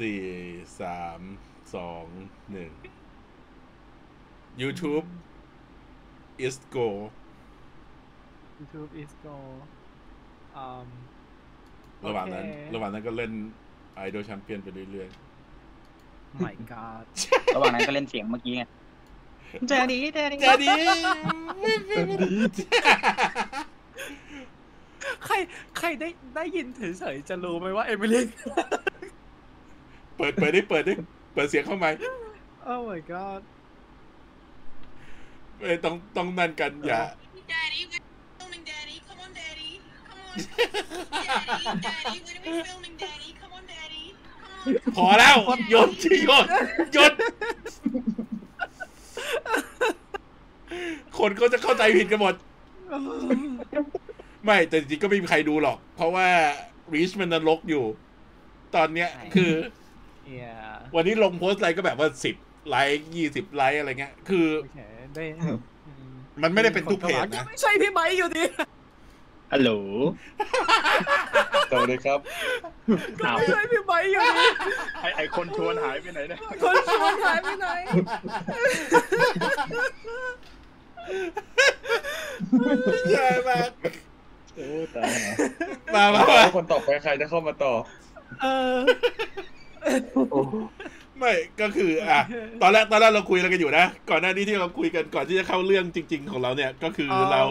สี่สามสองหนึ่ง YouTube is go YouTube is go อืมระหว่างนั้นโอเคระหว่างนั้นก็เล่นไอดอลแชมเปี้ยนไปเรื่อย my god ระหว่างนั้นก็เล่นเสียงเมื่อกี้ไงเจอดีเจอดีๆจะดีใคร ใครได้ได้ยินเฉยๆจะรู้ไหมว่าเอมิลี่ เปิดเปิดดิเปิดดิเปิดเสียงเข้ามา oh my god เอ้ยต้องต้องนั่นกันอย่า Daddy, we're filming, Daddy. Come on, Daddy. Come on. Daddy, Daddy, when are we filming, Daddy? Come on, Daddy. Come on. พอแล้วหยุดหยุดหยุดคนก็จะเข้าใจผิดกันหมด ไม่แต่จริงๆก็ไม่มีใครดูหรอก เพราะว่ารีชมันนรกอยู่ ตอนเนี้ยใช่คือ yeah วันนี้ลงโพสต์อะไรก็แบบว่าสิบไลค์ยี่สิบไลค์อะไรเงี้ย คือโอเคได้อืมมันไม่ได้เป็นทุกเพจยันะงไม่ใช่พี่ไบค์อยู่ดีฮัลโหลสวัสดีครับก็ไม่ใช่พี่ไบค์อยู่ดีไอไอคนชวนหายไปไหนเนี่ยคนชวนหายไปไหนใช่มากโอ้ตายแล้วมามามาคนต่อไปใครจะเข้ามาต่อ เออ ไม่ก็คืออะตอนแรกตอนแรกเราคุยอะไรกันอยู่นะ ก่อนหน้านี้ที่เราคุยกันก่อนที่จะเข้าเรื่องจริง ๆ ของเราเนี่ยก็คือเรา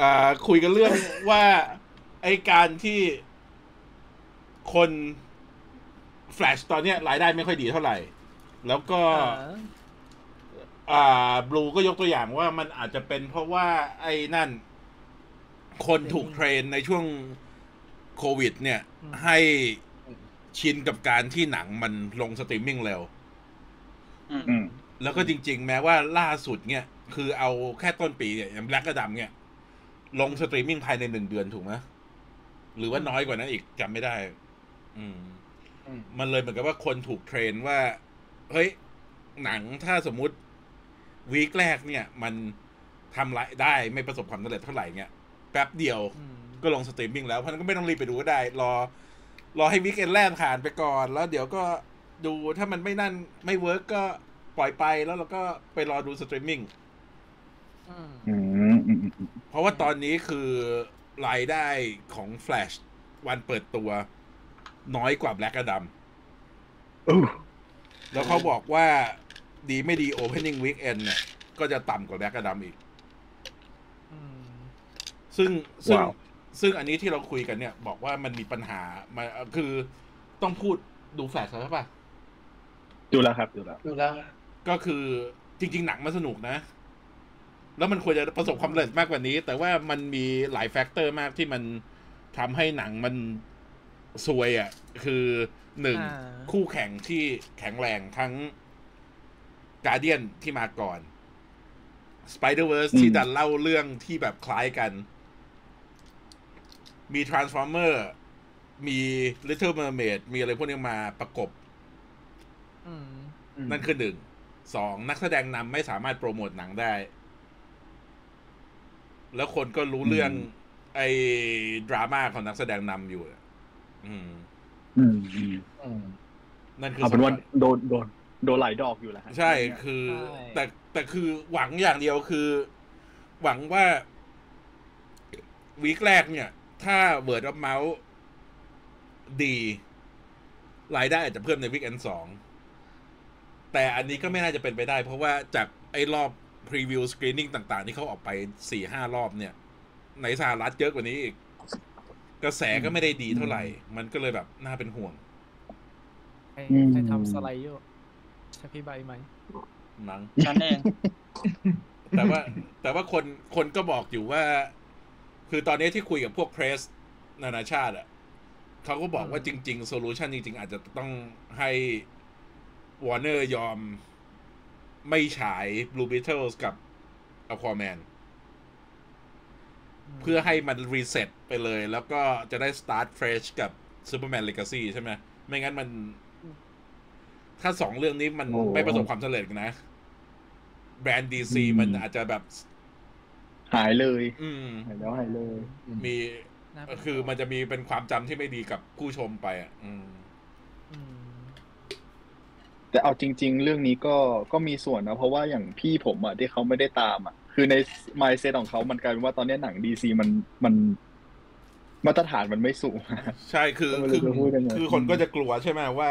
อ่าคุยกันเรื่องว่าไอการที่คนแฟลชตอนเนี้ยรายได้ไม่ค่อยดีเท่าไหร่ แล้วก็ อ่าบลูก็ยกตัวอย่างว่ามันอาจจะเป็นเพราะว่าไอ้นั่น คนถูก train ในช่วงโควิด เนี่ยอืมให้ ชินกับการที่หนังมันลงสตรีมมิ่งเร็วอืมอืมแล้วก็จริง ๆ แม้ว่าล่าสุดเนี่ย คือเอาแค่ต้นปีเนี่ยอย่าง Black Adam เนี่ย ลงสตรีมมิ่งภายในหนึ่งเดือนถูกไหมหรือว่าน้อยกว่านั้นอีกจำไม่ได้ อืมอืมมันเลยเหมือนกับว่าคนถูก train ว่า เฮ้ย หนังถ้าสมมุติ week แรกเนี่ย มันทำรายได้ไม่ประสบความสำเร็จเท่าไหร่เนี่ยแป๊บเดียวอืมก็ลงสตรีมมิ่งแล้วเพราะฉะนั้นก็ไม่ต้องรีบไปดูก็ได้ รอ รอให้ weekend แรกผ่านไปก่อน แล้วเดี๋ยวก็ดูถ้ามันไม่นั่นไม่ work ก็ปล่อยไปแล้วเราก็ไปรอดูสตรีมมิ่งอืมอืมอืมอืมเพราะว่าตอนนี้คือรายได้ของ Flash วันเปิดตัว น้อยกว่า Black Adam อู้แล้วเขาบอกว่าดีไม่ดี Opening Weekend เนี่ย ก็จะต่ำกว่า Black Adam อีกอืมซึ่งซึ่งว้าว ซึ่งอันนี้ที่เราคุยกันเนี่ย บอกว่ามันมีปัญหามาคือต้องพูดดูแฟลชใช่ปะดูแล้วครับ ดูแล้วดูแล้ว ก็คือจริง ๆ หนังมันสนุกนะ แล้วมันควรจะประสบความสำเร็จมากกว่านี้ แต่ว่ามันมีหลาย factor มากที่มันทำให้หนังมันซวยอะ่ะ คือหนึ่งอ่าคู่แข่งที่แข็งแรงทั้งกา a เดียนที่มาก่อน Spider-Verse อืมที่ดันเล่าเรื่องที่แบบคล้ายกัน มี Transformer มี Little Mermaid มีอะไรพวกนี้มาประกบอืมนั่นคือหนึ่ง สอง นักแสดงนำไม่สามารถโปรโมทหนังได้ แล้วคนก็รู้เรื่อง ไอ้ดราม่าของนักแสดงนำอยู่อะอืมอืม อืม อืม นั่นคือเอาเป็นว่าสำคัญโดนโดนโดนหลายดอกอยู่แล้วฮะใช่คือ แต่แต่คือหวังอย่างเดียวคือ หวังว่า week แรกเนี่ย ถ้า word of mouth ดี รายได้อาจจะเพิ่มใน weekend สองแต่อันนี้ก็ไม่น่าจะเป็นไปได้ เพราะว่าจากไอ้รอบ preview screening ต่าง ๆ ที่เขาออกไปสี่ห้ารอบเนี่ย ในสหรัฐเยอะกว่านี้อีก กระแสก็ไม่ได้ดีเท่าไหร่ มันก็เลยแบบน่าเป็นห่วงใครใครทำสไลด์อยู่ใช่พี่ใบไหมมั้งฉันเอง แต่ว่าแต่ว่าคนคนก็บอกอยู่ว่า คือตอนนี้ที่คุยกับพวก press นานาชาติอะเขาก็บอกว่าจริงๆ solution จริง ๆ อาจจะต้องให้วอร์เนอร์ยอมไม่ฉาย Blue Beetle กับ Aquaman เพื่อให้มัน reset ไปเลย แล้วก็จะได้ start fresh กับ Superman Legacy ใช่ไหม ไม่งั้นมัน ถ้าสองเรื่องนี้มันโอ้ไม่ประสบความสำเร็จนะ แบรนด์ DC มันอาจจะแบบ หายเลยอืมหายแล้วหายเลย มีน่าเป็นคือมันจะมีเป็นความจำที่ไม่ดีกับผู้ชมไปอะอืมอืม แต่เอาจริง ๆ เรื่องนี้ก็ก็มีส่วนนะ เพราะว่าอย่างพี่ผมอะที่เขาไม่ได้ตามอะ คือใน mindset ของเขามันกลายเป็นว่าตอนนี้หนังดีซีมันมันมาตรฐานมันไม่สูง ใช่คือก็ไม่รู้คือจะพูดยังไงคือคนก็จะกลัวใช่ไหมว่า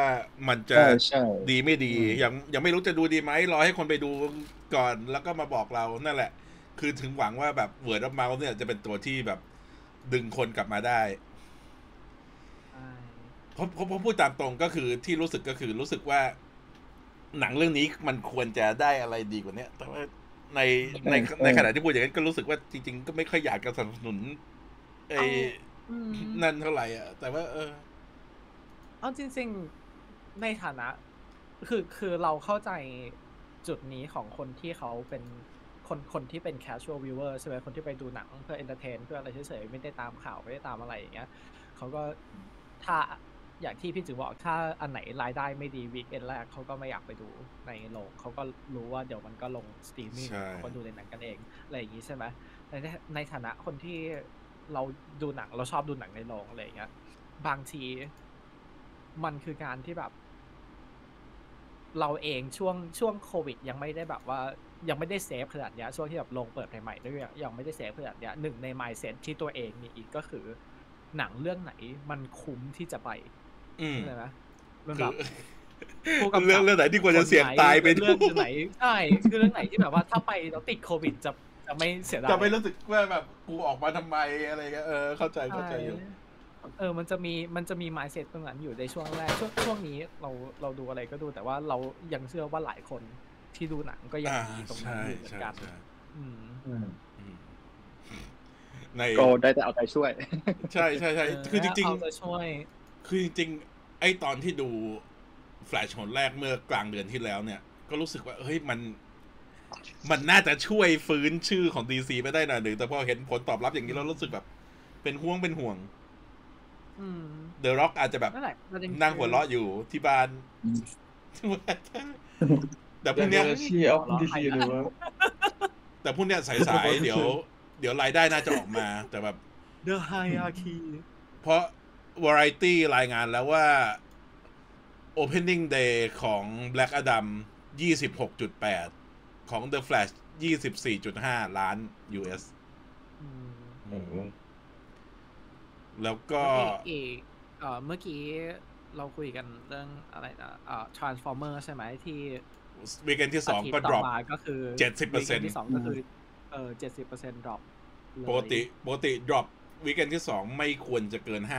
มันจะใช่ใช่ ดีไม่ดีอืมยังยังไม่รู้จะดูดีไหมรอให้คนไปดูก่อนแล้วก็มาบอกเรานั่นแหละ คือถึงหวังว่าแบบ word of mouth เนี่ยจะเป็นตัวที่แบบดึงคนกลับมาได้ใช่เพราะเพราะเพราะพูดตามตรงก็คือที่รู้สึกก็คือรู้สึกว่า หนังเรื่องนี้มันควรจะได้อะไรดีกว่าเนี้ยแต่ว่าในในในขณะที่พูดอย่างนั้นก็รู้สึกว่าจริง ๆ ก็ไม่ค่อยอยากจะสนับสนุนไอ้อืมนั่นเท่าไหร่อะ แต่ว่า เออเอาจริง ๆในฐานะ คือคือเราเข้าใจจุดนี้ของคนที่เขาเป็น คนคนที่เป็น casual viewer ใช่ไหมคนที่ไปดูหนังเพื่อ entertain เพื่ออะไรเฉยๆไม่ได้ตามข่าวไม่ได้ตามอะไรอย่างเงี้ยเขาก็ถ้าอย่างที่พี่จือบอกถ้าอันไหนรายได้ไม่ดี weekend แรกเขาก็ไม่อยากไปดูในโรงเขาก็รู้ว่าเดี๋ยวมันก็ลงสตรีมมิ่งใช่เขาก็ดูในหนังกันเองอะไรอย่างงี้ใช่ไหมในในฐานะคนที่เราดูหนังเราชอบดูหนังในโรงอะไรอย่างเงี้ยบางทีมันคือการที่แบบ เราเองช่วงช่วงโควิด ยังไม่ได้แบบว่า ยังไม่ได้เซฟขนาดเนี้ยช่วงที่แบบลงเปิดใหม่ๆด้วยยังไม่ได้เซฟขนาดเนี้ยหนึ่งใน mindset ที่ตัวเองมีอีกก็คือ หนังเรื่องไหนมันคุ้มที่จะไปอืมใช่ไหมมันคืแบอบผู้กำกับเรื่องเรื่องไหนที่ควรจะเสี่ยงตายไปดูเรื่องไหนใช่คือเรื่องไหนที่แบบว่าถ้าไปแล้วติดโควิดจะจะไม่เสียดายจะไม่รู้สึกว่าแบบกูออกมาทำไมอะไรเงี้ยเออเข้าใจเข้าใจอยู่ใช่เออ มันจะมี มันจะมี mindset ตรงนั้นอยู่ในช่วงแรก ช่วงช่วงนี้เราเราดูอะไรก็ดู แต่ว่าเรายังเชื่อว่าหลายคน ที่ดูหนังก็ยังอ่ามีตรงนั้นใช่อยู่เหมือใช่นกันใช่อืมอืมอืมในก็ได้แต่เอาใจช่วย ใช่ใช่ใช่คือจริงเอาใจช่วยๆคือจริงๆไอตอนที่ดูแฟลชหนแรกเมื่อกลางเดือนที่แล้วเนี่ย ก็รู้สึกว่าเฮ้ยมัน มันน่าจะช่วยฟื้นชื่อของดีซีไปได้หน่อยหนึ่งแต่พอเห็นผลตอบรับอย่างนี้แล้วรู้สึกแบบ เป็นห่วงเป็นห่วงอืมเดอะร็อกอาจจะแบบนั่นแหละประเด็นั่งหัวเราะอยู่ที่บ้านอืม แต่พรุ่งเนี้ยชีออฟดีซีหรือว่าแต่พรุ่งเนี้ยสายๆเดี๋ยว เดี๋ยวรายได้น่าจะออกมา แต่แบบ The Hierarchy เพราะ Variety รายงานแล้วว่า Opening Day ของ Black Adam 26.8 ของ The Flash 24.5 ล้าน US อืมโอ้โหแล้วก็เอกเอ่อเมื่อกี้เราคุยกันเรื่องอะไรนะเอ่อ Transformer ใช่ไหมที่ วีคเอนที่อาทิต2ก็ย์ต่ drop มาก็คือ70% weekend ที่สองก็คือเออเจ็ดสิบเปอร์เซ็นต์ drop เลยปกติปกติ drop วีคเอนที่2ไม่ควรจะเกิน50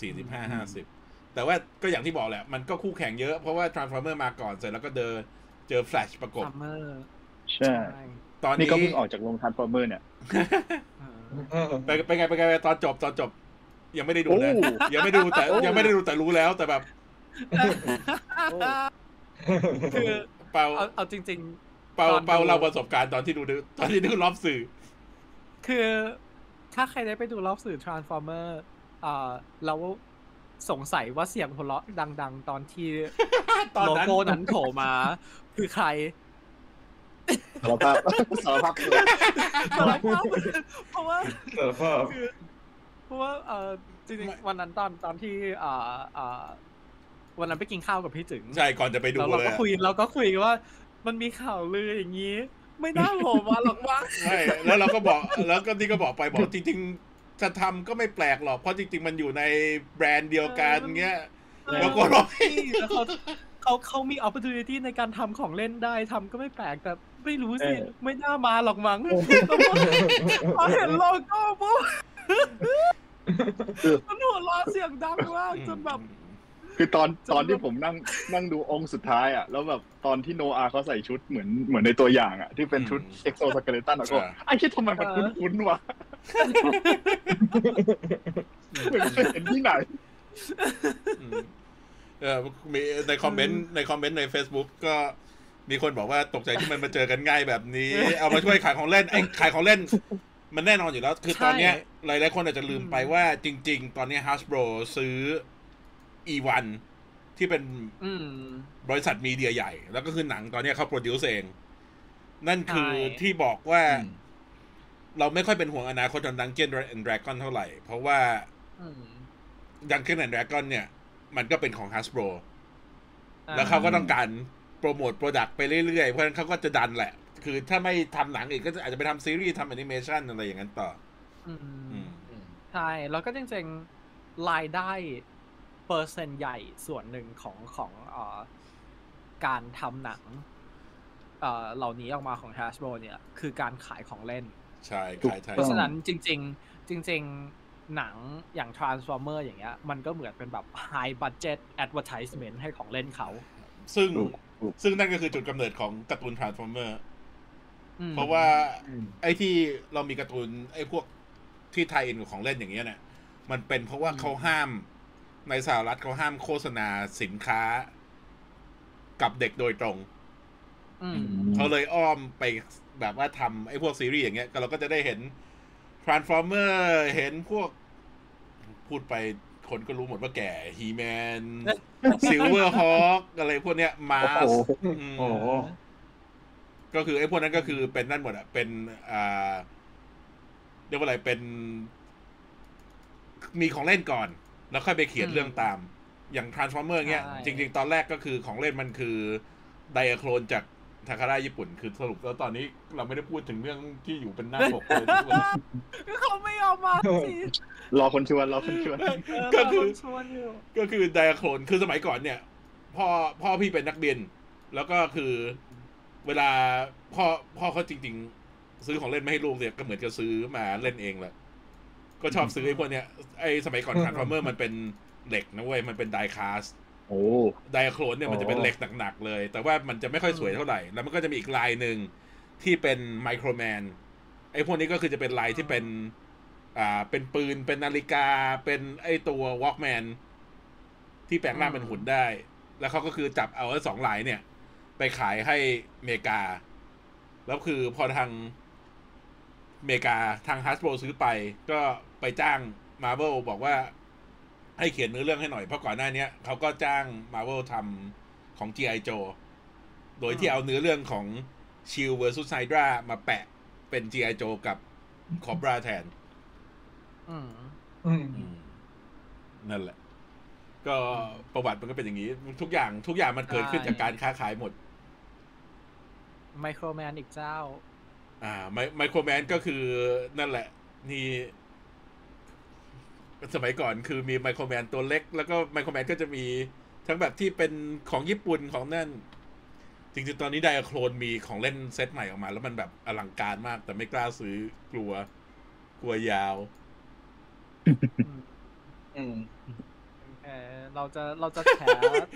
45 50แต่ว่าก็อย่างที่บอกแหละ มันก็คู่แข่งเยอะ เพราะว่า Transformer มาก่อนเสร็จแล้วก็เจอเจอ Flash ประกบ Summer ใช่ ตอนนี่นี้ก็เพิ่งออกจากโรงทานฟอร์เมอร์เนี่ยเออไปไปไงไปไงตอนจบตอนจบ ยังไม่ได้ดูโอ้นะยังไม่ได้ดูแต่โอ้ยังไม่ได้ดูแต่รู้แล้วแต่แบบ คือเปาเอาเอาจริงเปาตอนดูเปาเล่าประสบการณ์ตอนที่ดูตอนที่ดูรอบสื่อๆคือถ้าใครได้ไปดูรอบสื่อ Transformer อ่าเราสงสัยว่าเสียงหัวเราะดัง ๆ ตอนที่ตอนโลนั้นโก้นั้นโผล่มา คือใครสารภาพสารภาพคือสารภาพเพราะว่าสารภาพคือเพราะว่าเออจริงๆวันนั้นตอนตอนที่อ่าอ่า วันนั้นไปกินข้าวกับพี่จึงใช่ก่อนจะไปดูแล้วเราเลยก็อะคุยเราก็คุยกันว่า มันมีข่าวลืออย่างนี้ ไม่น่าโผล่มาหรอกว่าใช่แล้วเราก็บอกแล้วก็นี่ก็บอกไปบอกจริงๆจะทำก็ไม่แปลกหรอกเพราะจริง ๆ มันอยู่ในแบรนด์เดียวกันเงี้ยแล้วก็ร้องแล้วเขาเขาเขามี opportunity ในการทำของเล่นได้ทำก็ไม่แปลกแต่ไม่รู้สิเออไม่น่ามาหรอกมั้งพอเห็นโลโก้ปุ๊บมันหัวเราะเสียงดังมากจนแบบ คือตอนจนตอนที่แบบผมนั่งนั่งดูองค์สุดท้ายอะแล้วแบบตอนที่โนอาเขาใส่ชุดเหมือนเหมือนในตัวอย่างอะที่เป็นชุด exoskeleton อะก็ไอ้คิดทำไมมันคุ้นๆวะเหมือนเคยเห็นที่ไหนอืมเออมีในคอมเมนต์ในคอมเมนต์ใน Facebook ก็มีคนบอกว่าตกใจที่มันมาเจอกันง่ายแบบนี้ เอามาช่วยขายของเล่นไอ้ขายของเล่น มันแน่นอนอยู่แล้ว คือตอนเนี้ยหลายๆคนอาจจะลืมไปว่าจริง ๆ ตอนนี้ Hasbro ซื้อ E1 ที่เป็นอืมบริษัท media ใหญ่ แล้วก็คือหนังตอนเนี้ยเขา produce เอง นั่นคือใช่ที่บอกว่าอืมเราไม่ค่อยเป็นห่วงอนาคตของ Dungeon and Dragon เท่าไหร่ เพราะว่าอืม Dungeon and Dragon เนี่ย มันก็เป็นของ Hasbro ออ่าแล้วเขาก็ต้องการโปรโมท product ไปเรื่อยๆ เพราะฉะนั้นเขาก็จะดันแหละ คือถ้าไม่ทำหนังอีกก็จะอาจจะไปทำซีรีส์ทำแอนิเมชันอะไรอย่างนั้นต่ออือืมมใช่ แล้วก็จริงๆรายได้ เปอร์เซ็นต์ใหญ่ส่วนหนึ่งของของเอ่อการทำหนังเอ่อเหล่านี้ออกมาของ Hasbro เนี่ย คือการขายของเล่น ใช่ถูกขายไทยเพราะฉะนั้นจริง ๆ จริง ๆ หนังอย่าง Transformer อย่างเงี้ย มันก็เหมือนเป็นแบบ high budget advertisement ให้ของเล่นเขา ซึ่งถูกถูกซึ่งนั่นก็คือจุดกำเนิดของการ์ตูนทรานส์ฟอร์เมอร์อืมเพราะว่าไอ้ที่เรามีการ์ตูนไอ้พวกที่ tie-in กับของเล่นอย่างเงี้ยเนี่ยมันเป็นเพราะว่าเขาห้าม ในสหรัฐเขาห้ามโฆษณาสินค้า กับเด็กโดยตรงอืมเขาเลยอ้อมไปแบบว่าทำไอ้พวกซีรีส์อย่างเงี้ย ก็เราก็จะได้เห็น Transformer เห็นพวก พูดไปคนก็รู้หมดว่าแก่ He Man Silver Hawk อะไรพวกเนี้ยมาโอ้สโหโอ้โหก็คือไอ้พวกนั้นก็คือเป็นนั่นหมดอะเป็นอ่าเรียกว่าอะไรเป็น มีของเล่นก่อน แล้วค่อยไปเขียนอืมเรื่องตาม อย่าง Transformer เงี้ยใช่จริง ๆ ตอนแรกก็คือของเล่นมันคือไดอะโคลนจากทาคาร่าญี่ปุ่น คือสรุปแล้วตอนนี้เราไม่ได้พูดถึงเรื่องที่อยู่เป็นหน้าปกเลยทุกคนเขาไม่ยอมมาสิรอคนชวนรอคนชวนก็คือชวนอยู่ก็คือไดอะโคลนคือสมัยก่อนเนี่ยพ่อพ่อพี่เป็นนักบินแล้วก็คือเวลาพ่อพ่อเขาจริง ๆ ซื้อของเล่นมาให้ลูกเนี่ยก็เหมือนจะซื้อมาเล่นเองแหละ ก็ชอบซื้อไอ้พวกเนี้ยไอ้สมัยก่อนทรานส์ฟอร์เมอร์มันเป็นเหล็กนะเว้ย มันเป็นไดคาสโอ้ไดอะโคลนเนี่ยมันจะเป็นเหล็กหนักๆเลย แต่ว่ามันจะไม่ค่อยสวยเท่าไหร่ แล้วมันก็จะมีอีกลายหนึ่งที่เป็นไมโครแมนไอ้พวกนี้ก็คือจะเป็นลายที่เป็นอ่าเป็นปืนเป็นนาฬิกาเป็นไอ้ตัววอล์กแมนที่แปลงร่างเป็นหุ่นได้ แล้วเขาก็คือจับเอาไอ้สองลายเนี่ย ไปขายให้อเมริกา แล้วคือพอทางอเมริกาทางฮัสโบซื้อไปก็ ไปจ้างมา r v เ l บอกว่า ให้เขียนเนื้อเรื่องให้หน่อย เพราะก่อนหน้าเนี้ยเขาก็จ้างมา r v เ l ทำของ G.I. Joe โดยที่เอาเนื้อเรื่องของ Shield vs Hydra มาแปะเป็น G.I. Joe กับ Cobra แทนอืมอืมนั่นแหละ ก็ประวัติมันก็เป็นอย่างนี้ ทุกอย่างทุกอย่างมันเกิดขึ้นใช่จากการค้าขายหมด ไมโครแมนอีกเจ้า อ่า ไมไมโครแมนก็คือนั่นแหละ นี่ สมัยก่อนคือมีไมโครแมนตัวเล็ก แล้วก็ไมโครแมนก็จะมีทั้งแบบที่เป็นของญี่ปุ่นของนั่น จริงๆ ตอนนี้ไดอะโคลนมีของเล่นเซตใหม่ออกมา แล้วมันแบบอลังการมาก แต่ไม่กล้าซื้อกลัว กลัวยาวอืมเออเราจะเราจะแฉ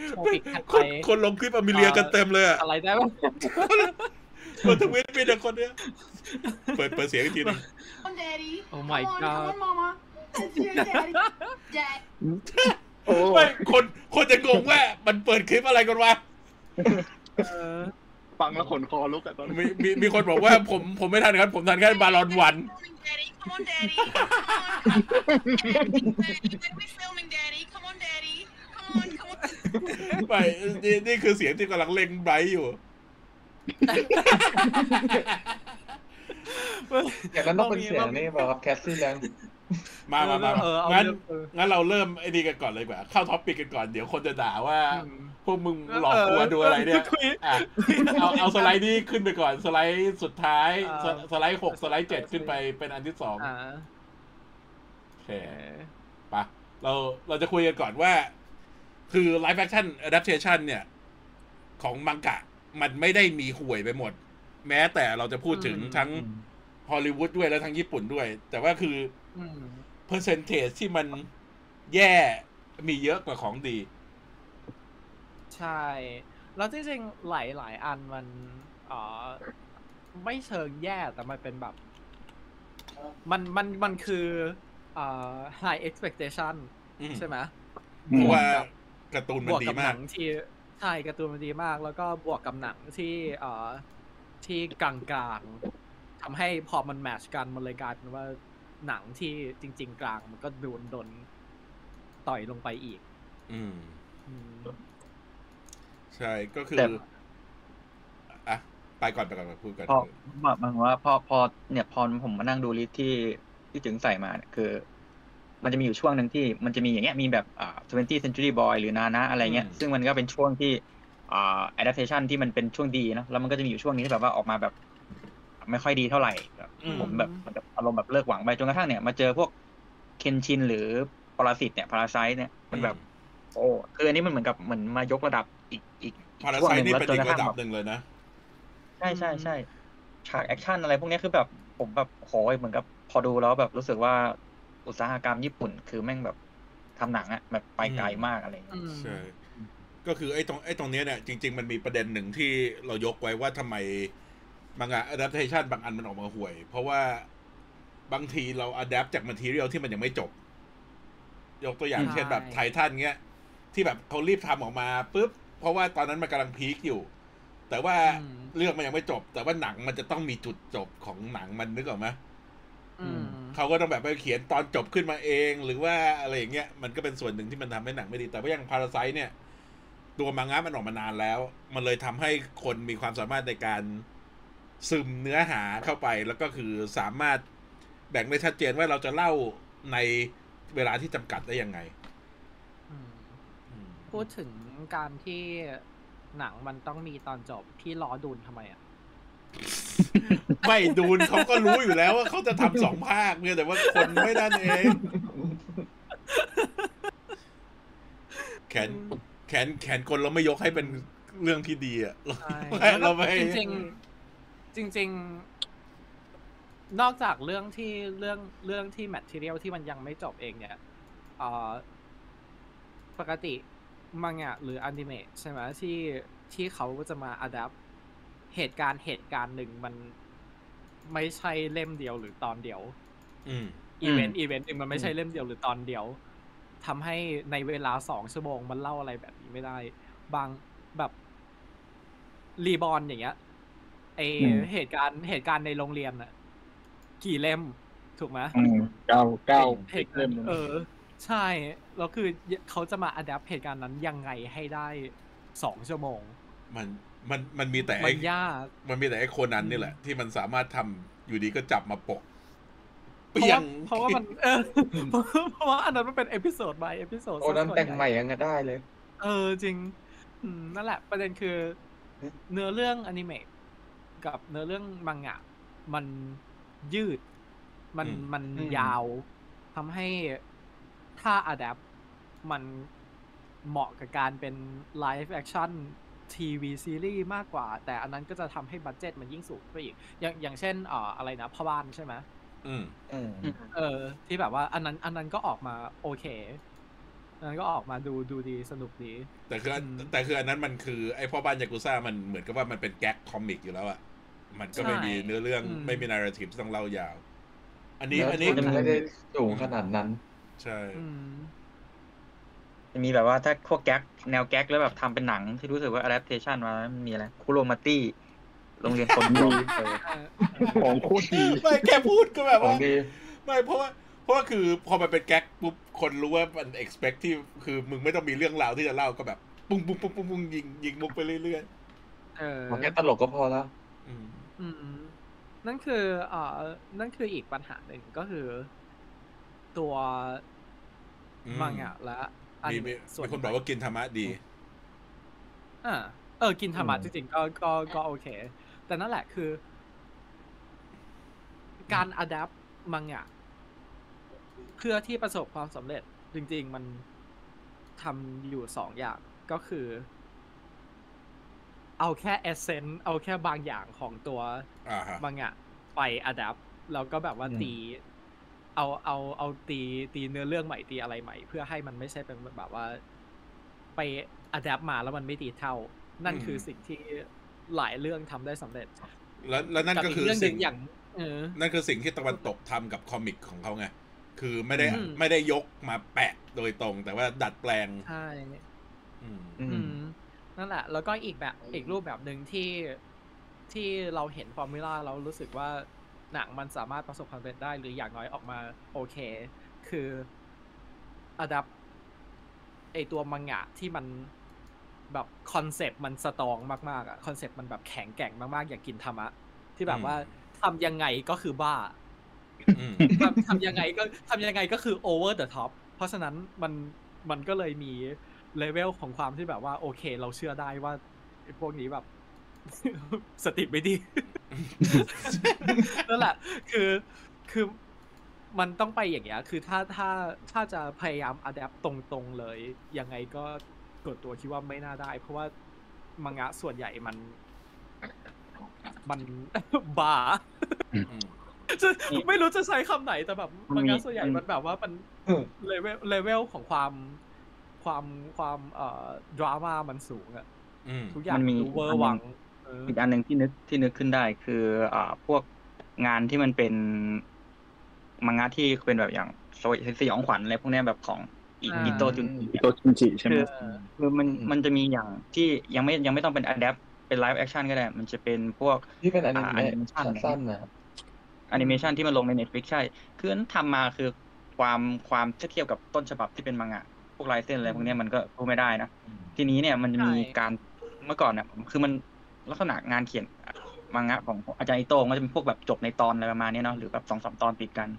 โชปิกถัดคไปนคนลงคลิปอเมเลียกันเต็มเลยอะอะไรได้บ้างคนทวิตมีแต่คนเนี้ยเปิดเปิดเสียงอีกทีหนึง Come on, Daddy. Oh my come on, God. Come on, Mama. That's your daddy. Dad. โอ้ไม่คนคนจะงงว่ามันเปิดคลิปอะไรกันวะเออฟังแล้วขนคอลุกอะตอนนี้มีมีมีคนบอกว่าผมผมไม่ทันครับ ผมทันแค่บาลอนวัน Filming, Daddy. Come on, Daddy. Come on. Daddy, when we filming, Daddy? Come on, Daddy. Come on, come on. ไม่นี่นี่คือเสียงที่กำลังเล็งไบรท์อยู่ อย่างนั้นต้องเป็นเสียงนี่เปล่าครับแคสซี่แลง มามามาเออเอางั้นเรื่องเออ งั้นเราเริ่มไอ้นี่กันก่อนเลยดีกว่า เข้า topic กันก่อนเดี๋ยวคนจะด่าว่าอืมพวกมึงหลอกกูดูอะไรเนี่ยคุย อะเอาเอาสไลด์นี้ขึ้นไปก่อนสไลด์สุดท้ายอ่า สสไลด์หกสไลด์เจ็ดขึ้นไปเป็นอันที่สองอ่าโอเคปะเราเราจะคุยกันก่อนว่า คือ live action adaptation เนี่ย ของมังกะมันไม่ได้มีห่วยไปหมด แม้แต่เราจะพูดถึงอืมทั้ง ฮอลลีวูดด้วยและทั้งญี่ปุ่นด้วย แต่ว่าคืออืม เปอร์เซนเทจที่มันแย่มีเยอะกว่าของดี ใช่ แล้วจริงๆหลายหลายๆอันมันเอ่อไม่เชิงแย่แต่มันเป็นแบบ มันมันมันคือเอ่อ high expectation อืมใช่ไหมเพราะว่าการ์ตูนบมันวกดีกับหมานักงที่ใช่การ์ตูนมันดีมาก แล้วก็บวกกับหนังที่เอ่อที่กลางๆทำให้พอมันแมทช์กันมันเลยกลายเป็นว่า หนังที่จริง ๆ กลางมันก็โดนโดนต่อยลงไปอีก อืมอืมใช่ก็คือแต่อะ ไปก่อนไปก่อนพูดก่อนพอหมายความว่าพอพอเนี่ยพอผมมานั่งดูลิสต์ที่ที่ถึงใส่มาเนี่ยคือ มันจะมีอยู่ช่วงหนึ่งที่มันจะมีอย่างเงี้ยมีแบบอ่า20 century boy หรือนานะอะไรเงี้ย ซึ่งมันก็เป็นช่วงที่อ่า adaptation ที่มันเป็นช่วงดีนะแล้วมันก็จะมีอยู่ช่วงนี้ที่แบบว่าออกมาแบบ ไม่ค่อยดีเท่าไหร่แบบอืมผมแบบเหมือนกับอารมณ์แบบเลิกหวังไปจนกระทั่งเนี่ยมาเจอพวกเคนชินหรือปรสิตเนี่ยพาราไซเนี่ยมันแบบ โอ้คืออันนี้มันเหมือนกับเหมือนมายกระดับอีกอีกอีกพาราช่วงไซหนึ่งนี่แล้วเป็นจนอีกกระทั่ระงดับแบบหนึ่งเลยนะ ใช่ใช่ใช่ฉากแอคชั่นอะไรพวกนี้คือแบบผมแบบโหยเหมือนกับพอดูแล้วแบบรู้สึกว่าอุตสาหกรรมญี่ปุ่น คือแม่งแบบทำหนังอะแบบไปไกลมากอะไรอย่างเงี้ยอืมใช่ก็คือไอ้ตรงไอ้ตรงเนี้ยเนี่ยจริง ๆ มันมีประเด็นหนึ่งที่เรายกไว้ว่าทำไม มังงะ adaptation บางอันมันออกมาห่วย เพราะว่าบางทีเรา adapt จาก material ที่มันยังไม่จบ ยกตัวอย่างใช่เช่นแบบไททันเงี้ย ที่แบบเขารีบทำออกมาปุ๊บ เพราะว่าตอนนั้นมันกำลังพีคอยู่ แต่ว่าอืมเรื่องมันยังไม่จบ แต่ว่าหนังมันจะต้องมีจุดจบของหนังมันนึกออกไหมอืมเขาก็ต้องแบบไปเขียนตอนจบขึ้นมาเอง หรือว่าอะไรอย่างเงี้ยมันก็เป็นส่วนหนึ่งที่มันทำให้หนังไม่ดี แต่ว่าอย่างพาราไซเนี่ย ตัวมังงะมันออกมานานแล้ว มันเลยทำให้คนมีความสามารถในการ ซึมเนื้อหาเข้าไปแล้วก็คือสามารถแบ่งได้ชัดเจนว่าเราจะเล่าในเวลาที่จำกัดได้ยังไงอืมอืมพูดถึงการที่หนังมันต้องมีตอนจบพี่ล้อดูนทำไมอะ ไม่ดูนเขาก็รู้อยู่แล้วว่าเขาจะทำสองภาคเนี่ยแต่ว่าคนไม่นั่นเองแขนแขนแขนคนเราไม่ยกให้เป็นเรื่องที่ดีอะใช่ไม่เราไม่จริงๆ จริง ๆ นอกจากเรื่องที่เรื่องเรื่องที่ material ที่มันยังไม่จบเองเนี่ยเอ่อปกติมังงะหรืออนิเมะใช่ไหมที่ที่เขาจะมา adapt เหตุการณ์เหตุการณ์หนึ่งมันไม่ใช่เล่มเดียวหรือตอนเดียวอืมอีเวนต์อีเวนต์หนึ่งมันไม่ใช่เล่มเดียวหรือตอนเดียวทำให้ในเวลาสองชั่วโมงมันเล่าอะไรแบบนี้ไม่ได้ บางแบบรีบอลอย่างเงี้ย ไออืม เหตุการณ์เหตุการณ์ในโรงเรียนอะกี่เล่มถูกไหมอืมเก้าเก้าเหตุเล่มเออ ใช่แล้วคือเขาจะมาอัดแอปเหตุการณ์นั้นยังไงให้ได้สองชั่วโมง มันมันมันมีแต่มัไอ้นยาก มันมีแต่ไอ้โคนันนี่แหละ ที่มันสามารถทำอยู่ดีก็จับมาปกเพราะเปียว่างเพราะว่ามันเออเพราะว่าอันนั้นมันเป็นเอพิโซด by เอพิโซดโอ้นั้นแต่งใหม่ยังไงได้เลย เออจริงอืมนั่นแหละ ประเด็นคือ เนื้อเรื่องอนิเมะ กับเนื้อเรื่องมังงะ มันยืด มันอืมมันอืมยาวทำให้ถ้า adapt มันเหมาะกับการเป็น live action TV series มากกว่า แต่อันนั้นก็จะทำให้ budget มันยิ่งสูงไปอีก อย่างอย่างเช่นเอ่ออะไรนะพ่อบ้านใช่ไหมอืมอืมเออ ที่แบบว่าอันนั้น อันนั้นก็ออกมาโอเคอันนั้นก็ออกมาดูดูดีสนุกดี แต่คืออันอืมแต่คืออันนั้นมันคือไอ้พ่อบ้านยากุซ่ามันเหมือนกับว่ามันเป็นแก๊กคอมิกอยู่แล้วอะ มันก็ไม่ใช่มีเนื้อเรื่องอืมไม่มีนาร์ทีฟที่ต้องเล่ายาว อันนี้เนื้ออันนี้ทุนไม่ได้สูงขนาดนั้น ใช่อืมจะมีแบบว่าถ้าพวกแก๊กแนวแก๊กแล้วแบบทำเป็นหนังที่รู้สึกว่า adaptation มามันมีอะไรคุโรมาตี้โรงเรียนคนดีเออของโคตรดีไม่แค่พูดก็แบบของว่าดีไม่เพราะว่าเพราะว่าคือพอมันเป็นแก๊กปุ๊บคนรู้ว่ามัน expect ที่คือมึงไม่ต้องมีเรื่องราวที่จะเล่าก็แบบ ปุ้งปุ้งปุ้งปุ้งปุ้งยิงยิงมุกไปเรื่อยเออของแค่ตลกก็พอแล้วๆ อืมอืม นั่นคือเอ่อนั่นคืออีกปัญหาหนึ่งก็คือ ตัวอืมมังงะและอมีนิมีเมะส่วนมีคนบอกว่ากินธรรมะดี อ่าเออ กินทามะอืมจริงๆก็ก็ก็โอเค แต่นั่นแหละคือ การ adapt มังงะเพื่อที่ประสบความสำเร็จจริง ๆ มันทำอยู่สองอย่างก็คือ เอาแค่ essence เอาแค่บางอย่างของตัวอ่าฮะมังงะไป adapt แล้วก็แบบว่าอืมตี เอาเอาเอาตีตีเนื้อเรื่องใหม่ตีอะไรใหม่ เพื่อให้มันไม่ใช่เป็นแบบว่า ไป adapt มาแล้วมันไม่ดีเท่า นั่นคือสิ่งที่หลายเรื่องทำได้สำเร็จ แล้วแล้วนั่นกับก็อีกคือเรื่องหนึ่สิ่งงอย่างเออนั่นคือสิ่งที่ตะวันตกทำกับ comic ของเขาไงคือไม่ได้อืมไม่ได้ยกมาแปะโดยตรง แต่ว่าดัดแปลงใช่อืมอือืมม นั่นแหละ แล้วก็อีกแบบอีกรูปแบบหนึ่งที่ที่เราเห็น formula เรารู้สึกว่าหนังมันสามารถประสบความสำเร็จได้หรืออย่างน้อยออกมาโอเค คือ adapt ไอตัวมังงะที่มันแบบคอนเซปต์มัน strong มากๆอะคอนเซปต์มันแบบแข็งแกร่งมากๆ อย่างกินทามะ ที่แบบว่าทำยังไงก็คือบ้าอืมทำทำยังไงก็ทำยังไงก็คือ over the top เพราะฉะนั้นมันมันก็เลยมี เลเวลของความที่แบบว่า โอเค เราเชื่อได้ว่าไอ้พวกนี้แบบ สติไม่ดี นั่นแหละ คือคือมันต้องไปอย่างเงี้ย คือถ้าถ้าถ้าจะพยายาม adapt ตรงๆเลย ยังไงก็ส่วนตัวคิดว่าไม่น่าได้ เพราะว่ามังงะส่วนใหญ่มัน มันบาอืมจะไม่รู้จะใช้คำไหนแต่แบบมัมันงมีงะส่วนใหญ่มันแบบว่ามันเออเลเวลเลเวลของความ ความความเอ่อดราม่ามันสูงอะอืมทุกอย่างมันมีดูเวอร์วังเอออีกอันหนึ่งที่นึกที่นึกขึ้นได้คืออ่าพวกงานที่มันเป็นมังงะที่เป็นแบบอย่างสยสยองขวัญอะไรพวกเนี้ยแบบของอิอิโตจุนอิโตชินจิใช่ไหมคือเออคือมันอืมมันจะมีอย่างที่ยังไม่ยังไม่ต้องเป็น adapt เป็น live action ก็ได้ มันจะเป็นพวกที่เป็นอนิอ่าเมะ animation สั้นๆนะครับแอนิเมชันที่มันลงใน Netflix ใช่ คือนั้นทำมาคือความความเทียบกับต้นฉบับที่เป็นมังงะ พวกลายเส้นอะไรพวกเนี้ยมันก็สู้ไม่ได้นะทีนี้เนี่ยมันจะมีใช่การเมื่อก่อนเนี่ยคือมันลักษณะงานเขียนมังงะของอาจารย์อิโต้งก็จะเป็นพวกแบบจบในตอนอะไรประมาณเนี้ยเนาะหรือแบบสองสามตอนติดกัน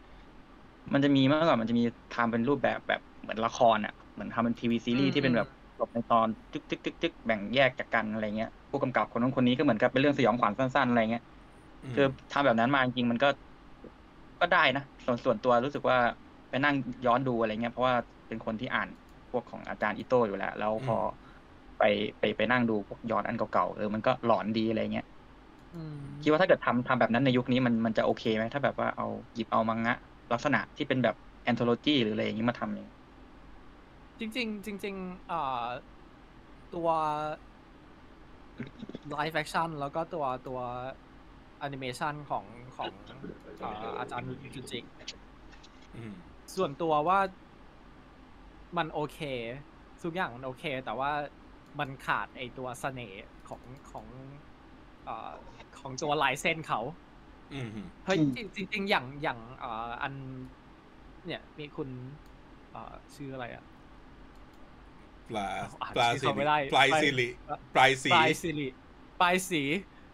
มันจะมีเมื่อก่อนมันจะมีทำเป็นรูปแบบแบบเหมือนละครอะเหมือนทำเป็นทีวีซีรีส์ที่เป็นแบบจบในตอนจึ๊กจึ๊กจึ๊กจึ๊กแบ่งแยกจากกันอะไรเงี้ยผู้กำกับคนนู้นคนนี้ก็เหมือนกับเป็นเรื่องสยองขวัญสั้นๆอะไรเงี้ยคือทำแบบนั้นมาจริงๆมันก็ก็ได้นะส่วนส่วนตัวรู้สึกว่าไปนั่งย้อนดูอะไรเงี้ยเพราะว่าเป็นคนที่อ่านพ วกของอาจารย์อิโต้อยู่แล้ว แล้วพออไปไปไปนั่งดูพวกย้อนอันเก่าๆเออมันก็หลอนดีอะไรเงี้ยอืมคิดว่าถ้าเกิดทำทำแบบนั้นในยุคนี้มันมันจะโอเคไหมถ้าแบบว่าเอาหยิบเอามังงะ ลักษณะที่เป็นแบบแอนโทโลจีหรืออะไรอย่างนี้มาทำเนี่ยจริงๆจริงๆอ่าตัว live action แล้วก็ตัวตัว animation ของของอ่าอาจารย์จุจิอืมส่วนตัวว่า มันโอเค ทุกอย่างมันโอเค แต่ว่ามันขาดไอตัวเสน่ห์ของของเอ่อของตัวลายเส้นเขาอืมเฮ้ยจริงจริงๆอย่างอย่างเอ่ออัน เนี่ย มีคุณเอ่อชื่ออะไรอะปลาอ่านปลาชื่อสิเขาไม่ริได้ปลายไปสิริปลายสีปลายสิริปลายสี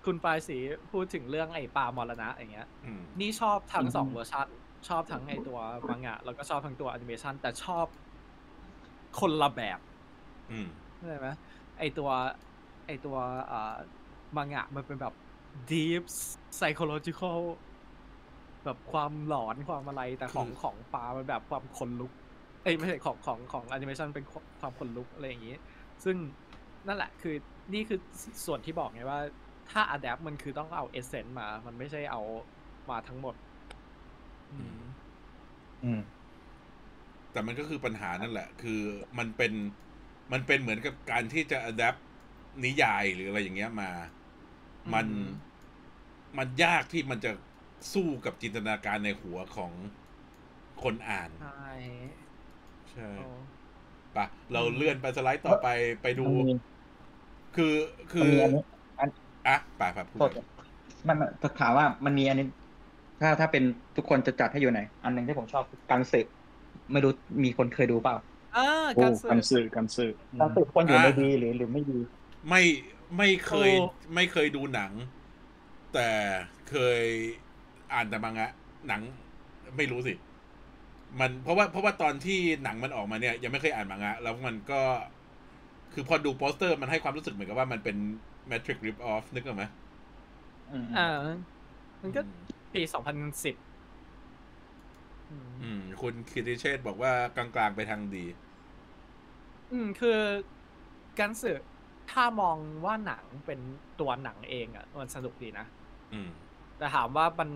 คุณปลายสีพูดถึงเรื่องไอ้ปลามรณะอย่างเงี้ยอืมนี่ชอบทั้งสองเวอร์ชันชอบทั้งไอตัวมังงะแล้วก็ชอบทั้งตัวแอนิเมชันแต่ชอบ คนละแบบอืมเข้าใจไหมไอตัวไอตัวอ่ามังงะมันเป็นแบบ deep psychological แบบความหลอนความอะไรแต่ของคือของปลามันแบบความขนลุก เอ้ยไม่ใช่ของของของแอนิเมชันเป็นความขนลุกอะไรอย่างนี้ ซึ่งนั่นแหละคือนี่คือส่วนที่บอกไงว่า ถ้า adapt มันคือต้องเอาเอเซนต์มา มันไม่ใช่เอามาทั้งหมด อืม อืม แต่มันก็คือปัญหานั่นแหละ คือมันเป็นมันเป็นเหมือนกับการที่จะ adapt นิยายหรืออะไรอย่างเงี้ยมา มันอืมมันยากที่มันจะสู้กับจินตนาการในหัวของคนอ่าน ใช่ใช่โอ้ปะเราเลื่อนไปสไลด์ต่อไปไปดูมันมีคือคือมันมีอันนี้อันอะป่าป่าพูดโทษมันมันจะถามว่ามันมีอันนี้ ถ้าถ้าเป็นทุกคนจะจัดให้อยู่ไหน อันหนึ่งที่ผมชอบคือการสืบ ไม่รู้มีคนเคยดูเปล่าอ่าโอ้การกันสื่อสื่อกันสื่อการสืบคนอยู่ในดีหรือหรือไม่ดี ไม่ไม่เคยโอ้ไม่เคยดูหนัง แต่เคยอ่านแต่มังงะหนัง ไม่รู้สิ มันเพราะว่าเพราะว่าตอนที่หนังมันออกมาเนี่ยยังไม่เคยอ่านมังงะ แล้วมันก็ คือพอดูโปสเตอร์มันให้ความรู้สึกเหมือนกับว่ามันเป็น Matrix Rip Off นึกออกไหมอืมอ่ามันก็ปีสองพันสิบ อืม คุณคิติเชษฐ์บอกว่ากลางๆไปทางดี อืม คือการสื่อถ้ามองว่าหนังเป็นตัวหนังเองอะ มันสนุกดีนะอืม แต่ถามว่ามัน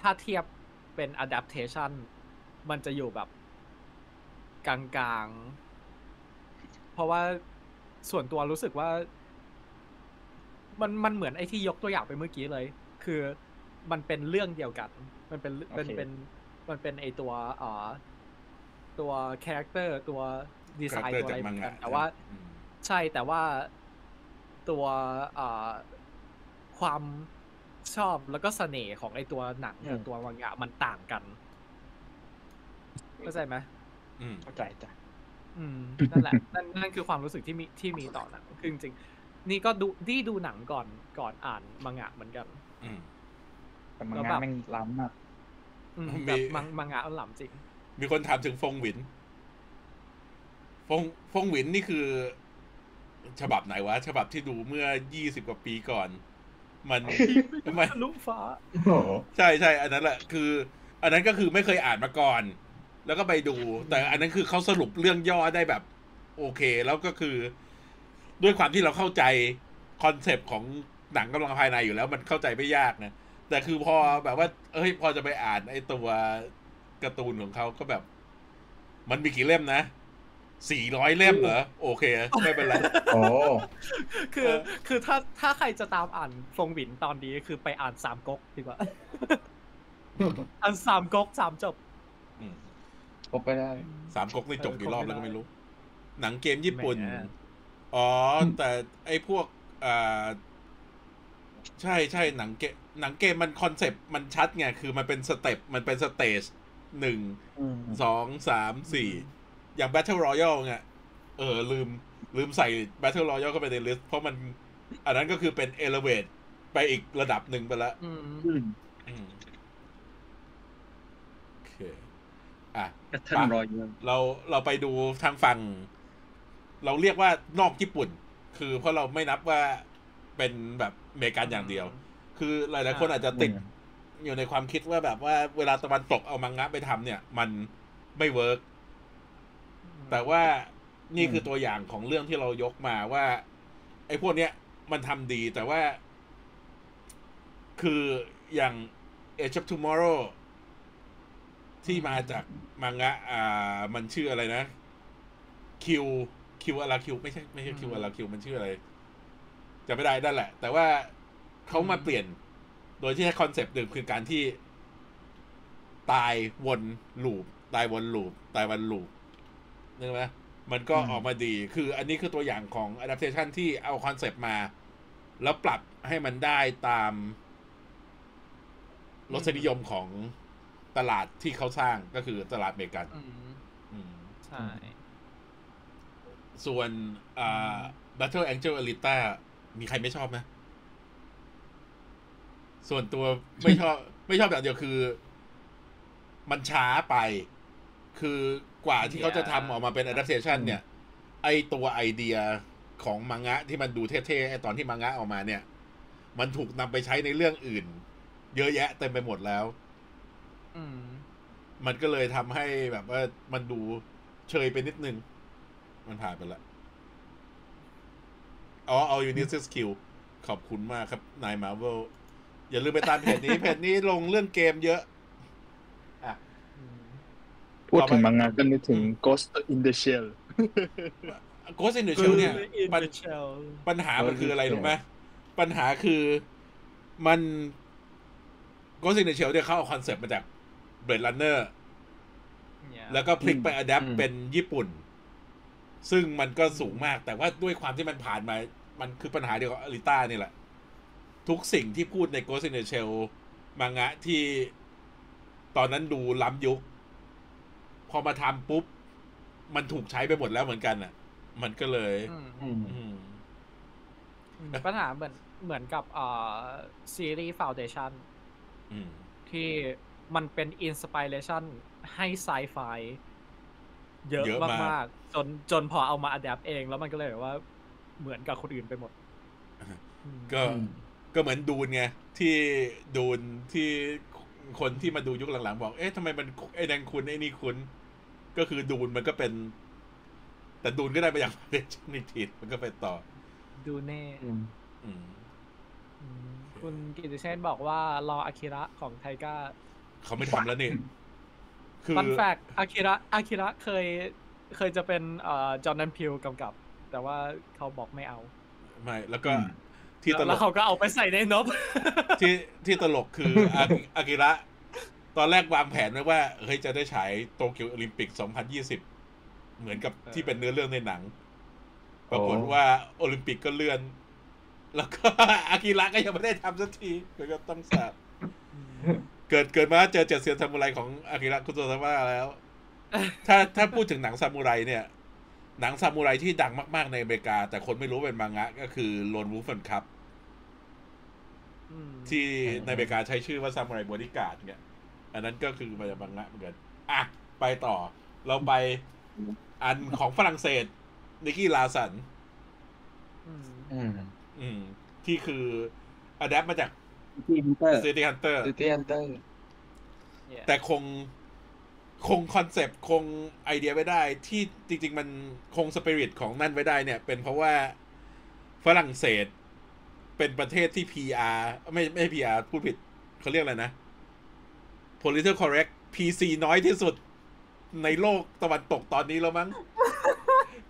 ถ้าเทียบเป็น adaptation มันจะอยู่แบบกลางๆ เพราะว่าส่วนตัวรู้สึกว่า มันมันเหมือนไอ้ที่ยกตัวอย่างไปเมื่อกี้เลย คือมันเป็นเรื่องเดียวกัน มันเป็นเป็นโอเคเป็นมันเป็นไอตัวเอ่อตัว character ตัวดีไซน์ character ตัวอะไรจากมังงะเหมืงอนกันแต่ว่าอืมใช่แต่ว่าตัวเอ่อความชอบแล้วก็เสน่ห์ของไอตัวหนังกับอืมตัวมังงะมันต่างกันเข้าใจไหมอืมเข้าใจจ้ะอืมนั่นแหละนั่นนั่นคือความรู้สึกที่มีที่มีต่อหนังคือจริงๆนี่ก็ดูนี่ดูหนังก่อนก่อนอ่านมังงะเหมือนกันอืมแต่มังแล้วงาแบบแม่งล้ำมาก อืมมีแต่มังมังงะมันหลำจริง มีคนถามถึงฟงหวิน ฟงฟงหวินนี่คือ ฉบับไหนวะ ฉบับที่ดูเมื่อยี่สิบกว่าปีก่อน มันมันทะลุฟ้าโอ้โหใช่ใช่อันนั้นแหละคือ อันนั้นก็คือไม่เคยอ่านมาก่อน แล้วก็ไปดู แต่อันนั้นคือเขาสรุปเรื่องย่อได้แบบ โอเค แล้วก็คือ ด้วยความที่เราเข้าใจคอนเซปต์ของหนังกำลังภายในอยู่แล้ว มันเข้าใจไม่ยากนะ แต่คือพอแบบว่า เอ้ย พอจะไปอ่านไอ้ตัวการ์ตูนของเขาก็แบบ มันมีกี่เล่มนะสี่ร้อยเล่มเหรอ โอเค ไม่เป็นไรโอ้คือเออคือถ้าถ้าใครจะตามอ่านฟงหวินตอนนี้คือไปอ่านสามก๊กดีกว่าอ่านสามก๊กสามจบอืมพบไปได้สามก๊กนี่จบกี่รอบแล้วก็ไม่รู้ หนังเกมญี่ปุ่นแหมอ๋อ แต่ไอ้พวกอ่า ใช่ใช่หนังเกมหนังเกมมันคอนเซปต์มันชัดไง คือมันเป็น step มันเป็น stage หนึ่งสองสามสี่อย่าง Battle Royale ไงเออ ลืม ลืมใส่ Battle Royale เข้าไปในลิสต์เพราะมัน อันนั้นก็คือเป็น elevate ไปอีกระดับหนึ่งไปแล้วอืมอืมโอเค อะท่านรอยเยอะเราเราไปดูทางฝั่ง เราเรียกว่านอกญี่ปุ่น คือเพราะเราไม่นับว่าเป็นแบบ อเมริกันอย่างเดียว คือหลายๆคนอาจจะติดอยู่ในความคิดว่าแบบว่าเวลาตะวันตกเอามังงะไปทำเนี่ย มันไม่เวิร์กแต่ว่านี่คือตัวอย่างของเรื่องที่เรายกมาว่า ไอ้พวกเนี้ยมันทำดีแต่ว่า คืออย่าง Edge of Tomorrow ที่มาจากมังงะ อ่า มันชื่ออะไรนะ คิว คิวอะไรคิว ไม่ใช่ ไม่ใช่คิวอะไรคิว มันชื่ออะไร จำไม่ได้นั่นแหละ แต่ว่าเขามาเปลี่ยน โดยที่ใช้คอนเซปต์เดิมคือการที่ ตายวนลูป ตายวนลูป ตายวนลูปนึกไหมมันก็อืมออกมาดี คืออันนี้คือตัวอย่างของ adaptation ที่เอาคอนเซปต์มา แล้วปรับให้มันได้ตามรสนิยมของตลาดที่เขาสร้างก็คือตลาดอเมริกันอืมอืมใช่ ส่วนอ่า Battle Angel Alita มีใครไม่ชอบไหมส่วนตัวไม่ชอบ ไม่ชอบอย่างเดียวคือ มันช้าไป คือกว่าที่เขาจะทำออกมาเป็น adaptation เนี่ย ไอตัวไอเดียของมังงะที่มันดูเท่ๆไอตอนที่มังงะออกมาเนี่ย มันถูกนำไปใช้ในเรื่องอื่น เยอะแยะเต็มไปหมดแล้วอืมมันก็เลยทำให้แบบว่ามันดูเชยไปนิดนึง มันผ่านไปแล้ว อ๋อเอายูนิสคิวขอบคุณมากครับ นายมาเวลอย่าลืมไปตามเพจนี้เพจนี้ลงเรื่องเกมเยอะอะอืมพูดถึงมังงะก็นึกถึง Ghost in the Shell Ghost in the Shell เนี่ย In ปัญ the Shell ปัญหามันคืออะไรรู้ไหมปัญหาคือมัน Ghost in the Shell เนี่ยเขาเอาคอนเซปต์มาจาก Blade Runner เนี่ยแล้วก็พลิกไป adapt อืมเป็นญี่ปุ่น ซึ่งมันก็สูงมากแต่ว่าด้วยความที่มันผ่านมา มันคือปัญหาเดียวกับอลิต้านี่แหละ ทุกสิ่งที่พูดใน Ghost in the Shell มังงะที่ตอนนั้นดูล้ำยุค พอมาทำปุ๊บ มันถูกใช้ไปหมดแล้วเหมือนกันอะ มันก็เลยอือืมอืมอืมปัญหาเหมือนเหมือนกับเอ่อซีรีส์ Foundation ที่มันเป็นอินสปิเรชันให้ไซไฟเยอะมากมากๆจนจนพอเอามาอัดแอปเอง แล้วมันก็เลยแบบว่า เหมือนกับคนอื่นไปหมดอืมก็อืมก็เหมือนดูนไงที่ดูนที่คนที่มาดูยุคหลังๆ บอก เอ๊ะทำไมมันไอ้นังคุณไอ้นี่คุณ ก็คือดูนมันก็เป็น แต่ดูนก็ได้มาจากเดชนิทีมันก็ไปต่อ ดูเน่อืมอืมอืมคุณกิติเชนบอกว่ารออากิระของไทก้าเขาไม่ทำแล้วนี่คือฟันแฟกอากิระอากิระเคยเคยจะเป็นเอ่อจอห์นนันพิวกำกับ แต่ว่าเขาบอกไม่เอา ไม่แล้วก็อืมที่ตลแล้วกเขาก็เอาไปใส่ในนบที่ที่ตลกคืออาอากิระ ตอนแรกวางแผนไว้ว่าเฮ้ยจะได้ฉายโตเกียวโอลิมปิก 2020 เหมือนกับที่เป็นเนื้อเรื่องในหนัง ปรากฏว่าโอลิมปิกก็เลื่อน แล้วก็อากิระก็ยังไม่ได้ทำสักทีก็ก็ต้องสาบเกิดเกิดมาเจอเจ็ดเซียนซามูไรของอากิระคุโรซาวะแล้ว ถ้าถ้าพูดถึงหนังซามูไรเนี่ย หนังซามูไรที่ดังมาก ๆ ในอเมริกา แต่คนไม่รู้เป็นมังงะ ก็คือ Lone Wolf and Cub อืมที่ในอเมริกาใช้ชื่อว่า Samurai Bodyguard เนี่ยอันนั้นก็คือมาจากมังงะเหมือนกันอะ ไปต่อ เราไปอันของฝรั่งเศสNicky Larson อืมอืมอืมที่คือ adapt มาจาก City Hunter City Hunter City Hunter yeah แต่คง คงคอนเซปต์คงไอเดียไว้ได้ ที่จริง ๆ มันคงสปิริตของนั่นไว้ได้เนี่ย เป็นเพราะว่าฝรั่งเศสเป็นประเทศที่ PR ไม่ไม่ PR พูดผิดเขาเรียกอะไรนะ political correct PC น้อยที่สุดในโลกตะวันตกตอนนี้แล้วมั้ง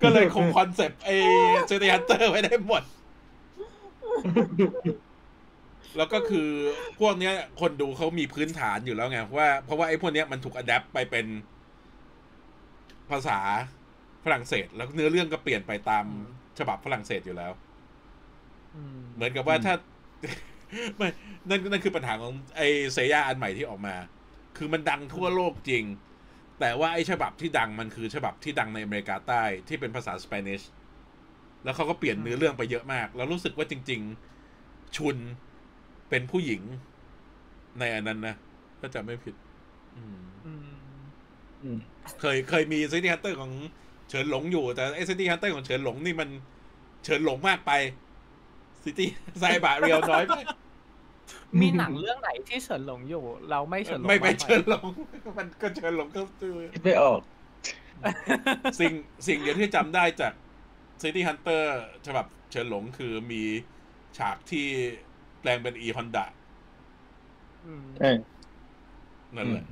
ก็เลยคงคอนเซปต์ไอ City Hunter ไว้ได้หมด แล้วก็คือพวกเนี้ยคนดูเขามีพื้นฐานอยู่แล้วไงว่าเพราะว่าไอ้พวกเนี้ยมันถูก adapt ไปเป็นภาษาฝรั่งเศส แล้วเนื้อเรื่องก็เปลี่ยนไปตามฉบับฝรั่งเศสอยู่แล้วอืมเหมือนกับว่าถ้าไม่นั่นนั่นคือปัญหาของไอ้เซย่าอันใหม่ที่ออกมา คือมันดังทั่วโลกจริง แต่ว่าไอ้ฉบับที่ดังมันคือฉบับที่ดังในอเมริกาใต้ที่เป็นภาษา Spanish แล้วเขาก็เปลี่ยนเนื้อเรื่องไปเยอะมาก แล้วรู้สึกว่าจริง ๆ ชุน เป็นผู้หญิงในอันนั้นนะถ้าจำไม่ผิดอืมอืมอืมเคยเคยมี City Hunter ของเฉินหลงอยู่ แต่ไอ้ City Hunter ของเฉินหลงนี่มันเฉินหลงมากไป City ไซบะเรียวน้อยไปมีหนังเรื่องไหนที่เฉินหลงอยู่ เราไม่เฉินหลงไม่ไปบ้างหเฉินหลง มันก็เฉินหลงก็ตัวคิดไม่ออก สิ่งสิ่งเดียวที่จำได้จาก City Hunter ฉบับเฉินหลงคือมีฉากที่ แปลงเป็นอีฮอนด้าอืมใช่นั่นแหละ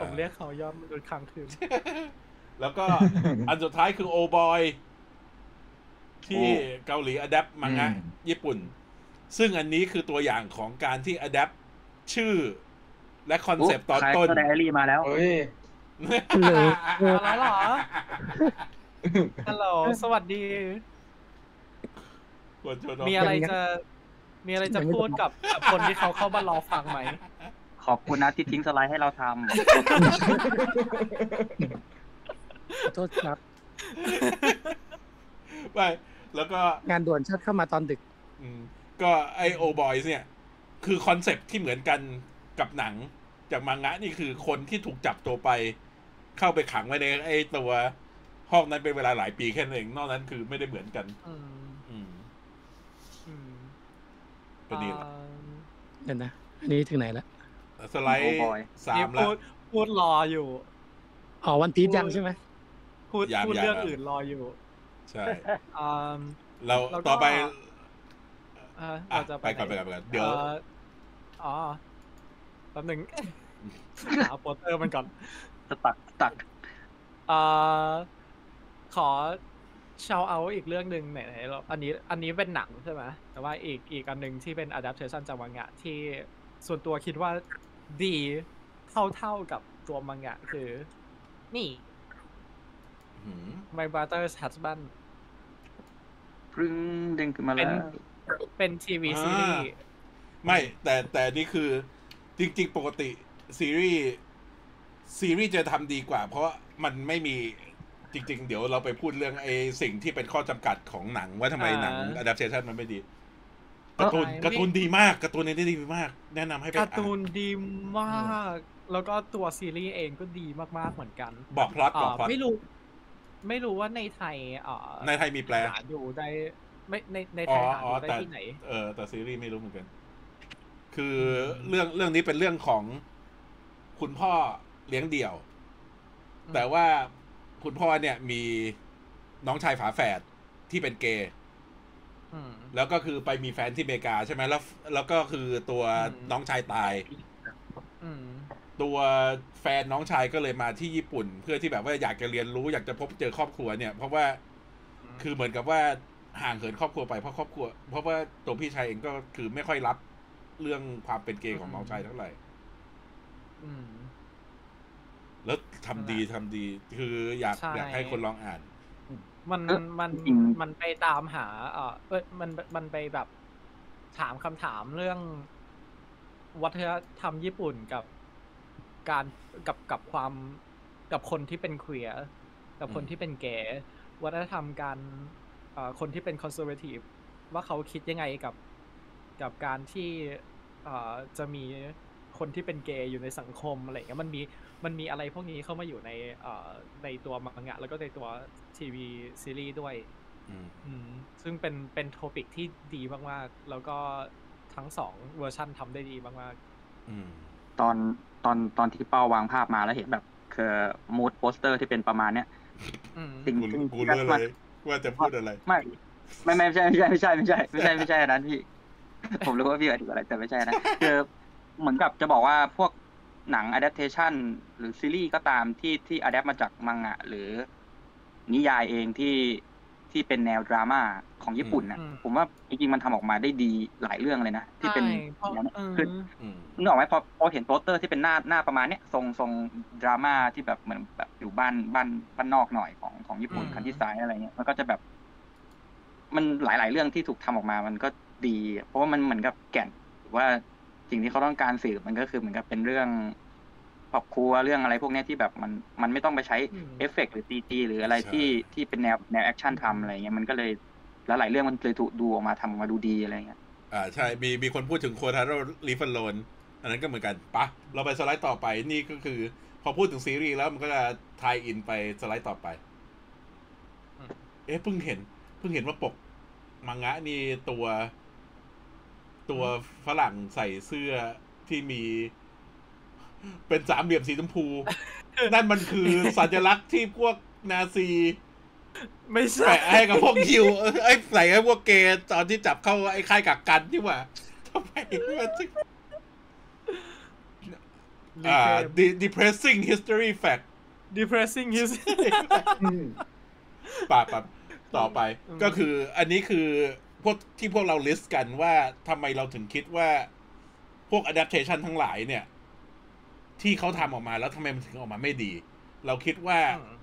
ผมเรียกเขายอดมนุษย์ค้างคืน แล้วก็อันสุดท้ายคือโอบอยที่เกาหลี adapt มังงะอืมญี่ปุ่น ซึ่งอันนี้คือตัวอย่างของการที่ adapt ชื่อ และคอนเซปต์ตอนต้น character ไดอารี่มาแล้วเฮ้ยมาแล้วเหรอฮัลโหลสวัสดี ควรชวนน้องมีอะไรจะมีอะไรจะพูดกับกับคนที่เขาเข้ามารอฟังไหม ขอบคุณนะที่ทิ้งสไลด์ให้เราทขอโทษครับไม่แล้วก็งานด่วนชัดเข้ามาตอนดึก อืม ก็ไอโอบอยเนี่ย คือคอนเซปต์ที่เหมือนกันกับหนัง จากมังงะนี่คือคนที่ถูกจับตัวไป เข้าไปขังไว้ในไอตัวห้องนั้นเป็นเวลาหลายปีแค่นั้นเอง นอกนั้นคือไม่ได้เหมือนกัน อืมอืม อืม ก็นี่แหละอ่าเดี๋ยวนะอันนี้ถึงไหนละสไลด์โอ้บอยสานี่มแล้วพูดพูดรออยู่ อ๋อวันพีชยังใช่ไหมพูดยังพูดยังเรื่องครับ อื่นรออยู่ใช่ อ่า เราแล้วก็ ต่อไปอ่าอะเราจะไปก่อนหไปก่อนไปก่อนเดี๋ยว อ่ออ๋อแป๊บหนึ่ง หาโปสเตอร์มันก่อนำสตักสตัก เอ่อขอ ชาวเอาอีกเรื่องหนึ่งไหนๆเราอันนี้อันนี้เป็นหนังใช่ไหมแต่ว่าอีกอีกอันหนึ่งที่เป็น adaptation จากมังงะที่ส่วนตัวคิดว่าดีเท่าเท่าๆกับตัวมังงะคือ นี่หืม My Brother's Husband พรึ้งเด้งขึ้นมาแล้ว เป็นทีวีซีรีส์ไม่แต่แต่นี่คือจริง ๆ ปกติซีรีส์ซีรีส์จะทำดีกว่า เพราะมันไม่มี จริง ๆ เดี๋ยวเราไปพูดเรื่องไอ้สิ่งที่เป็นข้อจำกัดของหนังว่าทำไมหนัง adaptation มันไม่ดีการ์ตูนการ์ตูนดีมากการ์ตูนนี้ดีมาก แนะนำให้ไปการ์ตูอ่านดีมาก แล้วก็ตัวซีรีส์เองก็ดีมากๆเหมือนกัน บอกพล็อตบอกอ่าพล็อตไม่รู้ ไม่รู้ว่าในไทยอ่าในไทยมีแปลหาดูได้ไม่ในในไทอ๋อยหาอ๋อดูได้แต่ที่ไหน เออแต่ซีรีส์ไม่รู้เหมือนกัน คือเรื่องเรื่องนี้เป็นเรื่องของคุณพ่อเลี้ยงเดี่ยวอืมแต่ว่า คุณพ่อเนี่ยมีน้องชายฝาแฝดที่เป็นเกย์อืมแล้วก็คือไปมีแฟนที่อเมริกาใช่ไหมแล้ว แล้วก็คือตัวอืมน้องชายตายอืมตัวแฟนน้องชายก็เลยมาที่ญี่ปุ่น เพื่อที่แบบว่าอยากจะเรียนรู้อยากจะพบเจอครอบครัวเนี่ย เพราะว่าคือเหมือนกับว่าห่างเหินครอบครัวไปเพราะครอบครัว เพราะว่าตัวพี่ชายเองก็คือไม่ค่อยรับเรื่องความเป็นเกย์ของน้องชายเท่าไหร่อืม แล้วทำดีทำดี คืออยากใช่อยากให้คนลองอ่าน มันเอ๊ะมันจริงมันไปตามหา เออเอยมันมันไปแบบถามคำถามเรื่อง วัฒนธรรมญี่ปุ่นกับการกับกับความกับคนที่เป็นเคลียร์กับคนอืมที่เป็นเกย์วัฒนธรรมการเอ่อคนที่เป็น conservative ว่าเขาคิดยังไงกับกับการที่เอ่อจะมีคนที่เป็นเกย์อยู่ในสังคมอะไรอย่างเงี้ยมันมี มันมีอะไรพวกนี้เข้ามาอยู่ในเอ่อในตัวมังงะ แล้วก็ในตัวทีวีซีรีส์ด้วยอืมอืมซึ่งเป็นเป็น topic ที่ดีมากๆ แล้วก็ทั้งสองเวอร์ชันทำได้ดีมากอืมตอนตอนตอนที่เป้าวางภาพมาแล้วเห็นแบบคือมูดโปสเตอร์ที่เป็นประมาณเนี้ยๆอืมสิ่งกูสิ่งกูที่รู้มัเลนยว่าจะพูดอะไรไม่ไม่ไม่ไม่ใช่ไม่ใช่ไม่ใช่ไม่ใช่ไม่ใช่ไม่ใช่อันนั้นพี่ ผมรู้ว่าพี่อธิบายอะไรแต่ไม่ใช่นะคือเหมือนกับจะบอกว่าพวก หนัง adaptation หรือซีรีส์ก็ตามที่ที่ adapt มาจากมังงะ หรือนิยายเองที่ที่เป็นแนวดราม่าของญี่ปุ่นนะอืมผมว่าจริงๆมันทำออกมาได้ดีหลายเรื่องเลยนะ ที่เป็นใช่เพราะอย่างนั้นเออคืออืมนึกออกไหมพอพอเห็นโปสเตอร์ที่เป็นหน้าหน้าประมาณเนี้ยทรงทรงดราม่าที่แบบเหมือนแบบอยู่บ้านบ้านบ้านนอกหน่อยของของญี่ปุ่นอืม countryside อะไรเงี้ยมันก็จะแบบ มันหลายๆเรื่องที่ถูกทำออกมา มันก็ดี เพราะว่ามันเหมือนกับแก่นหรือว่า สิ่งที่เขาต้องการสื่อมันก็คือเหมือนกับเป็นเรื่องครอบครัวเรื่องอะไรพวกเนี้ยที่แบบมันมันไม่ต้องไปใช้อืมเอฟเฟกต์หรือ CG หรืออะไรใช่ที่ที่เป็นแนวแนวแอคชั่นทำอะไรเงี้ยมันก็เลยแล้วหลายเรื่องมันเลยถูกดูออกมาทำออกมาดูดีอะไรเงี้ยอ่าใช่มีมีคนพูดถึงโคทาโร่ลีฟันโลนอันนั้นก็เหมือนกันปะเราไปสไลด์ต่อไปนี่ก็คือ พอพูดถึงซีรีส์แล้วมันก็จะทายอินไปสไลด์ต่อไปอืมเอ๊ะเพิ่งเห็น เพิ่งเห็นว่าปกมังงะนี่ตัว ตัวฝรั่งใส่เสื้อที่มี เป็นสามเหลี่ยมสีชมพู นั่นมันคือสัญลักษณ์ที่พวกนาซี ไม่ใช่แปะให้กับพวกยิวเอ้ยไอ้ใส่ให้พวกเกย์ตอนที่จับเข้าไอ้ค่ายกักกันที่ว่าทำไมมันถึงอ่า de- depressing history fact depressing his ป่าปับต่อไปอืมก็คืออันนี้คือ พวกที่พวกเรา list กันว่าทำไมเราถึงคิดว่าพวก adaptation ทั้งหลายเนี่ย ที่เขาทำออกมาแล้วทำไมมันถึงออกมาไม่ดี เราคิดว่าอืม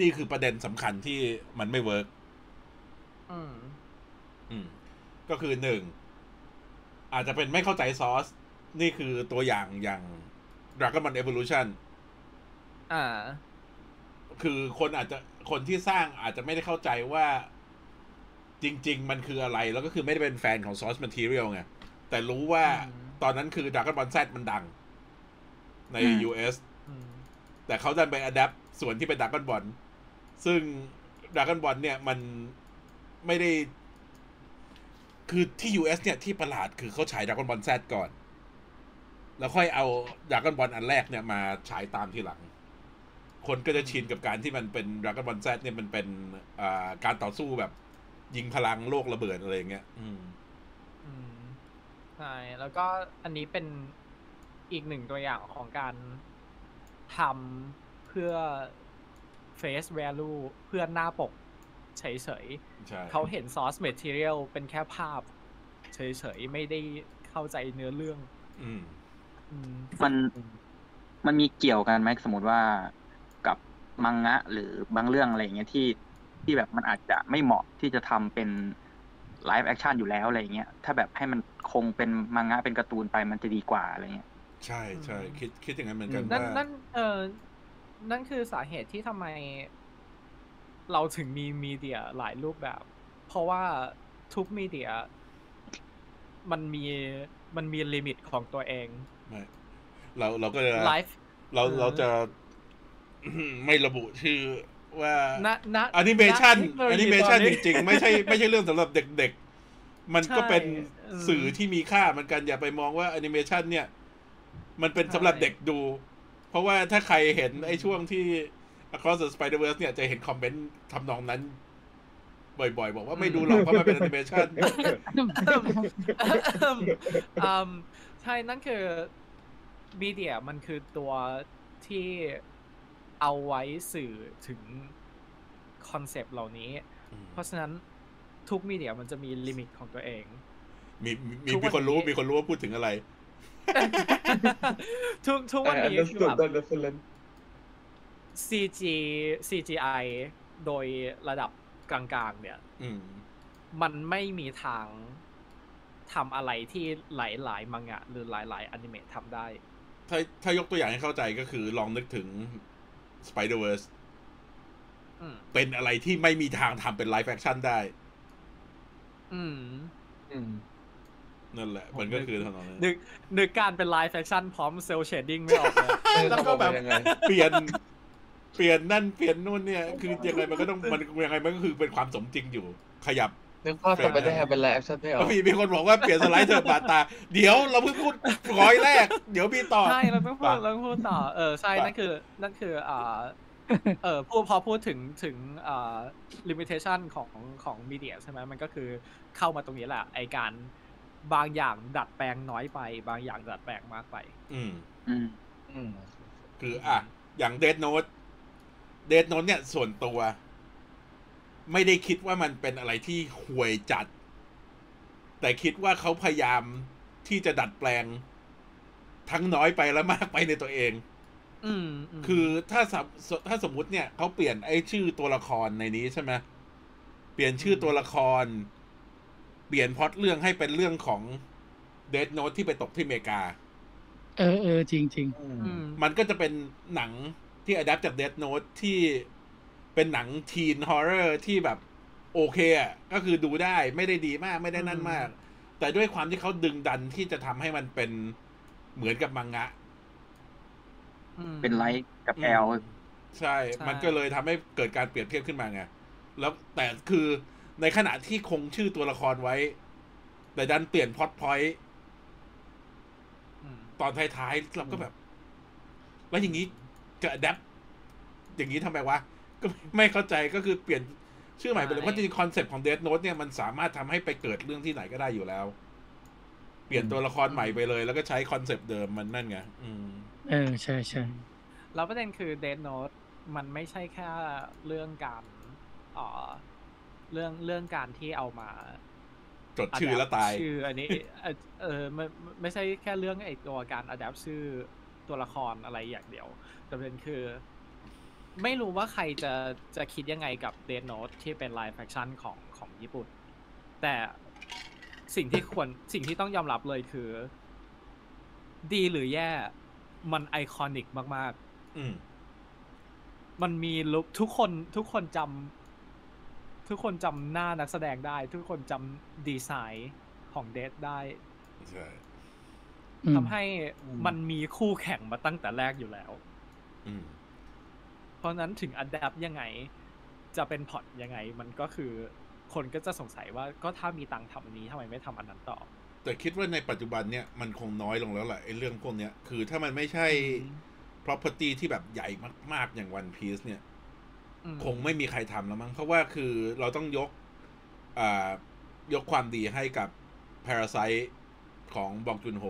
นี่คือประเด็นสำคัญที่มันไม่เวิร์กอืมอืม ก็คือหนึ่ง อาจจะเป็นไม่เข้าใจซอส นี่คือตัวอย่างอย่าง Dragon Ball Evolution อ่า คือคนอาจจะคนที่สร้างอาจจะไม่ได้เข้าใจว่า จริง ๆ มันคืออะไรแล้วก็คือไม่ได้เป็นแฟนของ source material ไง แต่รู้ว่าอืมตอนนั้นคือ Dragon Ball Z มันดัง ในอืม US อืมแต่เขาดันไป adapt ส่วนที่เป็น Dragon Ball ซึ่ง Dragon Ball เนี่ยมันไม่ได้ คือที่ US เนี่ยที่ประหลาดคือเขาฉาย Dragon Ball Z ก่อน แล้วค่อยเอา Dragon Ball อันแรกเนี่ยมาฉายตามทีหลังคนก็จะชินกับการที่มันเป็น Dragon Ball Z เนี่ยมันเป็นอ่าการต่อสู้แบบ ยิงพลังโลกระเบิดอะไรอย่างเงี้ยอืมอืมใช่ แล้วก็อันนี้เป็นอีกหนึ่งตัวอย่างของการทำเพื่อ face value เพื่อหน้าปกเฉยใช่ๆเขาเห็น source material เป็นแค่ภาพ เฉยๆ ไม่ได้เข้าใจเนื้อเรื่องอืมอืมมันมันมีเกี่ยวกันไหมสมมติว่ากับมังงะหรือบางเรื่องอะไรอย่างเงี้ยที่ ที่แบบมันอาจจะไม่เหมาะที่จะทำเป็น live action อยู่แล้วอะไรอย่างเงี้ยถ้าแบบให้มันคงเป็นมังงะเป็นการ์ตูนไปมันจะดีกว่าอะไรเงี้ยใช่ใช่คิดคิดอย่างนั้นเหมือนกันนั่นว่านั่นเออนั่นคือสาเหตุที่ทำไม เราถึงมี media หลายรูปแบบ เพราะว่าทุก media มันมีมันมี limit ของตัวเองไม่เราเราก็จะไลฟ์เราเออเราจะไม่ระบุชื่อ ว่าณณแอนิเมชันณเทคโลแอยีนิเมชันตจริงๆ ไม่ใช่ไม่ใช่เรื่องสำหรับเด็กๆ มันก็ใช่เป็นเออสื่อที่มีค่าเหมือนกันอย่าไปมองว่าแอนิเมชันเนี่ย มันเป็นสำหรับใช่เด็กดู เพราะว่าถ้าใครเห็นไอ้ช่วงที่ Across the Spider-Verse เนี่ยจะเห็นคอมเมนต์ทำนองนั้นบ่อยๆ บอกว่าไม่ดูหรอกเพราะมันเป็นแอนิเมชันอืมใช่นั่นคือมีเดียมันคือตัวที่ เอาไว้สื่อถึงคอนเซปต์เหล่านี้ เพราะฉะนั้นทุกมีเดียมันจะมีลิมิตของตัวเอง มีมีมีทุกวันมีคนรู้นี้มีคนรู้ว่าพูดถึงอะไร ทุกทุกวัน I นี้คือ understood แบบ the reference CG CGI โดยระดับกลางๆ เนี่ยอืมมันไม่มีทางทำอะไรที่หลายๆมังงะ หรือหลายๆอนิเมะทำได้ ถ้าถ้ายกตัวอย่างให้เข้าใจก็คือลองนึกถึง Spider-Verse อืมเป็นอะไรที่ไม่มีทางทำเป็น live action ได้ อืม อืม นั่นแหละผมมันก็นึกคือทำนองนั้นนึกนึกการเป็น live action พร้อม cel shading ไม่ออกเลยเออแล้วก็แบบจะบอกว่ายังไงเปลี่ยนเปลี่ยนนั่นเปลี่ยนนู่นเนี่ย คือยังไงมันก็ต้องมันยังไงมันก็คือเป็นความสมจริงอยู่ ขยับ นึกภาพ Spider-Ham เป็น live action ไม่ออกมีมีคนบอกว่าเปลี่ยนสไลด์เถอะบาดตา เดี๋ยวเราเพิ่งพูดร้อยแรก เดี๋ยวมีต่อ ใช่เราต้องพูดปะเราต้องพูดต่อ เออใช่ปะนั่นคือ นั่นคืออ่าเออพูดพอพูดถึงถึงอ่า limitation ของของ media ใช่ไหมมันก็คือเข้ามาตรงนี้แหละไอการบางอย่างดัดแปลงน้อยไป บางอย่างดัดแปลงมากไป อืม อืม อืม คืออะ อย่างเด n โน t เด n โน t เนี่ยส่วนตัว ไม่ได้คิดว่ามันเป็นอะไรที่ห่วยจัด แต่คิดว่าเขาพยายามที่จะดัดแปลง ทั้งน้อยไปและมากไปในตัวเองอืมมคือถ้าสมถ้าสมมุติเนี่ยเขาเปลี่ยนไอ้ชื่อตัวละครในนี้ใช่ไหมเปลี่ยนชื่อตัวละคร เปลี่ยนพล็อตเรื่องให้เป็นเรื่องของเด n โน t ที่ไปตกที่อเมริกา เออเออจริงจริงอืมมันก็จะเป็นหนังที่ adapt จาก Death Note ที่ เป็นหนัง teen horror ที่แบบโอเคอะก็คือดูได้ไม่ได้ดีมากไม่ได้นั่นมาก แต่ด้วยความที่เขาดึงดันที่จะทำให้มันเป็นเหมือนกับมังงะอืมเป็น Light กับ Lใช่ใช่ มันก็เลยทำให้เกิดการเปรียบเทียบขึ้นมาไง แล้วแต่คือในขณะที่คงชื่อตัวละครไว้ แต่ดันเปลี่ยน plot point อืมตอนท้ายๆเราก็แบบ แล้วอย่างนี้จะ adapt อย่างนี้ทำไมวะ ก็ไม่เข้าใจก็คือเปลี่ยนชื่อใหม่ไปเลยเพราะจริงๆคอนเซ็ปต์ของเด n โน t เนี่ยมันสามารถทำให้ไปเกิดเรื่องที่ไหนก็ได้อยู่แล้ว เปลี่ยนตัวละครใหม่ไปเลย แล้วก็ใช้คอนเซ็ปต์เดิมมันนั่นไงอืมเออใช่ใช่แล้วประเด็นคือเดนโน t มันไม่ใช่แค่เรื่องการเอ่อเรื่องเรื่องการที่เอามาจดชื่อแล้วตายชื่ออันนี้เออเออไม่ไม่ไม่ใช่แค่เรื่องไอตัวการ adapt ชื่อตัวละครอะไรอย่างเดียวแต่ประเด็นคือ ไม่รู้ว่าใครจะจะคิดยังไงกับเดนโน t ที่เป็น live action ของของญี่ปุ่น แต่สิ่งที่ควรสิ่งที่ต้องยอมรับเลยคือ ดีหรือแย่ มัน iconicมากๆ อืมมันมีลุคทุกคนทุกคนจำทุกคนจำหน้านักแสดงได้ ทุกคนจำดีไซน์ของเดทได้ใช่อืมทำให้มันมีคู่แข่งมาตั้งแต่แรกอยู่แล้ว อืม เพราะฉะนั้นถึง adapt ยังไง จะเป็นพอร์ตยังไง มันก็คือคนก็จะสงสัยว่าก็ถ้ามีตังค์ทำอันนี้ทำไมไม่ทำอันนั้นต่อ แต่คิดว่าในปัจจุบันเนี่ยมันคงน้อยลงแล้วแหละไอ้เรื่องพวกเนี้ยคือถ้ามันไม่ใช่ property ที่แบบใหญ่มาก ๆ อย่าง One Piece เนี่ยอืมคงไม่มีใครทำแล้วมั้งเพราะว่าคือเราต้องยกอ่ายกความดีให้กับ Parasite ของบองจุนโฮ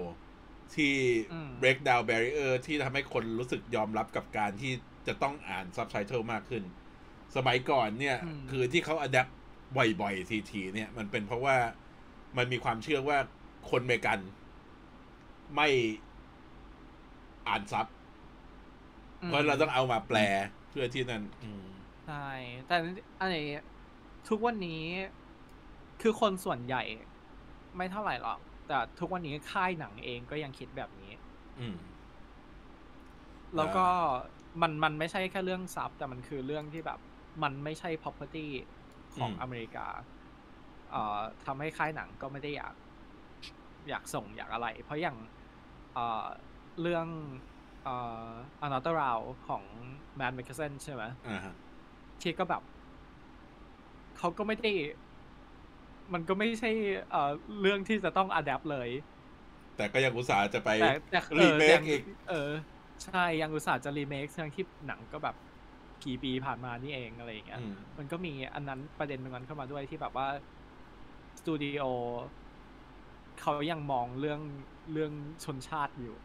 ที่อืม break down barrier ที่ทำให้คนรู้สึกยอมรับกับการที่ จะต้องอ่าน subtitle มากขึ้น สมัยก่อนเนี่ยอืมคือที่เขา adapt บ่อยๆทีๆเนี่ย มันเป็นเพราะว่ามันมีความเชื่อว่าคนเมกัน ไม่อ่านซับเพราะเราต้องเอามาแปลเพื่อที่นั่นอืมใช่แต่อะไรทุกวันนี้คือคนส่วนใหญ่ ไม่เท่าไหร่หรอก แต่ทุกวันนี้ค่ายหนังเองก็ยังคิดแบบนี้ อืมแล้วก็ มันมันไม่ใช่แค่เรื่องซับแต่มันคือเรื่องที่แบบ มันไม่ใช่ property ของอืมอเมริกา เอ่อทำให้ค่ายหนังก็ไม่ได้อยาก อยากส่งอยากอะไร เพราะอย่างเอ่อเรื่องเอ่อ Another Round ของ Man m c k e s o n ใช่ไหมอ่าฮะที่ก็แบบเขาก็ไม่ได้ มันก็ไม่ใช่เอ่อเรื่องที่จะต้องอัดแอปเลย แต่ก็ยังอุตส่าห์จะไปแต่แต่เอรีอเมยัคงอีกเออ ใช่ยังอุตส่าห์จะรีเมคทั้งที่หนังก็แบบกี่ปีผ่านมานี่เองอะไรอย่างเงี้ยอืมมันก็มีอันนั้นประเด็นตรงนั้นเข้ามาด้วยที่แบบว่าสตูดิโอเขายังมองเรื่องเรื่องชนชาติอยู่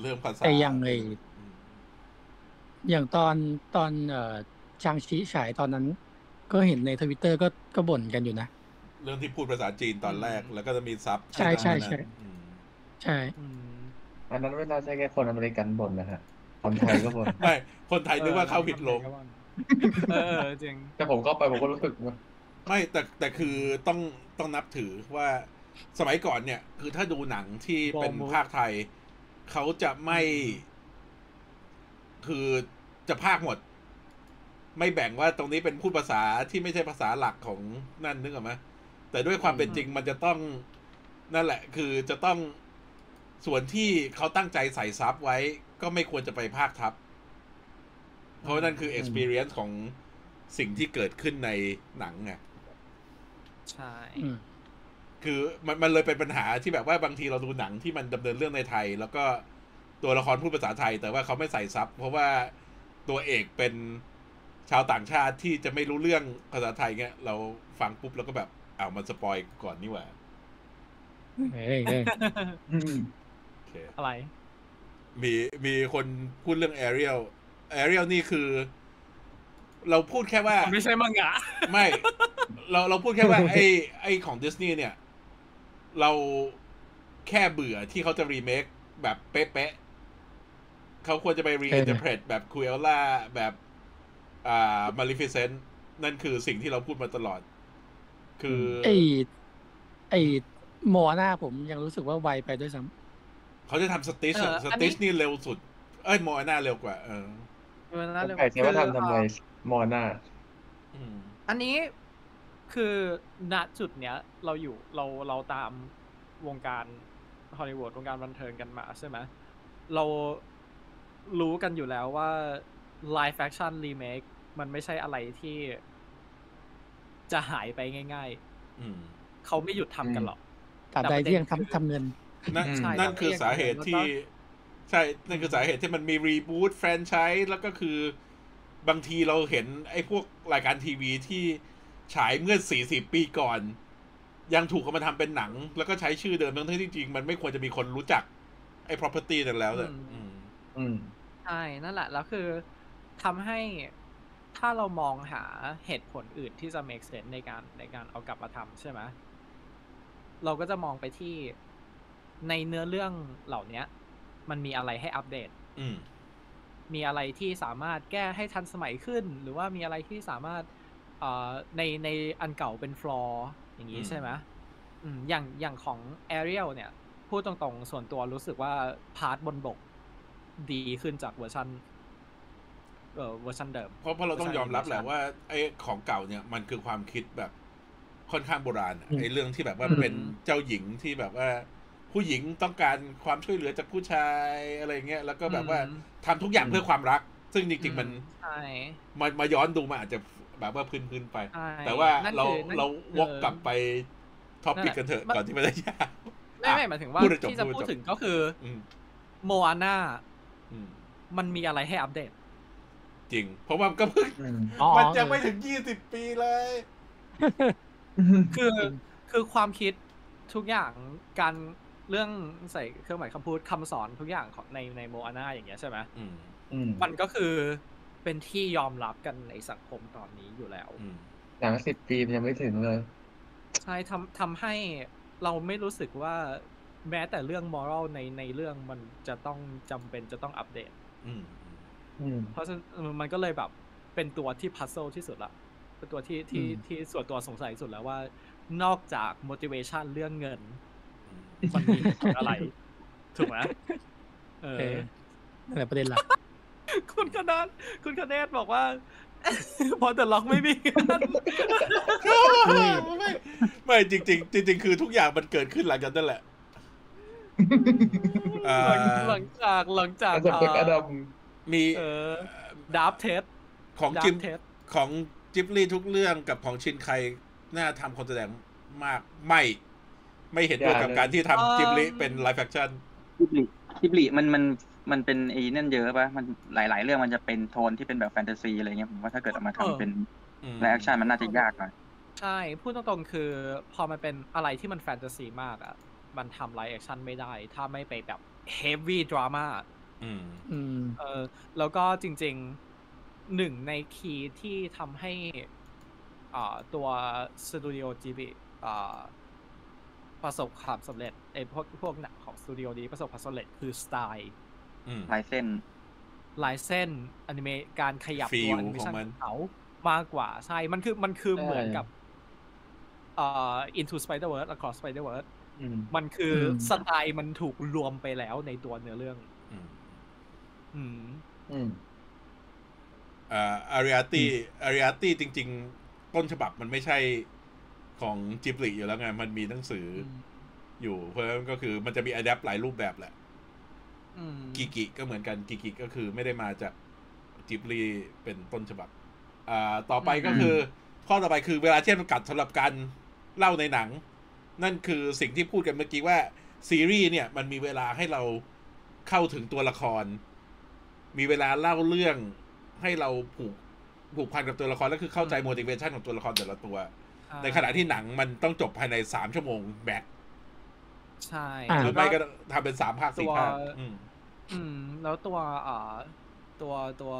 เรื่องภาษาแต่อย่างไออืมอย่างตอนตอนเอ่อชางชีฉายตอนนั้น ก็เห็นในทวิตเตอร์ก็ก็บ่นกันอยู่นะ เรื่องที่พูดภาษาจีนตอนแรกอืมแล้วก็จะมีซับใช่ใช่ใช่อืมใช่ อืมอันนั้นไม่น่าใช่แค่คนอเมริกันบ่นนะฮะคนไทยก็บ่นไม่คนไทยนึกว่าเข้าผิดลงเออเออจริง แต่ผมก็ไปผมก็รู้สึกว่าไม่แต่แต่คือต้องต้องนับถือว่าสมัยก่อนเนี่ย คือถ้าดูหนังที่เป็น Bournemouth ภาคไทย เขาจะไม่ คือจะภาคหมด ไม่แบ่งว่าตรงนี้เป็นพูดภาษาที่ไม่ใช่ภาษาหลักของนั่นนึกออกไหมแต่ด้วยความเป็นจริงมันจะต้องนั่นแหละ คือจะต้อง ส่วนที่เขาตั้งใจใส่ซับไว้ก็ไม่ควรจะไปภาคทับ เพราะว่านั่นคือ experience ของสิ่งที่เกิดขึ้นในหนังไงใช่อืมคือมันมันเลยเป็นปัญหาที่แบบว่าบางทีเราดูหนังที่มันดำเนินเรื่องในไทย แล้วก็ตัวละครพูดภาษาไทย แต่ว่าเขาไม่ใส่ซับเพราะว่าตัวเอกเป็นชาวต่างชาติที่จะไม่รู้เรื่องภาษาไทยเงี้ยเราฟังปุ๊บแล้วก็แบบอ้าวมัน spoil ก่อนนี่หว่าเฮ้ยเฮ้ย อืมโอเคอะไร มีมีคนพูดเรื่อง Ariel Ariel นี่คือ เราพูดแค่ว่า ไม่ใช่มังงะ ไม่ เราเราพูดแค่ว่า ไอ้ไอ้ของดิสนีย์เนี่ย เราแค่เบื่อที่เขาจะรีเมคแบบเป๊ะๆเขาควรจะไป reinterpret แบบ Cruellaแบบอ่ามาริฟิเซนนั่นคือสิ่งที่เราพูดมาตลอด คือ ไอไอโมอาน่าผมยังรู้สึกว่าไวไปด้วยซ้ เขาจะทำสติชเออสอันนี้ติชนี่เร็วสุด เอ้ยโมอาน่าเร็วกว่า เออเออนั่นเลยไก่เทว่าทำทำไมคือมอน่าอืมอันนี้คือณจุดเนี้ย เราอยู่เราเราตามวงการฮอลลีวูดวงการบันเทิงกันมาใช่ไหมเรารู้กันอยู่แล้วว่า live action remake มันไม่ใช่อะไรที่จะหายไปง่ายอืมๆเขาไม่หยุดทำกันหรอกำตราบใดที่ยังทำทำเงิน นั่นอืมใช่นั่นครับคือสาเหตุที่แล้วก็ใช่ นั่นคือสาเหตุที่มันมีรีบูตแฟรนไชส์แล้วก็คือบางทีเราเห็นไอ้พวกรายการทีวีที่ฉายเมื่อ40ปีก่อน ยังถูกเอามาทำเป็นหนัง แล้วก็ใช้ชื่อเดิมทั้งที่จริงๆมันไม่ควรจะมีคนรู้จัก ไอ้ property นั้นแล้วเลยอืมอืม อืม ใช่นั่นแหละแล้วคือทำให้ถ้าเรามองหาเหตุผลอื่นที่จะ make sense ในการในการเอากลับมาทำใช่ไหมเราก็จะมองไปที่ ในเนื้อเรื่องเหล่านี้มันมีอะไรให้อัปเดตอืมมีอะไรที่สามารถแก้ให้ทันสมัยขึ้น หรือว่ามีอะไรที่สามารถเอ่อในในอันเก่าเป็นฟลอร์อย่างนี้อืมใช่ไหมอืมอย่างอย่างของ Ariel เนี่ย พูดตรงๆ ส่วนตัวรู้สึกว่า part บนบก ดีขึ้นจากเวอร์ชันเออเวอร์ชันเดิม เพราะเพราะเราต้องยอมรับแหละใช่ว่าไอ้ของเก่าเนี่ยมันคือความคิดแบบค่อนข้างโบราณอะอืมไอ้เรื่องที่แบบว่าอืมเป็นเจ้าหญิงที่แบบว่า ผู้หญิงต้องการความช่วยเหลือจากผู้ชายอะไรเงี้ยแล้วก็แบบว่าอืมทำทุกอย่างเพื่อความรัก ซึ่งจริงๆมันใช่มามาย้อนดูมันอาจจะแบบว่าพื้นๆไปใช่แต่ว่านั่นเราคือนั่นเราคือวกกลับไปท็อปิกกันเถอะมันก่อนที่มันจะยาวไม่ไม่หมายถึงว่าพูดให้จบที่จะพูดให้พูดจบถึงก็คืออืมโมอาน่าอืมมันมีอะไรให้อัปเดต จริง เพราะว่ามันก็เพิ่งอืมอ๋อมันยังไม่ถึงยี่สิบปีเลย คือคือความคิดทุกอย่างการ เรื่องใส่เครื่องหมายคำพูดคำสอนทุกอย่างของในในโมอาน่าอย่างเงี้ยใช่ไหมอืมอืมมันก็คือเป็นที่ยอมรับกันในสังคมตอนนี้อยู่แล้วอืมหนังสิบปีมันยังไม่ถึงเลย ใช่ทำทำให้เราไม่รู้สึกว่าแม้แต่เรื่องมอรัลในในเรื่องมันจะต้องจำเป็นจะต้องอัปเดตอืมอืมเพราะฉะนั้นมันก็เลยแบบเป็นตัวที่พัซเซิลที่สุดละเป็นตัวที่ที่อืมที่ส่วนตัวสงสัยสุดแล้วว่า นอกจาก motivation เรื่องเงินอื มมันมีเหตุผลอะไร ถูกไหมเอเอออนั่นแหละประเด็นหลักคุณคณะคุณคเนศบอกว่า พอแต่ล็อกไม่มีเงินไม่ไม่จริงๆจริงๆคือทุกอย่างมันเกิดขึ้นหลังจากนั้นแหละอ่าหลังจากหลังจากสเปกอดัมมีเออดับเทสของดัจิบมเทสของจิบลี่ทุกเรื่องกับของชินไคน่าทำคนแสดงมากไม่ ไม่เห็นด้วยกับการที่ทำจิบลิเป็น live action จิบลิจิบลิมันมันมันเป็นไอ้นั่นเยอะปะมันหลาย ๆ เรื่องมันจะเป็นโทนที่เป็นแบบแฟนตาซีอะไรเงี้ยผมว่าถ้าเกิดเอามาทำเป็น live action มันน่าจะยากหน่อยใช่ พูดตรงๆคือ พอมันเป็นอะไรที่มันแฟนตาซีมากอะ มันทำ live action ไม่ได้ ถ้าไม่ไปแบบ heavy drama อืมอืมเออ แล้วก็จริงๆหนึ่งใน key ที่ทำให้อ่าตัวสตูดิโอจิบลิอ่า ประสบความสำเร็จไอ้พวกพวกหนังของสตูดิโอนี้ประสบความสำเร็จคือสไตล์อืมลายเส้นลายเส้นอนิเมะการขยับตัว Feel แอนิเมชันของมันของเขามากกว่าใช่มันคือมันคือใช่เหมือนกับเอ่อ Into Spider-Verse Across Spider-Verse อืมมันคืออมสไตล์มันถูกรวมไปแล้วในตัวเนื้อเรื่อง อืม อืมอืมอ่าอาริอาตี้อาริอาตี้จริง ๆ ต้นฉบับมันไม่ใช่ ของจิบลิอยู่แล้วไง มันมีหนังสืออมอยู่ เพราะฉะนั้นก็คือมันจะมีอัดแอปหลายรูปแบบแหละอืมกิกิก็เหมือนกันกิกิก็คือไม่ได้มาจากจิบลีเป็นต้นฉบับ อ่า ต่อไปก็คือ ข้อต่อไปคือเวลาที่จำกัดสำหรับการเล่าในหนัง นั่นคือสิ่งที่พูดกันเมื่อกี้ว่า ซีรีส์เนี่ยมันมีเวลาให้เราเข้าถึงตัวละคร มีเวลาเล่าเรื่องให้เราผูกผูกพันกับตัวละคร แล้วคือเข้าใจ motivation ของตัวละครแต่ละตัว ในขณะที่หนังมันต้องจบภายในสามชั่วโมงแบ็คใช่อ่าหรือไม่ก็ทำเป็นสามภาคสี่ภาคตัวอืมอืม แล้วตัวเอ่อตัวตัว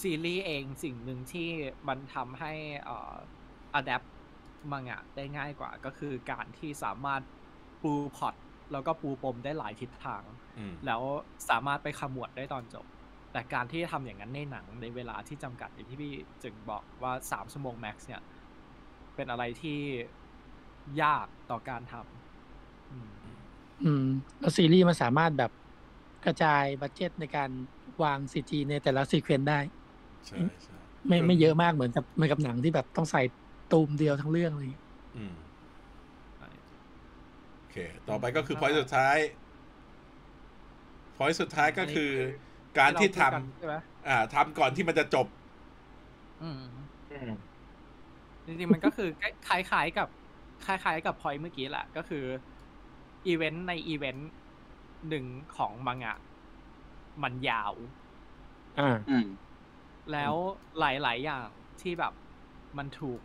ซีรีส์เองสิ่งหนึ่งที่มันทำให้เอ่อadapt มังงะได้ง่ายกว่า ก็คือการที่สามารถปูพล็อตแล้วก็ปูปมได้หลายทิศทางอืมแล้วสามารถไปขมวดได้ตอนจบ แต่การที่ทำอย่างนั้นในหนังในเวลาที่จำกัดอย่างที่พี่จึงบอกว่าสามชั่วโมง max เนี่ย เป็นอะไรที่ยากต่อการทำอืมอืมแล้วซีรีส์มันสามารถแบบกระจาย budget ในการวาง CG ในแต่ละ sequence ได้ ใช่ใช่ไม่ไม่เยอะมากเหมือนกับเหมือนกับหนังที่แบบต้องใส่ตูมเดียวทั้งเรื่องอะไรอย่างเงี้ยอืมโอเค ต่อไปก็คือ point สุดท้าย point สุดท้ายก็คือ การที่ทเพูดกันใช่ไหมำอ่าทำก่อนที่มันจะจบ อืม จริงๆมันก็คือคล้ายๆกับคล้ายๆกับพอยเมื่อกี้แหละก็คืออีเวนต์ในอีเวนต์หนึ่งของมังงะ มันยาวอ่าอืมแล้วหลายๆอย่างที่แบบมันถูก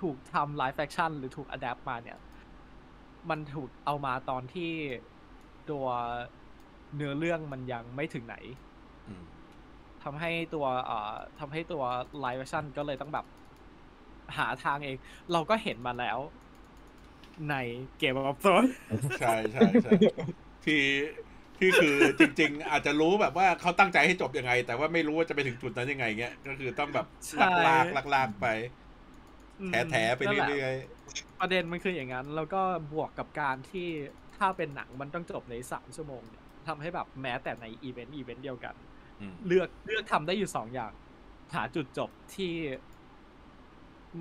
ถูกทำ live action หรือถูก adapt มาเนี่ย มันถูกเอามาตอนที่ตัวเนื้อเรื่องมันยังไม่ถึงไหนอืมทำให้ตัวเอ่อทำให้ตัว live action ก็เลยต้องแบบ หาทางเอง เราก็เห็นมาแล้ว ในเกมออฟโซนใช่ใช่ใช่ที่ที่คือจริง ๆ อาจจะรู้แบบว่าเขาตั้งใจให้จบยังไง แต่ว่าไม่รู้ว่าจะไปถึงจุดนั้นยังไงเงี้ยก็คือต้องแบบลากลากลากลากไปแถแถไปเรื่อยประเด็นมันคืออย่างนั้น แล้วก็บวกกับการที่ถ้าเป็นหนังมันต้องจบในสามชั่วโมงเนี่ยทำให้แบบแม้แต่ในอีเวนต์อีเวนต์เดียวกันๆอืมเลือกเลือกทำได้อยู่สองอย่าง หาจุดจบที่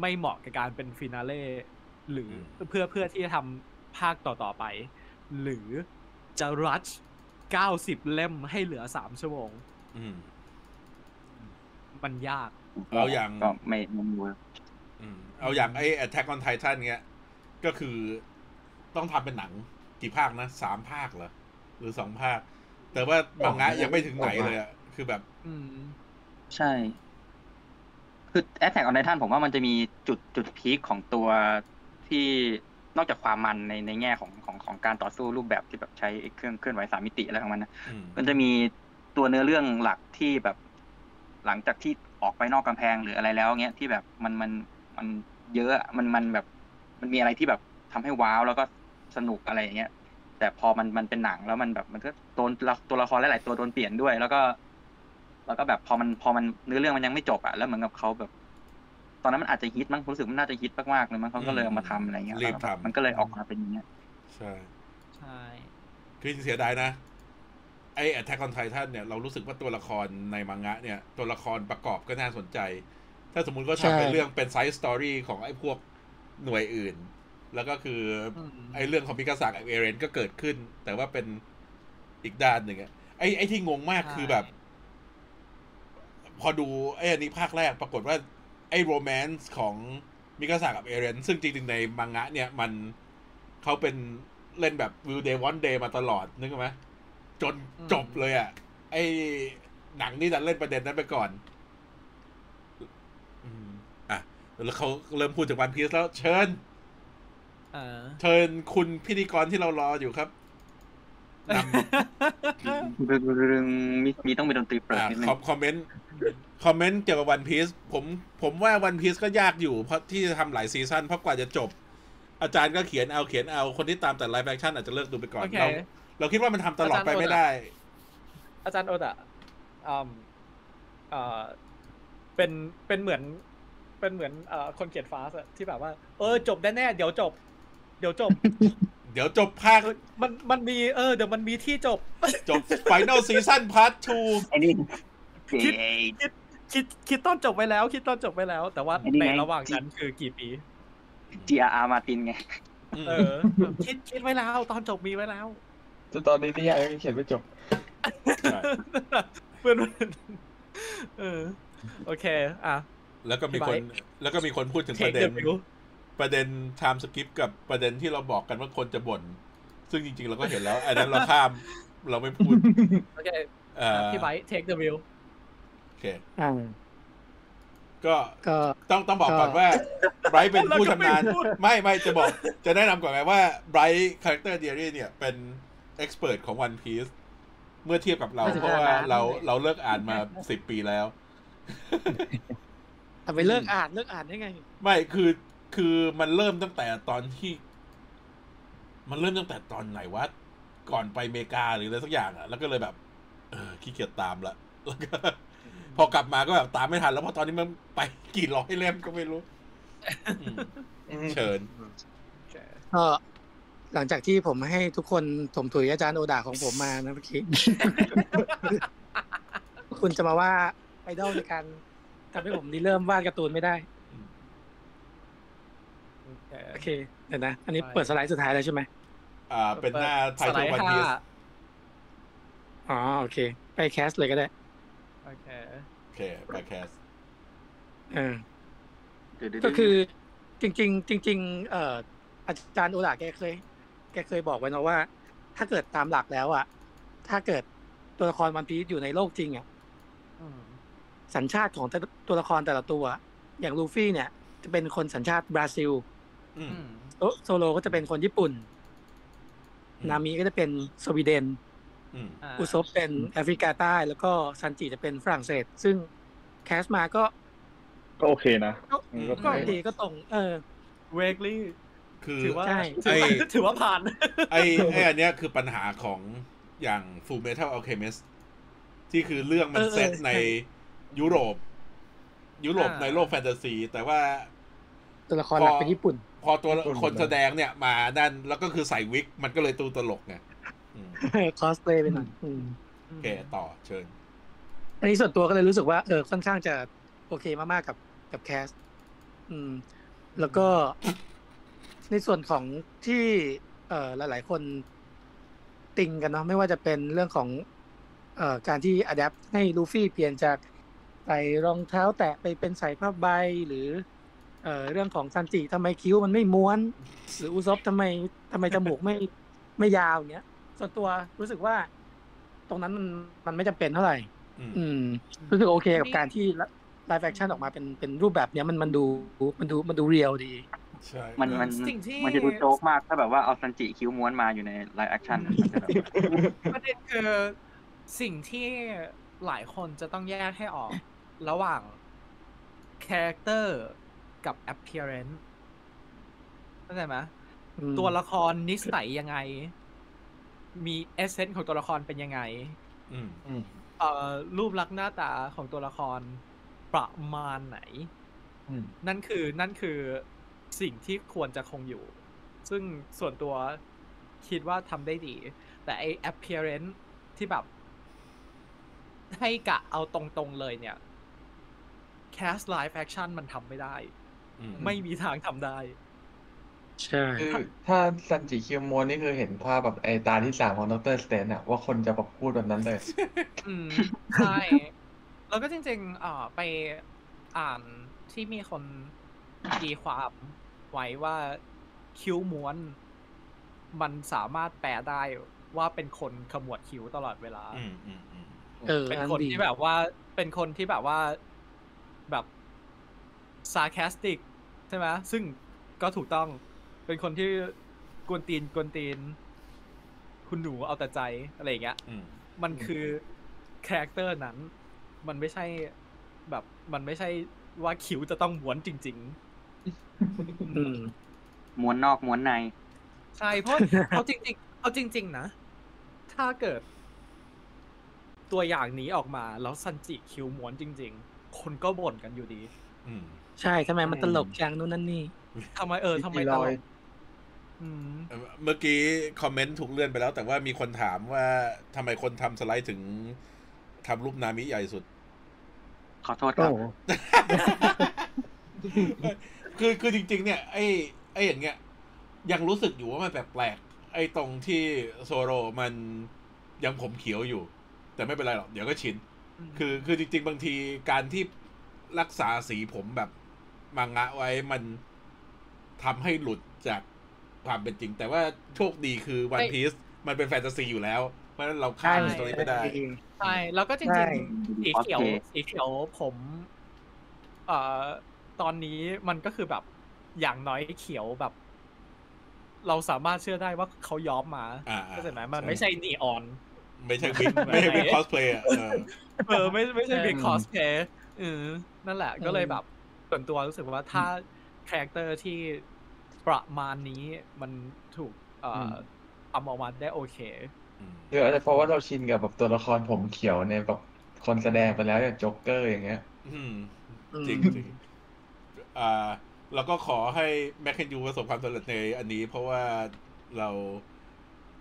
ไม่เหมาะกับการเป็นฟินาเล่หรืออเพื่อเพื่อที่จะทำภาคต่อๆไป หรือจะรัชเก้าสิบเล่มให้เหลือสามชั่วโมงอืมมันยาก เอาอย่างก็ไม่ไม่รู้ว่าอืมเอาอย่างไอ้ Attack on Titan เงี้ย ก็คือต้องทำเป็นหนังกี่ภาคนะสามภาคเหรอ หรือสองภาค แต่ว่าบางงะยังไม่ถึงไหนเลยอะคือแบบอืมใช่ คือ Attack on Titan ผมว่ามันจะมีจุดจุดพีคของตัวที่นอกจากความมันในในแง่ของของของการต่อสู้รูปแบบที่แบบใช้เครื่องเคลื่อนไหวสามมิติอะไรของมันนะอืมมันจะมีตัวเนื้อเรื่องหลักที่แบบ หลังจากที่ออกไปนอกกำแพงหรืออะไรแล้วเงี้ยที่แบบมันมันมันเยอะอะมันมันแบบ มันมีอะไรที่แบบทำให้ว้าวแล้วก็สนุกอะไรอย่างเงี้ยแต่พอมันมันเป็นหนังแล้วมันแบบมันก็โดนละตัวละครหลายๆตัวโดนเปลี่ยนด้วย แล้วก็ แล้วก็แบบพอมันพอมันเนื้อเรื่องมันยังไม่จบอะแล้วเหมือนกับเขาแบบ ตอนนั้นมันอาจจะฮิตมั้งรู้สึกมันน่าจะฮิตมากๆเลยมั้งเขาก็เลยเอามาทำอะไรเงี้ยรีบแล้วแบบทำมันก็เลยออกมาเป็นอย่างเงี้ยใช่ใช่คือเสียดายนะไอ้ Attack on Titan เนี่ยเรารู้สึกว่าตัวละครในมังงะเนี่ย ตัวละครประกอบก็น่าสนใจ ถ้าสมมุติก็ใช่ทำเป็นเรื่องเป็น side story ของไอ้พวกหน่วยอื่น แล้วก็คืออมไอ้เรื่องของมิกาซากกับเอเรนก็เกิดขึ้น แต่ว่าเป็นอีกด้านหนึ่งอะไอ้ไอ้ที่งงมากคือแบบ พอดูไอ้อันนี้ภาคแรกปรากฏว่า ไอ้ romance ของมิกาซากับเอเรนซึ่งจริงๆในมังงะเนี่ยมันเขาเป็นเล่นแบบ will they won't they มาตลอดนึกออกไหมจนอืมจบเลยอะ ไอ้หนังนี่ดันเล่นประเด็นนั้นไปก่อนอืมอะแล้วเขาเริ่มพูดถึงวันพีซแล้วเชิญเออเชิญคุณพิธีกรที่เรารออยู่ครับ นำเรื่องมีมีต้องมีดนตรีเปิดอ่านิดนึคองมคอมเมนต์คอมเมนต์เกี่ยวกับวันพีซผมผมว่าวันพีซก็ยากอยู่เพราะที่จะทำหลายซีซั่นเพราะกว่าจะจบ อาจารย์ก็เขียนเอาเขียนเอาคนที่ตามแต่ live action อาจจะเลิกดูไปก่อนโอเคเราเราคิดว่ามันทำตลอดไปไม่ได้ อาจารย์โอดะอืมเอ่อเป็นเป็นเหมือนเป็นเหมือนเอ่อคนเขียนฟาสอะที่แบบว่า เออจบแน่ๆเดี๋ยวจบ เดี๋ยวจบ เดี๋ยวจบภาคเออมันมันมีเออเดี๋ยวมันมีที่จบ จบไฟน a ลซีซั่นพาร์ทไอ้นี่เจคิดคิดคิดคิดต้นจบไว้แล้ว คิดต้นจบไว้แล้ว แต่ว่าไอ้นี่ในไงระหว่างนั้นคือกี่ปีจีอาร์มาตินไง2เออ คิดคิดไว้แล้ว ตอนจบมีไว้แล้วจนตอนนี้นิยายยังเขียนไม่จบใช่พื่อนเออ โอเค อะ แล้วก็มีคนพี่ไบร์แล้วก็มีคนพูดถึงป take ระเด็น the view ประเด็น time skip กับประเด็นที่เราบอกกันว่าคนจะบ่นซึ่งจริงๆ เราก็เห็นแล้วอันนั้นเราข้ามเราไม่พูดโอเคเอ่อพี่ไบร์ท take the view โอเคอ่าก็ก็ต้องต้องบอกก่อนก็ว่าไบรท์เป็นผู้ชำนาญแล้วก็ไม่พูดไม่ไม่จะบอกจะแนะนำก่อนไงว่าไบรท์ Character Diary เนี่ยเป็น expert ของ One Piece เมื่อเทียบกับเราไม่ถึงเพราะว่าขนาดนั้นเราเราเลิกอ่านมาสิบปีแล้วทำไปเลิกอ่านเลิกอ่านได้ไง ไม่คือ คือมันเริ่มตั้งแต่ตอนที่ มันเริ่มตั้งแต่ตอนไหนวะก่อนไปอเมริกาหรืออะไรสักอย่างอะแล้วก็เลยแบบ เออขี้เกียจตามละแล้วก็พอกลับมาก็แบบตามไม่ทัน แล้วเพราะตอนนี้มันไปกี่ร้อยเล่มก็ไม่รู้อืมเชิญก็หลังจากที่ผมให้ทุกคนถมถุยอาจารย์โอดาของผมมานะเมื่อกี้คุณจะมาว่าไอดอลในการทำให้ผมนี่เริ่มวาดการ์ตูนไม่ได้ โอเคโอเคเดี๋ยวนะ อันนี้ใช่เปิดสไลด์สุดท้ายแล้วใช่ไหมอ่า เป็นหน้าไทสทไลอลด์วันห้าพีซอ๋อโอเค ไป cast เลยก็ได้ โอเค โอเค ไป castเออก็คือจริง ๆ จริง ๆ เอ่ออาจารย์โอดะแกเคย แกเคยบอกไว้นะว่า ถ้าเกิดตามหลักแล้วอะ ถ้าเกิดตัวละครวันพีซอยู่ในโลกจริงอะอืมสัญชาติของแต่ตัวละครแต่ละตัว อย่างลูฟี่เนี่ย จะเป็นคนสัญชาติบราซิลอืมอืม โซโซโรก็จะเป็นคนญี่ปุ่นอืมนามิก็จะเป็นสวีเดนอืมาอุซบเป็นแอฟริกาใต้ แล้วก็ซันจิจะเป็นฝรั่งเศส ซึ่งแคสมาก็ ก็โอเคนะ ก็อืมก็ก็ดีก็ตรง เออเวกลี่คือถือว่าใช่ถือว่าไอ้ถือว่าผ่าน ไอ้ไอ้อันเนี้ยคือปัญหาของอย่าง Full Metal Alchemist ที่คือเรื่องมันเออเออเซตในใช่ยุโรป ยุโรปอ่าในโลกแฟนตาซี แต่ว่าตัวละครหลักเป็นญี่ปุ่น พอตัวญี่ปุ่นคนแสดงเนี่ยมานั่นแล้วก็คือใส่วิก มันก็เลยตูตลกไงอืมคอสเพลย์ไปหน่อยอืมโอเคต่อเชิญ อันนี้ส่วนตัวก็เลยรู้สึกว่าเออค่อนข้างจะโอเคมากๆกับกับแคสอืม แล้วก็ในส่วนของที่ เอ่อหลาย ๆ คนติงกันเนาะไม่ว่าจะเป็นเรื่องของเอ่อการที่อัดแอปให้ลูฟี่เปลี่ยนจากใส่รองเท้าแตะไปเป็นใส่ผ้าใบหรือ เอ่อเรื่องของซันจิทำไมคิ้วมันไม่ม้วน หรืออุซบทำไมทำไมจมูกไม่ไม่ยาวอย่างเงี้ย ส่วนตัวรู้สึกว่า ตรงนั้นมันมันไม่จำเป็นเท่าไหร่อืมอืม รู้สึกโอเคกับการที่ live action ออกมาเป็นเป็นรูปแบบเนี้ยมันมันดูมันดูมันดู real ดีใช่มันมันสิ่งที่มันจะดูโจ๊กมากถ้าแบบว่าเอาซันจิคิ้วม้วนมาอยู่ใน live action มันจะแบบประเด็นคือสิ่งที่หลายคนจะต้องแยกให้ออก ระหว่าง character กับ appearance เข้าใจไหมอืมตัวละครนิสัยยังไง มีเอเซนส์ของตัวละครเป็นยังไงอืมอืมเอ่อรูปลักษณ์หน้าตาของตัวละครประมาณไหนอืมนั่นคือนั่นคือสิ่งที่ควรจะคงอยู่ ซึ่งส่วนตัวคิดว่าทำได้ดี แต่ไอ appearance ที่แบบ ให้กะเอาตรงๆเลยเนี่ย cast live action มันทำไม่ได้อืม ไม่มีทางทำได้ ใช่คือถ้าซันจิคิวโมนนี่คือเห็นภาพแบบไอตาที่สามของดรสเตนอะว่าคนจะแบบพูดแบบนั้นเลยอืมใช่แล้วก็จริงๆเอ่อไปอ่านที่มีคนตีความไว้ว่าคิ้วม้วน มันสามารถแปลได้ว่าเป็นคนขมวดคิ้วตลอดเวลาอืมอืมอืมเออเป็นอันคนดีที่แบบว่า เป็นคนที่แบบว่า แบบ sarcastic ใช่ไหมซึ่งก็ถูกต้องเป็นคนที่กวนตีนกวนตีน คุณหนูเอาแต่ใจอะไรอย่างเงี้ยอืมมันคือcharacter นั้น มันไม่ใช่แบบมันไม่ใช่ว่าคิ้วจะต้องม้วนจริงอืมม้วนนอกม้วนในๆใช่เพราะเอาจริง ๆ เอาจริง ๆ นะ ถ้าเกิด ตัวอย่างนี้ออกมา แล้วซันจิคิ้วม้วนจริง ๆ คนก็บ่นกันอยู่ดีอืม ใช่ทำไมมันตลกจังนู่นนั่นนี่ทำไมเออทำไมอีตลลอยกอืมเอ่อเมื่อกี้คอมเมนต์ถูกเลื่อนไปแล้ว แต่ว่ามีคนถามว่าทำไมคนทำสไลด์ถึงทำรูปนามิใหญ่สุด ขอโทษครับ คือคือจริง ๆ เนี่ย ไอ้ไอ้อย่างเงี้ย ยังรู้สึกอยู่ว่ามันแปลกๆไอ้ตรงที่โซโรมันยังผมเขียวอยู่ แต่ไม่เป็นไรหรอก เดี๋ยวก็ชิน คือคือจริง ๆ บางทีการที่รักษาสีผมแบบ มังงะไว้มันทำให้หลุดจากความเป็นจริง แต่ว่าโชคดีคือวันไม่พี e มันเป็นแฟนตาซีอยู่แล้ว เพราะฉะนั้นเราข้ามตรงนี้ไปได้ ใช่ แล้วก็จใช่ริงๆสีเขียวโอเคสีเขียวผมเอ่อตอนนี้มันก็คือแบบอย่างน้อยเขียวแบบ เราสามารถเชื่อได้ว่าเขาย้อมมาอ่าเข้าใจไหมมันใช่ไม่ใช่นีออน ไม่ใช่วิกไม่ใช่วิกคอสเพลย์อะเออเออไม่ไม่ใช่ใช่วิกคอสเพลย์เออนั่นแหละก็เลยแบบ ส่วนตัวรู้สึกว่าถ้า character ที่ประมาณนี้มันถูกเอ่อทำออกมาได้โอเคเดี๋ยวอาจจะเพราะว่าเราชินกับแบบตัวละครผมเขียวในแบบคนแสดงไปแล้วอย่างโจ๊กเกอร์อย่างเงี้ยอืมอืมจริงจริงอ่าเราก็ขอให้แมคเคนยูประสบความสำเร็จในอันนี้ เพราะว่าเรา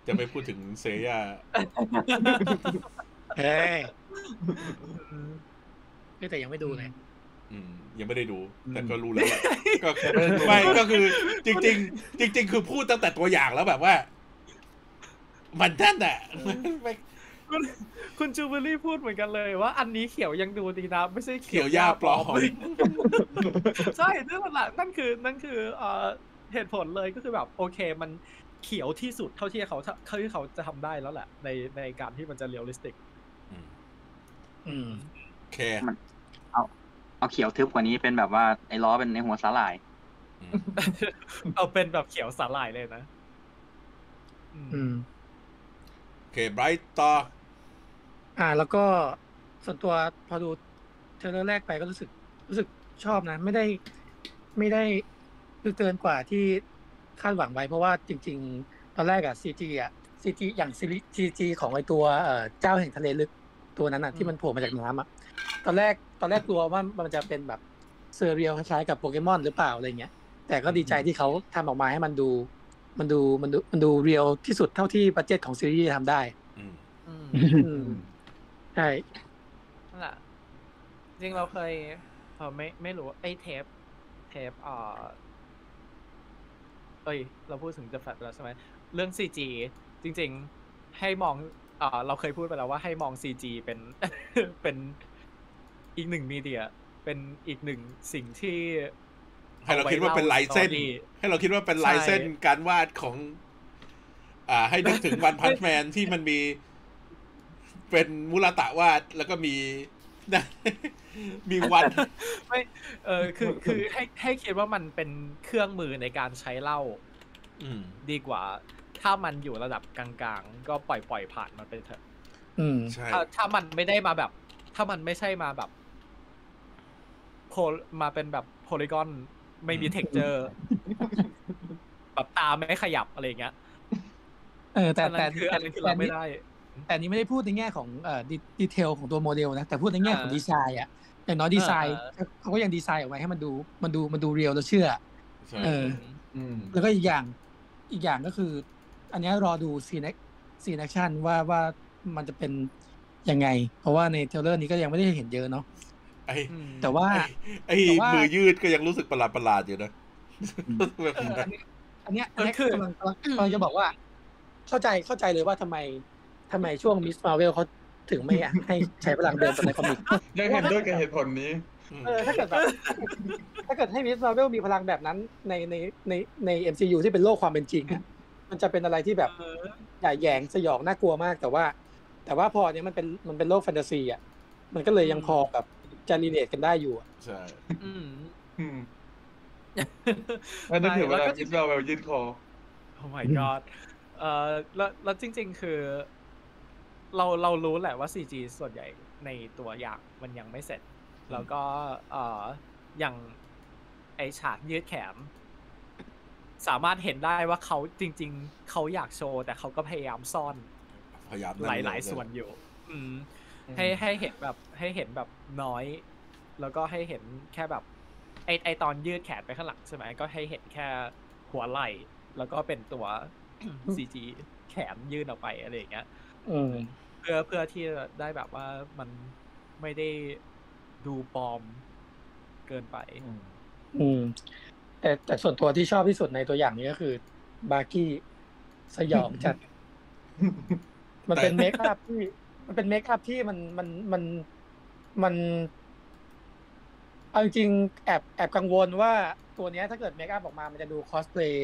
จะไม่พูดถึงเซย่าเฮ้ยเฮ้ยแต่ยังไม่ดูเลยอืม ยังไม่ได้ดู แต่ก็รู้แล้วแหละก็ไม่ก็คือ จริง ๆ จริง ๆ คือพูดตั้งแต่ตัวอย่างแล้วแบบว่า มันนั่นแหละไม่คุณคุณจูเบอรี่พูดเหมือนกันเลยว่าอันนี้เขียวยังดูดีนะ ไม่ใช่เขียวย่าปลอมใช่นั่นแหละนั่นคือนั่นคือเอ่อเหตุผลเลยก็คือแบบ โอเคมันเขียวที่สุดเท่าที่เขาเท่าที่เขาจะทำได้แล้วแหละในในการที่มันจะ realistic อืมโอเค เอาเขียวทึบกว่านี้เป็นแบบว่าไอ้ล้อเป็นในหัวสาหร่ายอืมเอาเป็นแบบเขียวสาหร่ายเลยนะอืมอืม โอเคไบรท์ต่ออ่า แล้วก็ส่วนตัวพอดู trailer แรกไปก็รู้สึก รู้สึกชอบนะ ไม่ได้ไม่ได้คือเกินกว่าที่คาดหวังไว้ เพราะว่าจริง ๆ ตอนแรกอะซีจีอะซีจีอย่างซีจีของไอตัวเอ่อเจ้าแห่งทะเลลึกตัวนั้นอะที่มันโผล่มาจากน้ำอะ ตอนแรกตอนแรกกลัวว่ามันจะเป็นแบบ surreal คล้ายๆกับโปเกมอนหรือเปล่าอะไรเงี้ย แต่ก็ดีใจที่เขาทำออกมาให้มันดู มันดูมันดูมันดู real ที่สุดเท่าที่ budget ของซีรีส์ทำได้อืมอืมอืมใช่นั่นแหละจริงเราเคยเออไม่ไม่รู้ไอ้เทป เทปเอ่อเอ้ย เราพูดถึง The Flash ไปแล้วใช่ไหมเรื่อง CG จริง ๆ ให้มองเอ่อเราเคยพูดไปแล้วว่าให้มอง CG เป็นเป็น อีกหนึ่งมีเดีย เป็นอีกหนึ่งสิ่งที่ให้เราคิดว่าเป็นลายเส้นอาไว้ล่ story ให้เราคิดว่าเป็นลายเส้นใช่การวาดของ อ่า ให้นึกถึงวันพันแมนที่มันมี เป็นมุราตะวาดแล้วก็มีมีวันไม่เออคือคือให้ให้คิดว่ามันเป็นเครื่องมือในการใช้เล่าอืมดีกว่า ถ้ามันอยู่ระดับกลางๆ ก็ปล่อยปล่อยผ่านมันไปเถอะอืมใช่ถ้าถ้ามันไม่ได้มาแบบ ถ้ามันไม่ใช่มาแบบโพล มาเป็นแบบโพลีกอนไม่มีเท็กเจอร์แบบตาไม่ขยับอะไรอย่างเงี้ยเออแต่อันแต่นั้นคืออันนั้นคือแต่เราไม่ได้ แต่อันนี้ไม่ได้พูดในแง่ของเอ่อ detail ของตัวโมเดลนะ แต่พูดในแง่ของอ่าดีไซน์อะอย่างน้อยดีไซน์อ่าเขาก็ยังดีไซน์ออกมาให้มันดูมันดูมันดู real แล้วเชื่อใช่เอออืมแล้วก็อีกอย่างอีกอย่างก็คือ อันเนี้ยรอดู scene scene action ว่าว่ามันจะเป็นยังไง เพราะว่าใน trailer นี้ก็ยังไม่ได้เห็นเยอะเนาะ ไอ้อืมแต่ว่าไอ้แต่ว่ามืมือยืดก็ยังรู้สึกประหลาดประหลาดๆอยู่นะแบบเออนั้นอันเนี้ยอันเนี้ยคือกำลังกำลังกำลังจะบอกว่า เข้าใจเข้าใจเลยว่าทำไมทำไมช่วงมิสมาเวลเขาถึงไม่อยากให้ใช้พลังเดินตามในคอมิกยังเห็นด้วยกับเหตุผลนี้เออถ้าเกิดแบบถ้าเกิดให้มิสมาเวลมีพลังแบบนั้นในในในใน MCU ที่เป็นโลกความเป็นจริงอะมันจะเป็นอะไรที่แบบเออใหญ่แหยงสยองน่ากลัวมากแต่ว่า แต่ว่าพอเนี้ยมันเป็นมันเป็นโลกแฟนตาซีอะมันก็เลยยังพอแบบ จะรีเลทกันได้อยู่อะใช่อืมอืมมันนึกถึงเวแล้วลาก็คิดเราแบบยืดคอ โอ้ my god เอ่อแล้วแล้วจริง ๆ คือ เราเรารู้แหละว่า CG ส่วนใหญ่ในตัวอย่างมันยังไม่เสร็จ แล้วก็เอ่ออย่างไอฉากยืดแขนสามารถเห็นได้ว่าเขาจริง ๆ เขาอยากโชว์ แต่เขาก็พยายามซ่อน พยายามหลายๆส่วนอยู่ อืม ให้ให้เห็นแบบให้เห็นแบบน้อย แล้วก็ให้เห็นแค่แบบไอไอตอนยืดแขนไปข้างหลังใช่ไหมก็ให้เห็นแค่หัวไหล่แล้วก็เป็นตัว CG แขนยื่นออกไปอะไรอย่างเงี้ยอืมเพื่อเพื่อที่จะได้แบบว่ามันไม่ได้ดูปลอมเกินไป อืม แต่แต่ส่วนตัวที่ชอบที่สุดในตัวอย่างนี้ก็คือ บาร์กี้สยองจัด มันเป็น makeup ที่ มันเป็น makeup ที่มันมันมันมันเอาจริงๆแอบแอบกังวลว่าตัวเนี้ยถ้าเกิด makeup ออกมา มันจะดูคอสเพลย์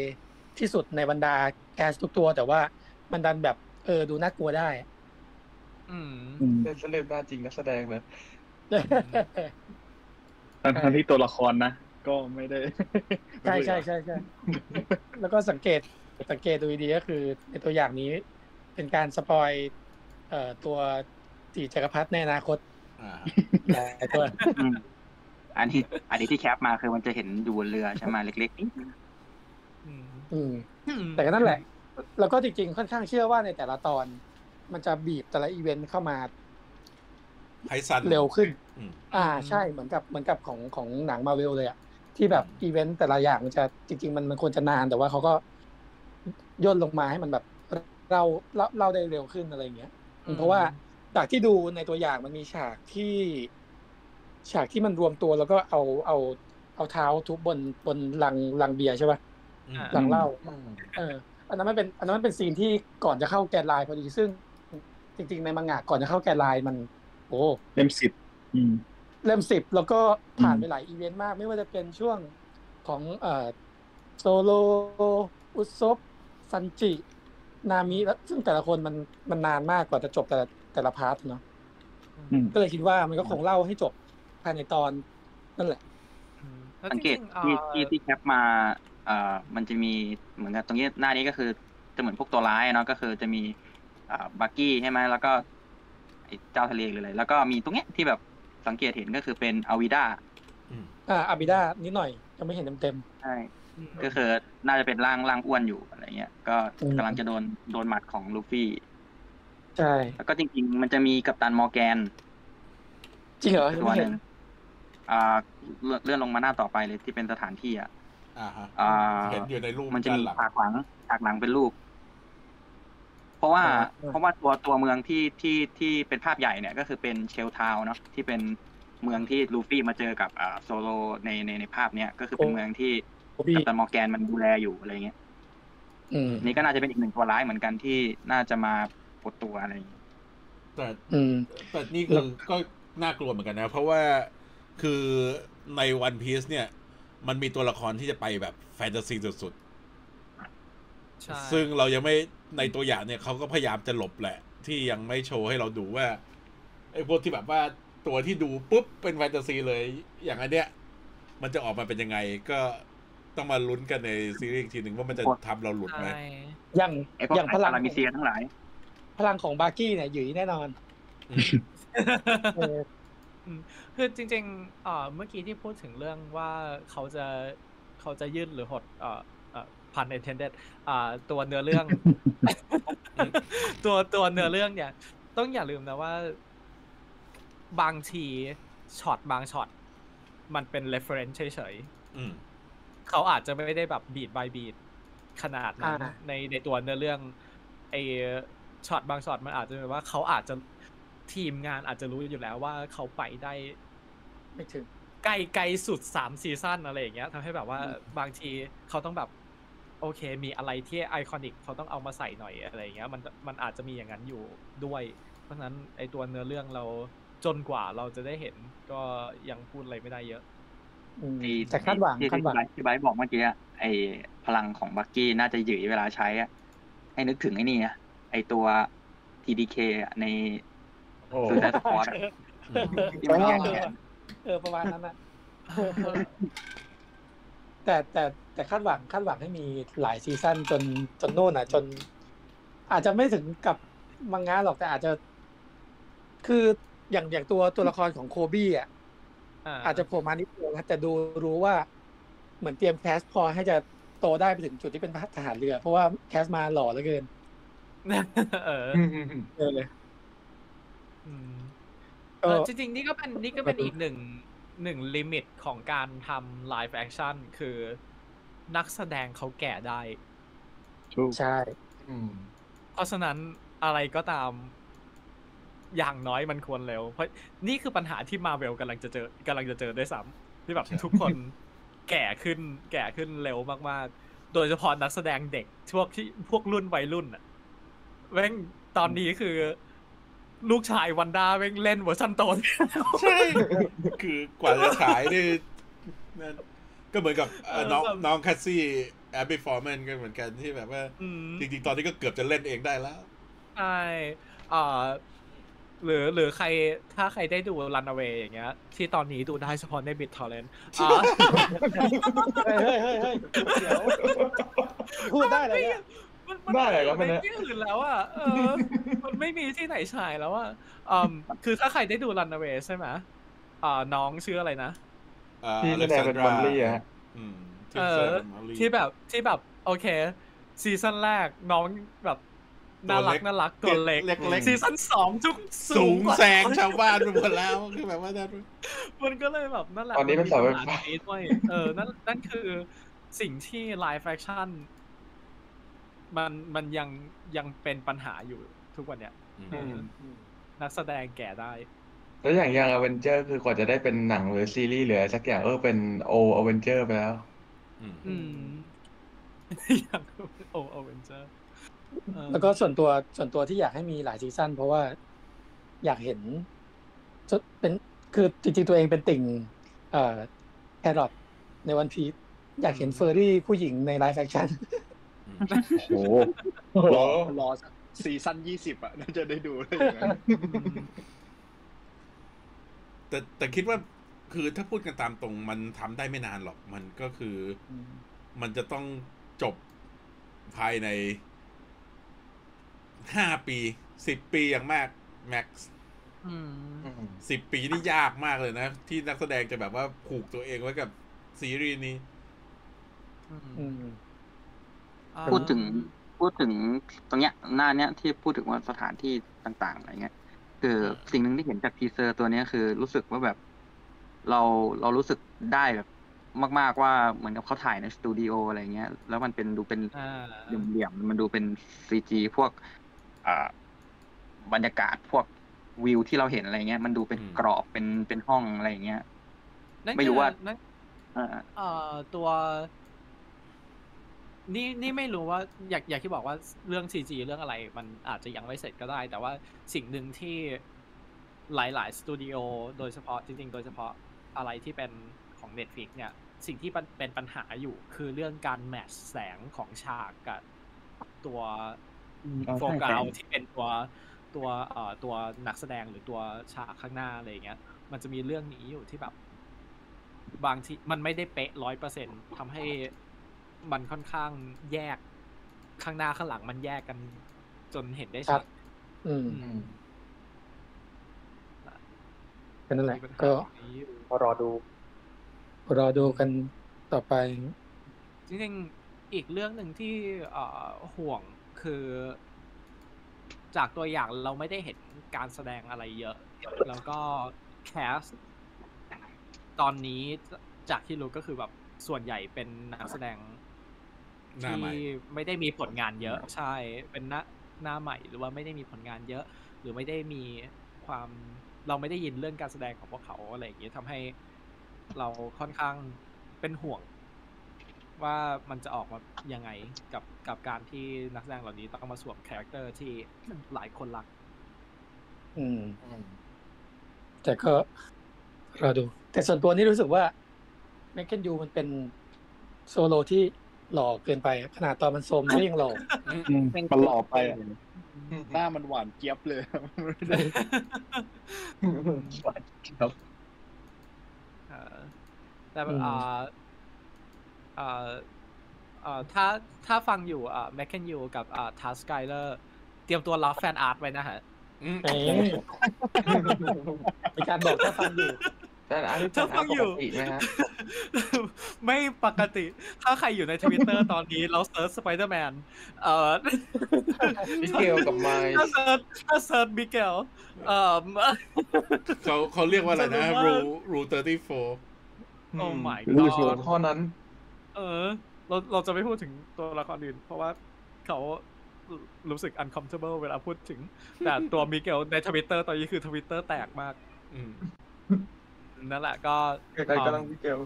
ที่สุดในบรรดา cast ทุกตัว แต่ว่ามันดันแบบ เออ ดูน่ากลัวได้ อืมอืมเล่นเล่นหน้าจริงนักแสดงเลยทั้งทั้งที่ตัวละครนะ ก็ไม่ได้ ใช่ใช่ใช่ใช่แล้วก็สังเกตสังเกตดูดีๆก็คือในตัวอย่างนี้ เป็นการ spoil เอ่อ ตัวสี่จักรพรรดิในอนาคตอ่าหลายตัวอืมอันที่อันนี้ที่ cap มาคือมันจะเห็นอยู่บนเรือใช่ไหมเล็กๆนิดนึงอืมอืมอืมแต่ก็นั่นแหละ แล้วก็จริงๆ ค่อนข้างเชื่อว่าในแต่ละตอน มันจะบีบแต่ละอีเวนต์เข้ามาไพซันเร็วขึ้นอืมอ่าใช่เหมือนกับเหมือนกับของของหนังมาเวลเลยอะที่แบบอีเวนต์แต่ละอย่างมันจะจริง ๆ มันมันควรจะนานแต่ว่าเขาก็ย่นลงมาให้มันแบบเราเล่าเล่าได้เร็วขึ้นอะไรอย่างเงี้ย เพราะว่าจากที่ดูในตัวอย่างมันมีฉากที่ ฉากที่มันรวมตัวแล้วก็เอาเอาเอาเท้าทุบบนบนลังลังเบียร์ใช่ป่ะอืมลังเหล้าอืมเออ อันนั้นมันเป็น อันนั้นมันเป็นซีนที่ก่อนจะเข้า Grand Line พอดีซึ่ง จริง ๆ ในมังงะก่อนจะเข้า Grand Line มัน โอ้เล่มสิบอืมเล่มสิบแล้วก็ผ่านอืมไปหลายอีเวนต์มาก ไม่ว่าจะเป็นช่วงของเอ่อโซโลอุซบซันจิ นามิแล้วซึ่งแต่ละคนมันมันนานมากกว่าจะจบแต่ละแต่ละ part เนาะอืมก็เลยคิดว่ามันก็คงเล่าให้จบภายในตอนนั่นแหละอืมแล้วสังเกตริงๆอ่าที่ที่ที่ cap มาเอ่อมันจะมีเหมือนกับตรงนี้หน้านี้ก็คือจะเหมือนพวกตัวร้ายเนาะก็คือจะมีอ่าบักกี้ใช่ไหมแล้วก็ไอ้เจ้าทะเลหรืออะไรแล้วก็มีตรงเนี้ยที่แบบสังเกตเห็นก็คือเป็นอาวิดาอืมอ่าอาบิด้านิดหน่อยยังไม่เห็นเต็มใช่ ก็คือน่าจะเป็นร่างร่างอ้วนอยู่อะไรเงี้ย ก็อืมกำลังจะโดนโดนหมัดของลูฟี่ๆใช่ แล้วก็จริง ๆ มันจะมีกัปตันมอร์แกน จริงเหรอยังตัวไม่หเห็นึ่นงอ่าเลื่อนเลื่อนลงมาหน้าต่อไปเลยที่เป็นสถานที่อะอ่าฮะอ่าเห็นอยู่ในรูปมันจะด้ามีนหลังฉากหลังฉากหลังเป็นรูป เพราะว่าอ่า เพราะว่าตัวตัวเมืองที่ที่ที่เป็นภาพใหญ่เนี่ย ก็คือเป็นเชลทาวน์เนาะที่เป็นเมืองที่ลูฟี่มาเจอกับอ่าโซโลในในในภาพเนี้ยก็คือเป็นเมืองที่ โอบี้กัปตันมอร์แกนมันดูแลอยู่อะไรเงี้ยอืมนี่ก็น่าจะเป็นอีกหนึ่งตัวร้ายเหมือนกันที่น่าจะมาปรดตัวอะไรอย่างเงี้ยแต่อืมแต่นี่คือก็น่ากลัวเหมือนกันนะ เพราะว่าคือในวันพี e เนี่ย มันมีตัวละครที่จะไปแบบแฟนตาซีสุดใช่ๆซึ่งเรายังไม่ในตัวอย่างเนี่ยเขาก็พยายามจะหลบแหละ ที่ยังไม่โชว์ให้เราดูว่าไอ้พวกที่แบบว่าตัวที่ดูปุ๊บเป็นแฟนตาซีเลย อย่างอันเนี้ย มันจะออกมาเป็นยังไงก็ ต้องมาลุ้นกันในซีรีส์อีกทีหนึ่งว่ามันจะทำเราหลุดไหมใช่อย่างไอ้พวกอย่างพลังพารามิเซียทั้งหลาย พลังของบาร์กี้เนี่ยอยู่แน่นอนอืมเออคือจริงๆเอ่อเมื่อกี้ที่พูดถึงเรื่องว่าเขาจะเขาจะยืดหรือหดเอ่อเอ่อพัน intended อ่าตัวเนื้อเรื่อง ตัวตัวเนื้อเรื่องเนี่ย ต้องอย่าลืมนะว่า บางทีช็อตบางช็อตมันเป็น reference เฉยอืมๆ เขาอาจจะไม่ได้แบบบีด by บีดขนาดนั้นอ่าในในตัวเนื้อเรื่องไอช็อตบางช็อตมันอาจจะเป็นว่าเขาอาจจะทีมงานอาจจะรู้อยู่แล้วว่าเขาไปได้ไม่ถึงไกลไกลสุดสาม season อะไรอย่างเงี้ยทำให้แบบว่าบางทีเขาต้องแบบโอเค มีอะไรที่ iconic เขาต้องเอามาใส่หน่อยอะไรอย่างเงี้ยมันมันอาจจะมีอย่างนั้นอยู่ด้วย เพราะฉะนั้นไอตัวเนื้อเรื่องเราจนกว่าเราจะได้เห็นก็ยังพูดอะไรไม่ได้เยอะ อืมไอ้แต่คาดหวังที่คาดหวังที่ที่ไบร์ทบอกเมื่อกี้อะไอ้พลังของบักกี้น่าจะหยึยเวลาใช้อะให้นึกถึงไอ้นี่อะไอ้ตัว TDK อะใน The Suicide Squad อะที่มันแยกแขนเออประมาณนั้นนะแต่แต่แต่คาดหวังคาดหวังให้มีหลาย season จนจนโน่นอะ จน อาจจะไม่ถึงกับมังงะหรอกแต่อาจจะ คืออย่างอย่างตัวตัวละครของโคบี้อะ อาจจะโผล่มานิดเดียวนะแต่ดูรู้ว่าเหมือนเตรียม cast พอให้จะโตได้ไปถึงจุดที่เป็นทหารเรือ เพราะว่า cast มาหล่อเหลือเกินเออเออเลยอืมก็เออจริงๆ นี่ก็เป็นนี่ก็เป็นอีกหนึ่งหนึ่ง limit ของการทำ live action คือนักแสดงเขาแก่ได้ถูกใช่อืมเพราะฉะนั้นอะไรก็ตาม อย่างน้อยมันควรเร็ว เพราะนี่คือปัญหาที่มาเวลกำลังจะเจอกำลังจะเจอด้วยซ้ำที่แบบทุกคนแก่ขึ้นแก่ขึ้นเร็วมากๆ โดยเฉพาะนักแสดงเด็กพวกที่พวกรุ่นวัยรุ่นอะแม่งตอนนี้คือ ลูกชายวันด้าแม่งเล่นเวอร์ชันโตนใช่ คือกว่าจะฉายนี่นั่นก็เหมือนกับเอ่อน้องเออแบบน้องคัสซี่แอบบี้ฟอร์แมนก็เหมือนกันที่แบบว่าอืมจริงๆ ตอนนี้ก็เกือบจะเล่นเองได้แล้วใช่อ่า หรือหรือใครถ้าใครได้ดู Runaway อย่างเงี้ย ที่ตอนนี้ดูได้เฉพาะใน BitTorrent อ่าเฮ้ยเฮ้ยเฮ้ยเฮ้ยเดี๋ยวพูดได้เลยเนี่ยมันมันได้เหรอครับมันเนี่ยที่อื่นแล้วอะเออ มันไม่มีที่ไหนฉายแล้วอะอืมคือถ้าใครได้ดู Runaways ใช่ไหมอ่าน้องชื่ออะไรนะอ่าที่แสดงเป็น Alexandra มอลลี่อะฮะอืมที่เออแสดงเป็น Molly ที่แบบที่แบบ โอเค season แรกน้องแบบ น่ารักน่ารักตัวเล็กเล็กๆซีซั่นสองจุกสูงกว่าแซงชาวบ้านไปหมดแล้วคือแบบว่านั่นมันก็เลยแบบนั่นแหละตอนนี้เป็นเสาไฟฟ้าปัญหนี้ด้วยเออนั่นนั่นคือสิ่งที่ live action มันมันยังยังเป็นปัญหาอยู่ทุกวันเนี้ยอืมนักแสดงแก่ได้ แล้วอย่างยังอเวนเจอร์คือกว่าจะได้เป็นหนังหรือซีรีส์หรืออะไรสักอย่างเออเป็นโออเวนเจอร์ไปแล้ว อืมอืมอย่างโอโอเวนเจอร์ แล้วก็ส่วนตัวส่วนตัวที่อยากให้มีหลายซีซั่นเพราะว่าอยากเห็นจะเป็นคือจริงๆตัวเองเป็นติ่งเอ่อแครอทใน One Piece อยากเห็น furry ผู้หญิงใน live action โอ้โหรอรอสักซีซั่นยี่สิบอะน่าจะได้ดูได้อย่างนั้นแต่แต่คิดว่าคือถ้าพูดกันตามตรงมันทำได้ไม่นานหรอก มันก็คือ มันจะต้องจบภายใน ห้าปีสิบปีอย่างมาก max อืมสิบปีนี่ยากมากเลยนะ ที่นักแสดงจะแบบว่าผูกตัวเองไว้กับซีรีส์นี้อืมอืมอ่าพูดถึงพูดถึงตรงเนี้ย หน้าเนี้ยที่พูดถึงว่าสถานที่ต่างๆอะไรเงี้ย คือสิ่งหนึ่งที่เห็นจากทีเซอร์ตัวเนี้ยคือรู้สึกว่าแบบ เราเรารู้สึกได้แบบมาก ๆว่าเหมือนกับเขาถ่ายในสตูดิโออะไรเงี้ย แล้วมันเป็นดูเป็นอ่าเหลี่ยมๆมันดูเป็นซีจีพวกอ่า บรรยากาศพวกวิวที่เราเห็นอะไรเงี้ย มันดูเป็นอืมกรอบเป็นเป็นห้องอะไรเงี้ยนั่นไม่รู้ว่าคือนั่นอ่าเอ่อตัวนี่นี่ไม่รู้ว่าอยากอยากที่บอกว่าเรื่อง CG เรื่องอะไรมันอาจจะยังไม่เสร็จก็ได้ แต่ว่าสิ่งหนึ่งที่หลาย ๆ สตูดิโอโดยเฉพาะจริง ๆ โดยเฉพาะอะไรที่เป็นของ Netflix เนี่ย สิ่งที่มันเป็นปัญหาอยู่คือเรื่องการแมทช์แสงของฉากกับตัวอ๋อ โฟใช่กัใช่สที่เป็นตัวตัวเอ่อตัวนักแสดงหรือตัวฉากข้างหน้าอะไรอย่างเงี้ย มันจะมีเรื่องนี้อยู่ที่แบบ บางทีมันไม่ได้เป๊ะร้อยเปอร์เซ็นทำให้มันค่อนข้างแยกข้างหน้าข้างหลังมันแยกกัน จนเห็นได้ครัชับดอืมอืมก็นั่นแหละมีปัญหาก็ตรงนี้อยู่รอดู รอดูกันต่อไป จริงๆ อีกเรื่องหนึ่งที่เอ่อห่วง คือ จากตัวอย่างเราไม่ได้เห็นการแสดงอะไรเยอะ แล้วก็แคสตอนนี้จากที่รู้ก็คือแบบส่วนใหญ่เป็นนักแสดงหน้าใหม่ที่ไม่ได้มีผลงานเยอะ ใช่ เป็นหน้าหน้าใหม่หรือว่าไม่ได้มีผลงานเยอะ หรือไม่ได้มีความเราไม่ได้ยินเรื่องการแสดงของพวกเขาอะไรอย่างเงี้ยทำให้เราค่อนข้างเป็นห่วง ว่ามันจะออกมายังไงกับกับการที่นักแสดงเหล่านี้ต้องมาสวม character ที่หลายคนรัก อืม แต่ก็รอดู แต่ส่วนตัวนี่รู้สึกว่า Mackenyu มันเป็นโซโรที่หล่อเกินไป ขนาดตอนมันโทรมก็ยังหล่อมันหล่อไปอะหน้ามันหวานเจี๊ยบเลยครับเอ่อแต่อืม เอ่อเอ่อเอ่อถ้าถ้าฟังอยู่อ่า Mackenyu กับอ่า Taz Skylar เตรียมตัวรับ fan art ไว้นะฮะอืมเอ๊ะมีการบอกถ้าฟังอยู่แต่อันนี้ถ้าฟังอยู่ปกติไหมฮะไม่ปกติ ถ้าใครอยู่ในทวิตเตอร์ตอนนี้เรา search Spider-Man เอ่อ Miguel กับไมล์ถ้า searchถ้าเซิร์ชมิเกลเอ่อเขาเขาเรียกว่าอะไรนะจะรู้ว่ารูรูเตอร์ตี้โฟโอ้ my รู้ god สึกเท่านั้น เออ เราเราจะไม่พูดถึงตัวละครอื่น เพราะว่าเขารู้สึก uncomfortable เวลาพูดถึง แต่ตัวมิเกลในทวิตเตอร์ตอนนี้คือทวิตเตอร์แตกมากอืมนั่นแหละก็ใครๆก็ต้องมิเกล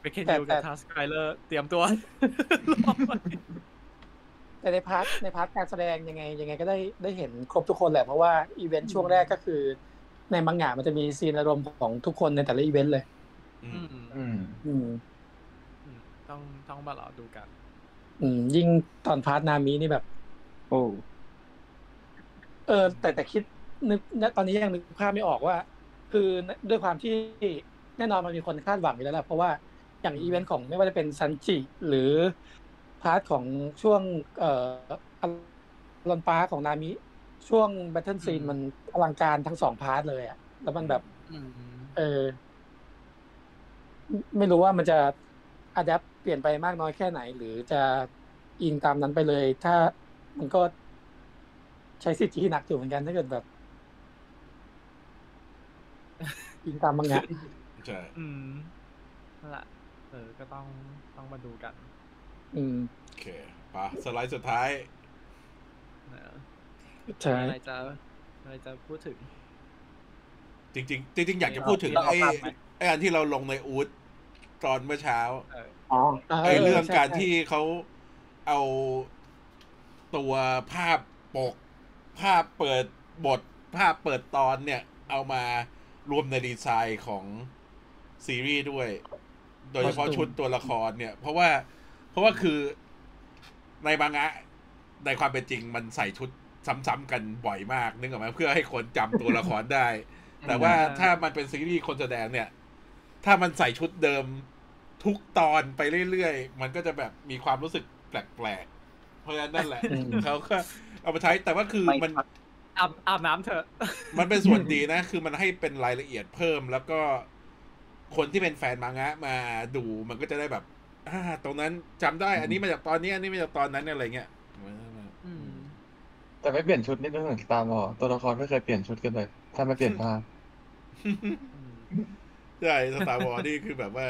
ไปเคนแต่ยูแต่กับทัสไกเลอร์เตรียมตัวแต่แต่ใน part ใน part การแสดงยังไง ยังไงก็ได้ได้เห็นครบทุกคนแหละ เพราะว่าอีเวนต์ช่วงแรกก็คือ ในมังงะมันจะมี scene อารมณ์ของทุกคนในแต่ละอีเวนต์เลย อือืมมอืมอืมอืม ต้องต้องมารอดูกัน อืม ยิ่งตอน part นามินี่แบบ โอ้เออ แต่แต่คิดนึกณตอนนี้ยังนึกภาพไม่ออกว่า คือด้วยความที่แน่นอนมันมีคนคาดหวังอยู่แล้วแหละเพราะว่าอย่างอีเวนต์ของไม่ว่าจะเป็นซันจิหรือ part ของช่วง เอาร์ลองปาของนามิ ช่วงแบทเทิลซีนอืมมันอลังการทั้งสอง part เลยอะแล้วมันแบบอืมเออ ไม่รู้ว่ามันจะ adapt เปลี่ยนไปมากน้อยแค่ไหน หรือจะอิงตามนั้นไปเลย ถ้ามันก็ใช้ CG ที่หนักอยู่เหมือนกันถ้าเกิดแบบ อิงตามมังงะใช่อืมนั่นแหละเออก็ต้องต้องมาดูกัน อืมโอเคปะสไลด์สุดท้ายเออใช่มีอะไรจะอะไรจะพูดถึง จริง ๆ จริง ๆ อยากจะพูดถึงเราเอาไอ้ภาพไหมไอ้อันที่เราลงในอูด ตอนเมื่อเช้าเอออ๋อไอ้เรื่องใช่การใช่ที่เขาเอาตัวภาพปก ภาพเปิดบท ภาพเปิดตอนเนี่ย เอามารวมในดีไซน์ของซีรีส์ด้วย โดยเฉพาะชุดตัวละครเนี่ย เพราะว่า เพราะว่าคือในบางะในความเป็นจริงมันใส่ชุดซ้ำๆกันบ่อยมากนึกออกไหมเพื่อให้คนจำตัวละครได้ แต่ว่าถ้ามันเป็นซีรีส์คนแสดงเนี่ย ถ้ามันใส่ชุดเดิมทุกตอนไปเรื่อยๆ มันก็จะแบบมีความรู้สึกแปลกๆ เพราะฉะนั้นนั่นแหละเขาก็เอามาใช้แต่ว่าคือมันอาบอาบน้ำเถอะ มันเป็นส่วนดีนะ คือมันให้เป็นรายละเอียดเพิ่ม แล้วก็คนที่เป็นแฟนมังงะมาดูมันก็จะได้แบบอ่าตรงนั้นจำได้ อันนี้มาจากตอนนี้ อันนี้มาจากตอนนั้นอะไรเงี้ยอืมแต่ไม่เปลี่ยนชุดนี่นึกถึงตามอตัวละครไม่เคยเปลี่ยนชุดกันเลย ถ้าไม่เปลี่ยนผ้าอืม ใช่สตาร์วอลนี่คือแบบว่า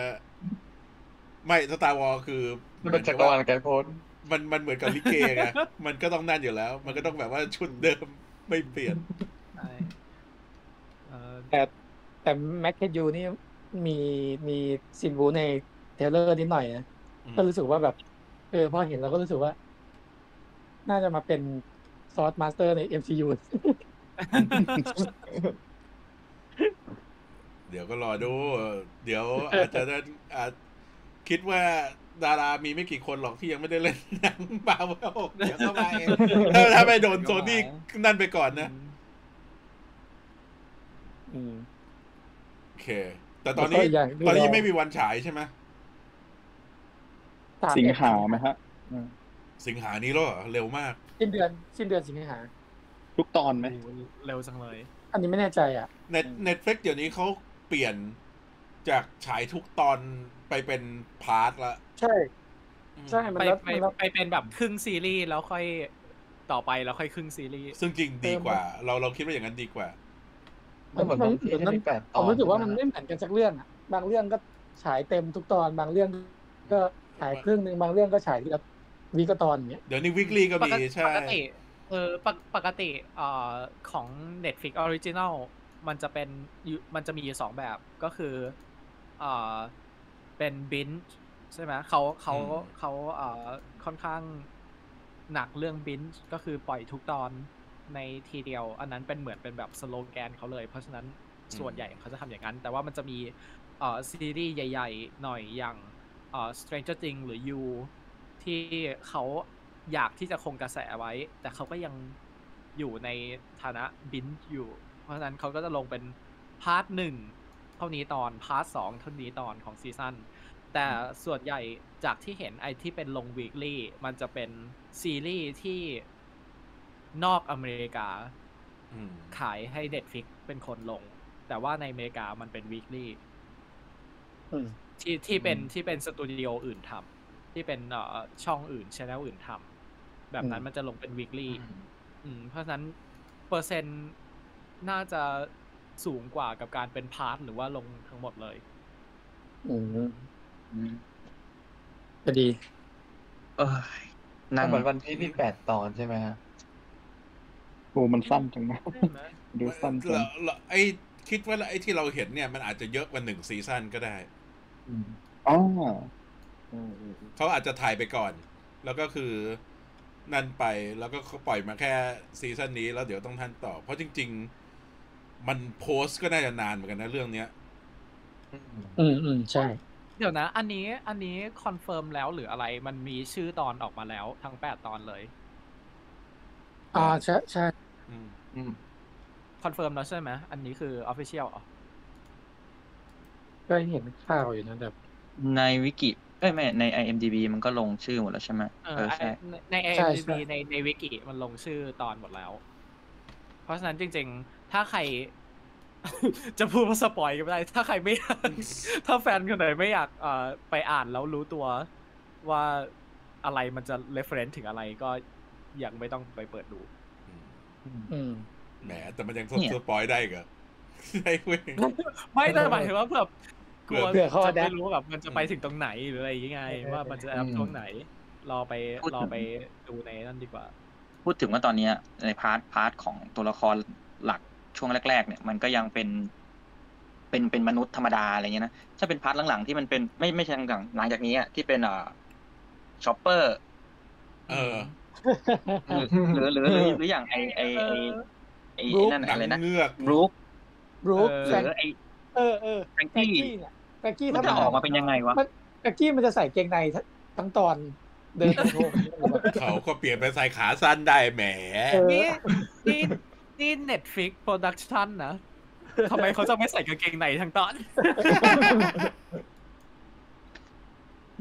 ไม่สตาร์วอลคือมันเป็นจักรวาลไกด์โพสต์มันมันเหมือนกับลิเกไงมันก็ต้องนั่นอยู่แล้ว มันก็ต้องแบบว่าชุดเดิมไม่เปลี่ยนใช่เออแต่แต่แม็กเคยูนี่มีมีซินวูในเทรลเลอร์นิดหน่อยนะอืมก็รู้สึกว่าแบบ เออพอเห็นเราก็รู้สึกว่า น่าจะมาเป็นซอสมาสเตอร์ใน MCU เดี๋ยวก็รอดู เดี๋ยวอาจจะได้อาจคิดว่าดารามีไม่กี่คนหรอกที่ยังไม่ได้เล่นหนังบาเวลเดี๋ยวเข้ามาเองถ้าถ้าไม่โดนโซนี่นั่นไปก่อนนะอืมโอเค แต่ตอนนี้แล้วก็อีกอย่างที่ตอนนี้เรายังไม่มีวันฉายใช่ไหมสามสิงเอ็ดหาไหมฮะอืมสิงหานี้แล้วเหรอเร็วมาก สิ้นเดือน สิ้นเดือนสิงหาทุกตอนไหมโอ้โหเร็วจังเลย อันนี้ไม่แน่ใจอะ Net Netflix เดี๋ยวนี้เขา เปลี่ยนจากฉายทุกตอนไปเป็น part ละใช่ ใช่มันไปแล้วไปมันแล้วไปเป็นแบบครึ่งซีรีส์แล้วค่อยต่อไปแล้วค่อยครึ่งซีรีส์ซึ่งจริงดีกว่า เราเราคิดว่าอย่างนั้นดีกว่า มันเหมือนบางทีที่มีแปดตผอนมรู้สึกว่ามันใช่ไม่ไหเหมือนกันสักเรื่องอะบางเรื่องก็ฉายเต็มทุกตอนบางเรื่องก็ฉายครึ่งหนึ่งบางเรื่องก็ฉายทีละวีก็ตอนอย่างเงี้ยเดี๋ยวนี้วิกลี่ก็ปมีกติใช่ ปกติเออปกปกติเอ่อของ Netflix Original มันจะเป็นอยู่มันจะมีอยู่สองแบบก็คือเอ่อเป็นบินใช่ไหมเขาเขาอืมเขาเอ่อค่อนข้างหนักเรื่องบินก็คือปล่อยทุกตอนในทีเดียว อันนั้นเป็นเหมือนเป็นแบบสโลแกนเขาเลย เพราะฉะนั้นส่วนใหญ่เขาจะทำอย่างนั้น แต่ว่ามันจะมีเอ่อซีรีส์ใหญ่ ๆ หน่อยอย่างเอ่อ Stranger Things หรือ You ที่เขาอยากที่จะคงกระแสไว้ แต่เขาก็ยังอยู่ในฐานะ binge อยู่ เพราะฉะนั้นเขาก็จะลงเป็น part หนึ่งเท่านี้ตอน part สองเท่านี้ตอนของซีซั่นแต่ส่วนใหญ่จากที่เห็นไอที่เป็นลง weekly มันจะเป็นซีรีส์ที่นอกอเมริกาอืมขายให้ Netflix เป็นคนลง แต่ว่าในอเมริกามันเป็น weekly อืมที่ที่เป็นที่เป็นสตูดิโออื่นทำที่เป็นเอ่อช่องอื่นช anel อื่นทำแบบนั้นอืมมันจะลงเป็น weekly อืมอืมเพราะฉะนั้นเปอร์เซ็นต์ น่าจะสูงกว่ากับการเป็น part หรือว่าลงทั้งหมดเลยอืมอืมก็ดี เอ้ยนั่งเหมือนวันที่มีแปดตอนใช่ไหมฮะโอ้มันสั้นจังนะดูสั้นจัเรางเราไอ้คิดว่าไอ้ที่เราเห็นเนี่ยมันอาจจะเยอะกว่าหนึ่งซีซั่นก็ได้อืมอ๋อเขาอาจจะถ่ายไปก่อน แล้วก็คือนั่นไปแล้วก็เขาปล่อยมาแค่ซีซั่นนี้แล้วเดี๋ยวต้องทันต่อ เพราะจริง ๆ มันโพสต์ก็น่าจะนานเหมือนกันนะเรื่องเนี้ย อืมอืมใช่ เดี๋ยวนะ อันนี้อันนี้ confirm แล้วหรืออะไร มันมีชื่อตอนออกมาแล้วทั้งแปดตอนเลย อ่าใช่ใช่อืมอืม confirm แล้วใช่ไหมอันนี้คือ official อ๋อก็เห็นข่าวอยู่นะแต่ในวิกิเอ้ยไม่ใน IMDb มันก็ลงชื่อหมดแล้วใช่ไหมเอเอออใช่ในในใช่ IMDb ใช่ในในวิกิมันลงชื่อตอนหมดแล้ว เพราะฉะนั้นจริง ๆ ถ้าใคร จะพูดว่า spoil ก็ไม่ได้ ถ้าใครไม่อยากถ้าแฟนคนไหนไม่อยากเอ่อไปอ่านแล้วรู้ตัวว่าอะไรมันจะ reference ถึงอะไรก็ยังไม่ต้องไปเปิดดูอืม แหมแต่มันยังเนี่ย spoil ได้อีกเหรอได้เว้ย ไม่แต่หมายถึงว่าแบบกลัวเผื่อเขาจะ adapt ไม่รู้ว่าแบบมันจะไปถึงตรงไหนหรืออะไรยังไง เออ ว่ามันจะแอปตรงไหน รอไปพูดรอถึงไปดูในนั่นดีกว่า พูดถึงว่าตอนเนี้ยใน part part ของตัวละครหลัก ช่วงแรกๆเนี่ยมันก็ยังเป็นเป็นเป็นมนุษย์ธรรมดาอะไรเงี้ยนะถ้าเป็นพาร์ทหลังๆที่มันเป็นไม่ไม่ใช่หลังๆหลังจากนี้อะที่เป็นอ่าช็อปเปอร์ เออหรือหรือหรือหรือหรืออย่างไอไอไอไอไอ้นั่นหนังอะไรนะเงือกบรูคบรูคเออหแฟรืนอไอเออเออแฟรงแฟรงกี้กี้เนี่ยแฟรงกี้มันจะออกมาเป็นยังไงวะมันแฟรงกี้มันจะใส่เกงในทั้งตอนเดินโทงเขาก็เปลี่ยนไปใส่ขาสั้นได้แหมเออนี่นี่ นี่ Netflix Production นะทำไมเขาจะไม่ใส่กางเกงในทั้งตอน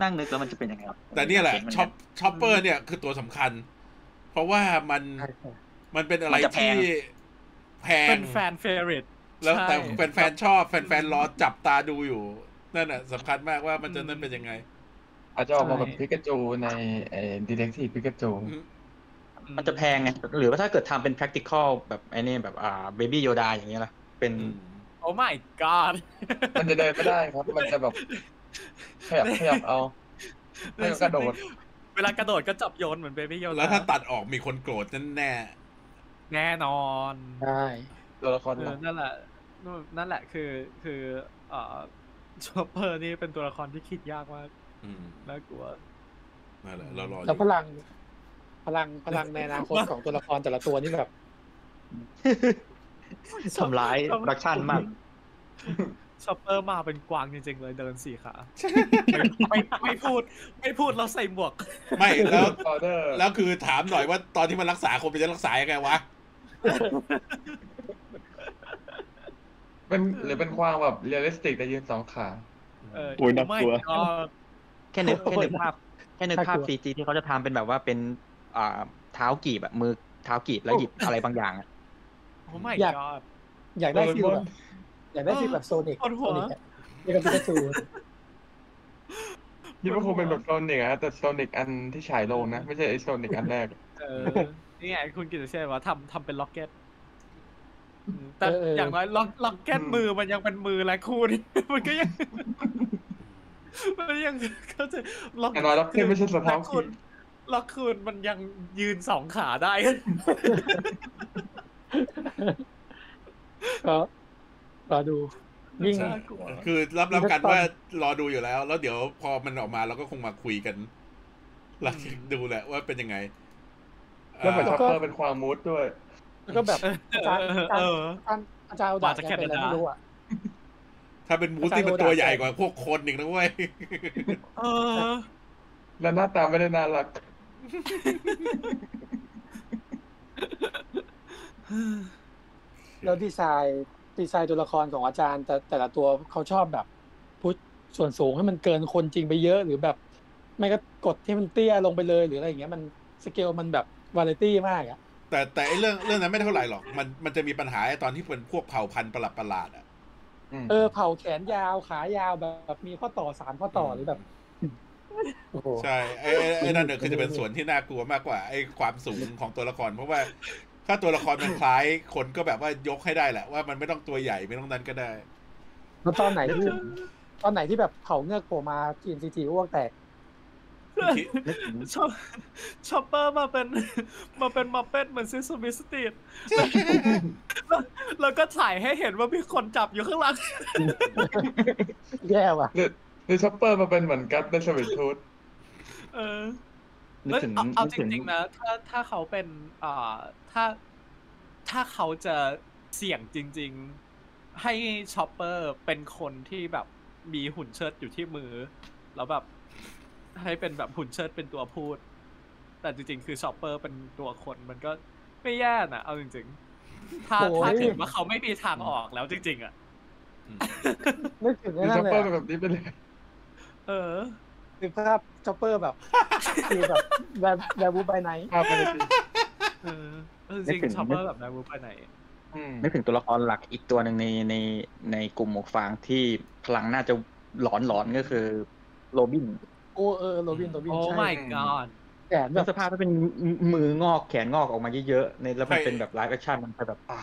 นั่งนึกแล้วมันจะเป็นยังไงวะแต่เนี่ยแหละห็มัช็อปช็อปเปอร์เนี่ยคือตัวสำคัญ เพราะว่ามันใช่ใช่มันเป็นอะไรมันจะแพที่งแพเป็งนแฟนเฟร i t แล้วแต่ใช่แฟนๆชอบแฟนๆรอจับตาดูอยู่ นั่นแหะสำคัญมากว่ามันจะนั่นเป็นยังไง อาจจะออกมาแบบใช่พิกาจูในไอ้ดีเทคทีฟพิกาจู มันจะแพงไงหรือว่าถ้าเกิดทำเป็น practical แบบไอ้นี่แบบอ่า baby yoda อย่างเงี้ยล่ะเป็น oh my god มันจะเดินไม่ได้ครับ มันจะแบบขยับขยับเอาให้มันกระโดด เวลากระโดดก็จับโยนเหมือน baby yoda แล้วถ้าตัดออกมีคนโกรธแน่แน่นอนใช่ตัวละครหลักเออนั่นแหละนู่นนั่นแหละคือคือเอ่อชอปเปอร์นี่เป็นตัวละครที่คิดยากมากๆอืมน่ากลัวนั่นแหละเรารออแล้วพยู่ลัง พลังพลังในอนาคตของตัวละครแต่ละตัวนี่แบบทำร้าย production มากชอปเปอร์มาเป็นกวางจริงๆเลยเดินสี่ขาไม่ไม่ไม่พูด ไม่พูดเราใส่หมวก ไม่แล้วออเดอร์แล้วคือถามหน่อยว่าตอนที่มันรักษาคนมันจะรักษายังไงวะเป็นหรือเป็นความแบบเรียลลิสติกแต่ยืนสองขาเออโอ้ยน่ากลัวไม่ก็แค่นึกแค่นึกภาพแค่นึกภาพน่ากลัว CG ที่เขาจะทำเป็นแบบว่าเป็นอ่า เท้ากีบแบบมือเท้ากีบแล้วหยิบอะไรบางอย่างอะโอ้ my อยาก god อยากได้ feel โดเรมอนแบบอยากได้ฟิลแบบโซนิกปวดหัวโซนิกอะนี่ก็พิกาจูคิดว่าคงเป็นแบบโซนิกอะแต่โซนิกอันที่ฉายลงนะ ไม่ใช่ไอโซนิกอันแรกเออนี่ไงคุณกิตติเชษว่าทำทำเป็น Rocketอืมแต่อย่างน้อยล็อกล็อกเก็ตมือมันยังเป็นมือและคู่นี่มันก็ยังมันยังเขาใจะล็อกอย่างน้อยล็อกเก็ตไม่ใช่สะท้อนล็อกคูณ ล็อกคูณมันยังยืนสองขาได้ ก็รอดูยิ่งน่ากลัวคือรับรับกันว่ารอดูอยู่แล้ว แล้วเดี๋ยวพอมันออกมาเราก็คงมาคุยกันหลังจากดูแหละว่าเป็นยังไงแล้วเหมือนอ่าช็อปเปอร์เป็นความมูดด้วยแล้วก็แบบอาจารย์เอออาจารย์อาจารย์เอาดาบมาจากแกเป็นอะไรแคนาดาไม่รู้อะถ้าเป็น moose ที่มันตัวใหญ่กว่าพวกคนอีกนะเว้ยเออแล้วหน้าตาไม่ได้น่ารัก แล้วดีไซน์ดีไซน์ตัวละครของอาจารย์ แต่แต่ละตัวเขาชอบแบบ push ส่วนสูงให้มันเกินคนจริงไปเยอะ หรือแบบ ไม่ก็กดที่มันเตี้ยลงไปเลยหรืออะไรอย่างเงี้ยมันสเกลมันแบบวาไรตี้มากอะแต่แต่ไอ้เรื่องเรื่องนั้นไม่เท่าไหร่หรอก มันมันจะมีปัญหาไอ้ตอนที่เป็นพวกเผ่าพันธุ์ประหลาดประหลาดๆอะเออเผาแขนยาวขายาวแบบมีข้อต่อสามข้อต่อหรือแบบโอ้โห ใช่ไอ้ไอ้ไอ้นั่นเนี่ยคือจะเป็นส่วนที่น่ากลัวมากกว่าไอ้ความสูงของตัวละคร เพราะว่าถ้าตัวละครมันคล้ายคนก็แบบว่ายกให้ได้แหละว่ามันไม่ต้องตัวใหญ่ไม่ต้องนั้นก็ได้แล้วตอนไหนที่ตอนไหนที่แบบเผาเงือกโผล่มาทีนซีทีอ้วกแตกชอปชอปเปอร์มาเป็นมาเป็นมาเป็ดเหมือนซิสมิสตีดแล้วแล้วก็ถ่ายให้เห็นว่ามีคนจับอยู่ข้างหลังแย่ว่ะ หรือหรือช็อปเปอร์มาเป็นเหมือนกัตในสวิตทูธเออนึกถึงเอาเอานึกจถึงริงๆนะถ้าถ้าเขาเป็นอ่าถ้าถ้าเขาจะเสี่ยงจริง ๆ ให้ชอปเปอร์เป็นคนที่แบบมีหุ่นเชิดอยู่ที่มือ แล้วแบบให้เป็นแบบหุ่นเชิดเป็นตัวพูด แต่จริง ๆ คือชอปเปอร์เป็นตัวคนมันก็ไม่แย่นะเอาจริง ๆ ถ้าโอ้ยถ้าเกิดว่าเขาไม่มีทางออกแล้วจริง ๆ อะนึกถึงคือไอ้นั่ซันพเลเปอร์ยเป็นแบบนี้ไปเลย เออคือภาพช็อปเปอร์แบบคือแบบแบบแบบบูไปไหนภาพไปเลยสิเออเออจริงชอปเปอร์แบบนายวูไปไหนอืมนึกถึงตัวละครหลักอีกตัวหนึ่งในในในกลุ่มหมวกฟางที่พลังน่าจะหลอนหลอนๆก็คือโรบิน โอ้เออโรบินโรบินโอ้ใช่ my god แขนแบแล้วบสภาพถ้าเป็นมืองอกแขนงอกออกมาเยอะๆในแล้วมันใช่เป็นแบบไลฟ์แอคชั่นมันจะแบบอ่า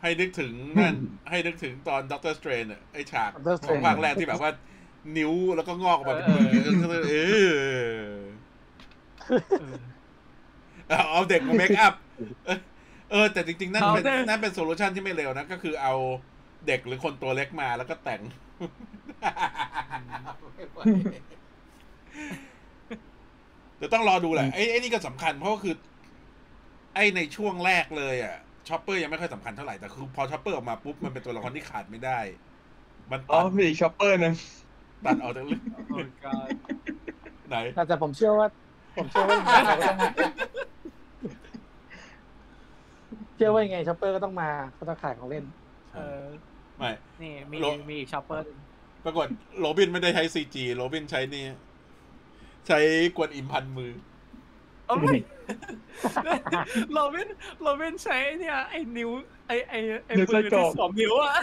ให้นึกถึงนั่นให้นึกถึงตอนด็อกเตอร์สเตรนอะไอฉาก Doctor ของ Strange ภาคแรกที่แบบว่า นิ้วแล้วก็งอกออกมาเป็นเอมืออเออเอาเอาเด็กมา makeup เออเออ แต่จริง ๆ นั่นเป็นเอาเด็กนั่นเป็น solution ที่ไม่เร็วนะ ก็คือเอาเด็กหรือคนตัวเล็กมาแล้วก็แต่งเดี๋ยวต้องรอดูแหละไอ้ไอ้นี่ก็สำคัญเพราะว่าคือ ไอ้ในช่วงแรกเลยอะช็อปเปอร์ยังไม่ค่อยสำคัญเท่าไหร่แต่คือพอช็อปเปอร์ออกมาปุ๊บ มันเป็นตัวละครที่ขาดไม่ได้ มันอ๋อตัดมีอีกช็อปเปอร์หนึง ตัดออกจากเรื่องโอ้ god ไหนแต่แต่ผมเชื่อว่า ผมเชื่อว่ายังไงเขาก็ต้องเชื่อว่ายังไงช็อปเปอร์ก็ต้องมาเขาต้องขายของเล่น เออไม่นี่มีโลมีอีกชอปเปอร์ปรากฏโรบินไม่ได้ใช้ซีจีโรบินใช้นี่ ใช้กวนอิมพันมือโอ้ยโรบินโรบินใช้เนี่ยไอ้นิ้ว ไอ้ไอ้ไอ้มือที่สวมนิ้วอะ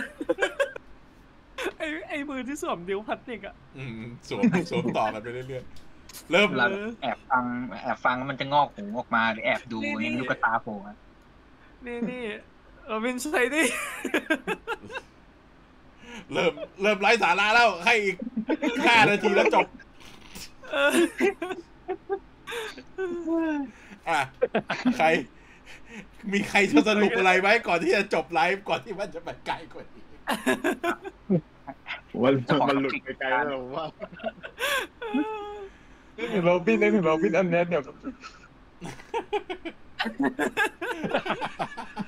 ไอ้ไอ้มือที่สวมนิ้วพลาสติกอะอืมสวมสวมต่อกันไปเรื่อยๆเริ่มเวลาแอบฟังแอบฟังแล้วมันจะงอกหูออกมาหรือแอบดูนี่อย่างนี้นี่ลูกกระตาโผล่มานี่นี่โรบินใช้ดิเริ่มเริ่มไร้สาระแล้ว ให้อีกห้านาทีแล้วจบเอออะใคร มีใครจะสรุปอะไรไหมก่อนที่จะจบไลฟ์ก่อนที่มันจะไปไกลกว่านี้ ว่ามันหลุดไปไกลแล้วผมว่านึกถึงโรบินนึกถึงโรบินอันเนี้ยเดี๋ยว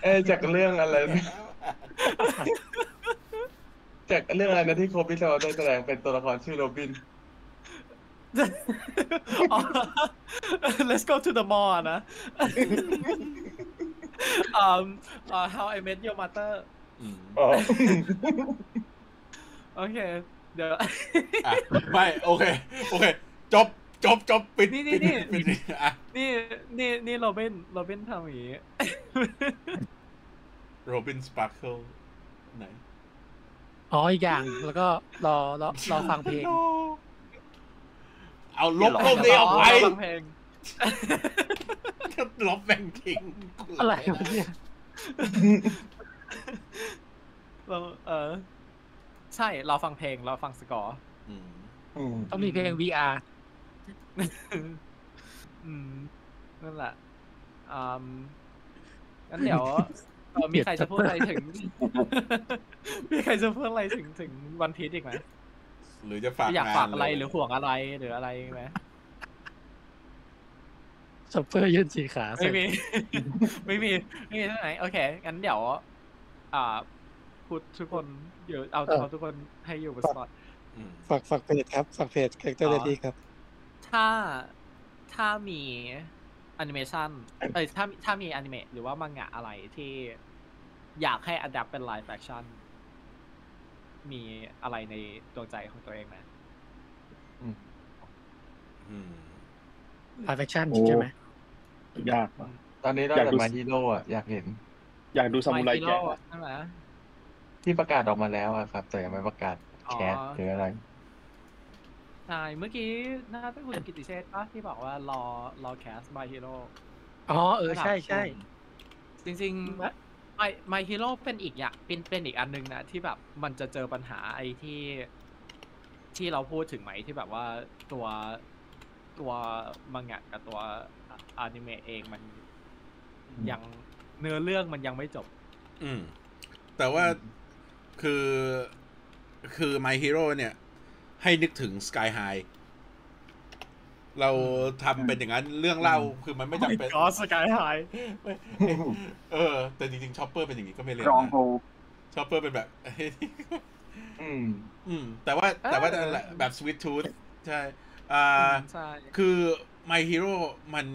เอ้ยจากเรื่องอะไรนะจากเรื่องอะไรนะที่โคบิโซได้แสดงเป็นตัวละครชื่อโรบินอ๋อ let's go to the mall อะนะ um uh, How I Met Your Mother อืมอ๋อ โอเค เดี๋ยว อะไม่โอเค โอเค จบจบจบปิดนี่ปิดนี่ปิดปิดอะนี่นี่นี่โรบินโรบินทำอย่างนี้ Robin Sparkles ไหนอ๋ออีกอย่าง แล้วก็รอรอรอฟังเพลง เอาลบรูปนี้ออกไปฟังเพลงลบแบ่งทิ้งอะไรวะเนี่ยเราเออ ใช่เราฟังเพลงเราฟังสกอร์อืมอืมต้องมีเพลง VR อืมนั่นแหละอืมงั้นเดี๋ยวเอ่อมีใครจะพูดอะไรถึง มีใครจะพูดอะไรถึงถึงวันพีชอีกไหมหรือจะฝากอยากงนฝากอะไรเลยหรือห่วงอะไรหรืออะไรไหมช็อปเปอร์ยืนสีขาไม่มี ไม่มี ไม่มีที่ไหนโอเค งั้นเดี๋ยว อ่า พูดทุกคนอยู่เอาเอาทุกคนให้อยู่บนสปอตอืมฝากฝากเพจครับฝากเพจคาแรคเตอร์อ๋เรอดี้ครับ ถ้าถ้ามีแอนิเมชันเอ้ยถ้าถ้ามีอนิเมะหรือว่ามังงะอะไรที่อยากให้อัดแอปเป็นไลฟ์แฟคชั่น มีอะไรในดวงใจของตัวเองไหมอืมไลฟ์แฟคชั่นโอ้ใช่ไหมยากว่ะตอนนี้นอกอยากจากดูมาฮีโร่อะอยากเห็น อยากดูซามูไร My แกะ Hero ใช่ไหม ที่ประกาศออกมาแล้วอะครับ แต่ยังไม่ประกาศอ๋อแคสหรืออะไรใช่เมื่อกี้น่าเป็นคุณกิติเชษปะที่บอกว่ารอรอแคส My Hero อ๋อเออใช่ใช่จริงๆ My My Hero เป็นอีกอย่างเป็นเป็นอีกอันหนึงนะที่แบบมันจะเจอปัญหาไอ้ที่ ที่เราพูดถึงไหมที่แบบว่าตัวตัวมังงะกับตัวอนิเมะเองมันยังเนื้อเรื่องมันยังไม่จบ อืมแต่ว่า คือคือ My Hero เนี่ย ให้นึกถึง Sky High เราทำเป็นอย่างนั้นเรื่องเล่าคือมันไม่จำเป็นก็ Sky High เออ แต่จริงๆชอปเปอร์เป็นอย่างนี้ก็ไม่เลวรองโฮชอปเปอร์เป็นแบบอืม อืม แต่ว่าแต่ว่าเออนั่นแหละแบบ Sweet Tooth ใช่อ่าใช่คือ My Hero มัน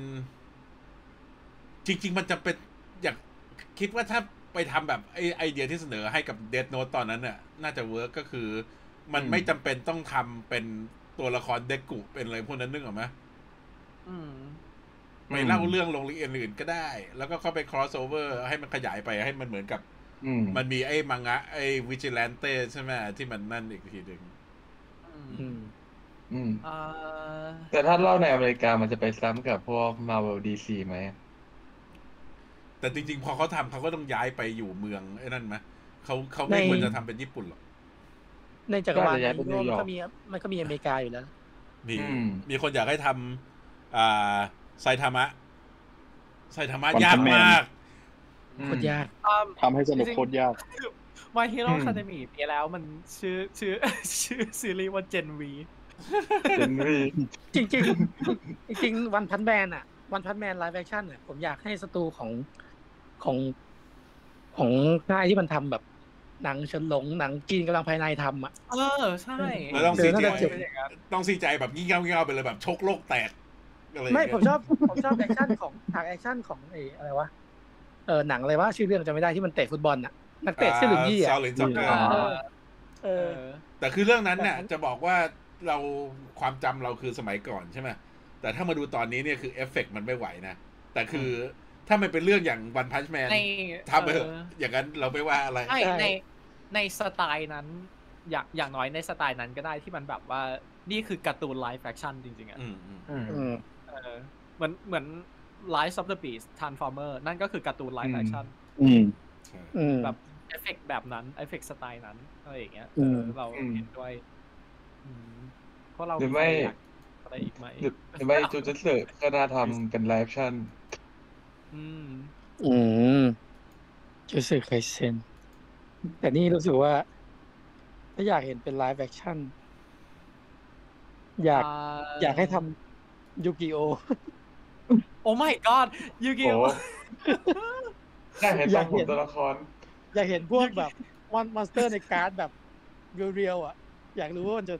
จริง ๆ มันจะเป็นอยากคิดว่าถ้า ไปทำแบบไอไอเดียที่เสนอให้กับ Death Note ตอนนั้นน่ะน่าจะ work ก็คือ มันอืมไม่จำเป็นต้องทำเป็นตัวละครเด็กกุเป็นอะไรพวกนั้นนึกออกไหมอืมไปเล่าเรื่องลงเรียนอื่นก็ได้ แล้วก็เข้าไป cross over ให้มันขยายไปให้มันเหมือนกับอืมมันมีไอ้มังงะ ไอ้วิจิ l ลนเต้ใช่ไหมที่มันนั่นอีกทีหนึ่งอืมอืมอ่าแต่ถ้าเล่าในอเมริกามันจะไปซ้ำกับพวก Marvel DC ไหม แต่จริงๆ พอเขาทำเขาก็ต้องย้ายไปอยู่เมืองไอ้นั่นไหมเขาเขาไม่ในควรจะทำเป็นญี่ปุ่นหรอกในจักรวาลก็อาจจะย้ายไปฮีโร่นิวยอร์กมันก็มีมันก็มีอเมริกาอยู่แล้ว มีอืมมีคนอยากให้ทำอ่าไซทามะไซทามะ One ยาก Punch Man มากอืโคมตรยากอ่าทำให้สนุกโคตรยาก My Hero อืม Academy ปีแล้วมันชื่อชื่อชื่อซีรีส์ว่า Gen V เป็นรีจริงจริงๆจริงวันพันแมนอะ วันพันแมนไลฟ์แอคชั่นอะผมอยากให้สตูของ ของของค่ายที่มันทำแบบหนังเฉินหลงหนังจีนกำลังภายในทำอะ เออ ใช่แล้วต้องเจซีอนั่นใจแหละเจ็บต้องซีใจแบบยิ่งเง่าเง่าๆไปเลยแบบชกโลกแตกอะไรอย่างไม่เงี้ยผมชอบผมชอบแอคชั่นของฉากแอคชั่นของไอ้อะไรวะเออหนังอะไรวะชื่อเรื่องจำไม่ได้ที่มันเตะฟุตบอลน่ะนักเตะเสื้อเหลืองยี่ซาอะลินจ็อกเกอเอร์อเอเอออ แต่คือเรื่องนั้นเนี่ยแต่จะบอกว่าเราความจำเราคือสมัยก่อนใช่ไหมแต่ถ้ามาดูตอนนี้เนี่ยคือเอฟเฟกต์มันไม่ไหวนะแต่คือ ถ้ามันเป็นเรื่องอย่าง One Punch Man ในทำไปเถอะเอออย่างนั้นเราไม่ว่าอะไรใช่ใช่ในในสไตล์นั้น อย่างอย่างน้อยในสไตล์นั้นก็ได้ที่มันแบบว่านี่คือการ์ตูน live action จริง ๆ อะอืมอืมอืมอืมเออเหมือนเหมือน Rise of the Beast Transformer นั่นก็คือการ์ตูน live actionอืมใช่อืมแบบเอฟเฟกต์แบบนั้นเอฟเฟกต์สไตล์นั้นอะไรอย่างเงี้ยอืมเออเราเห็นด้วยอืมเพราะเราหรือไม่อยากอะไรอีกไหมหรือหรือไม่จูจูสึก็น่าทำเป็น live action อืม อืมจูสึไคเซนแต่นี่รู้สึกว่า ถ้าอยากเห็นเป็น live action อยากอยากให้ทำยูกิโอ โอ้ my god ยูกิโอ้โอได้เห็นอตยาอกงผเห็มนตัวละคร อยากเห็นพวกแบบมอนมอนสเตอร์ในการ์ดแบบเรียวๆอะ อยากรู้ว่ามันจะ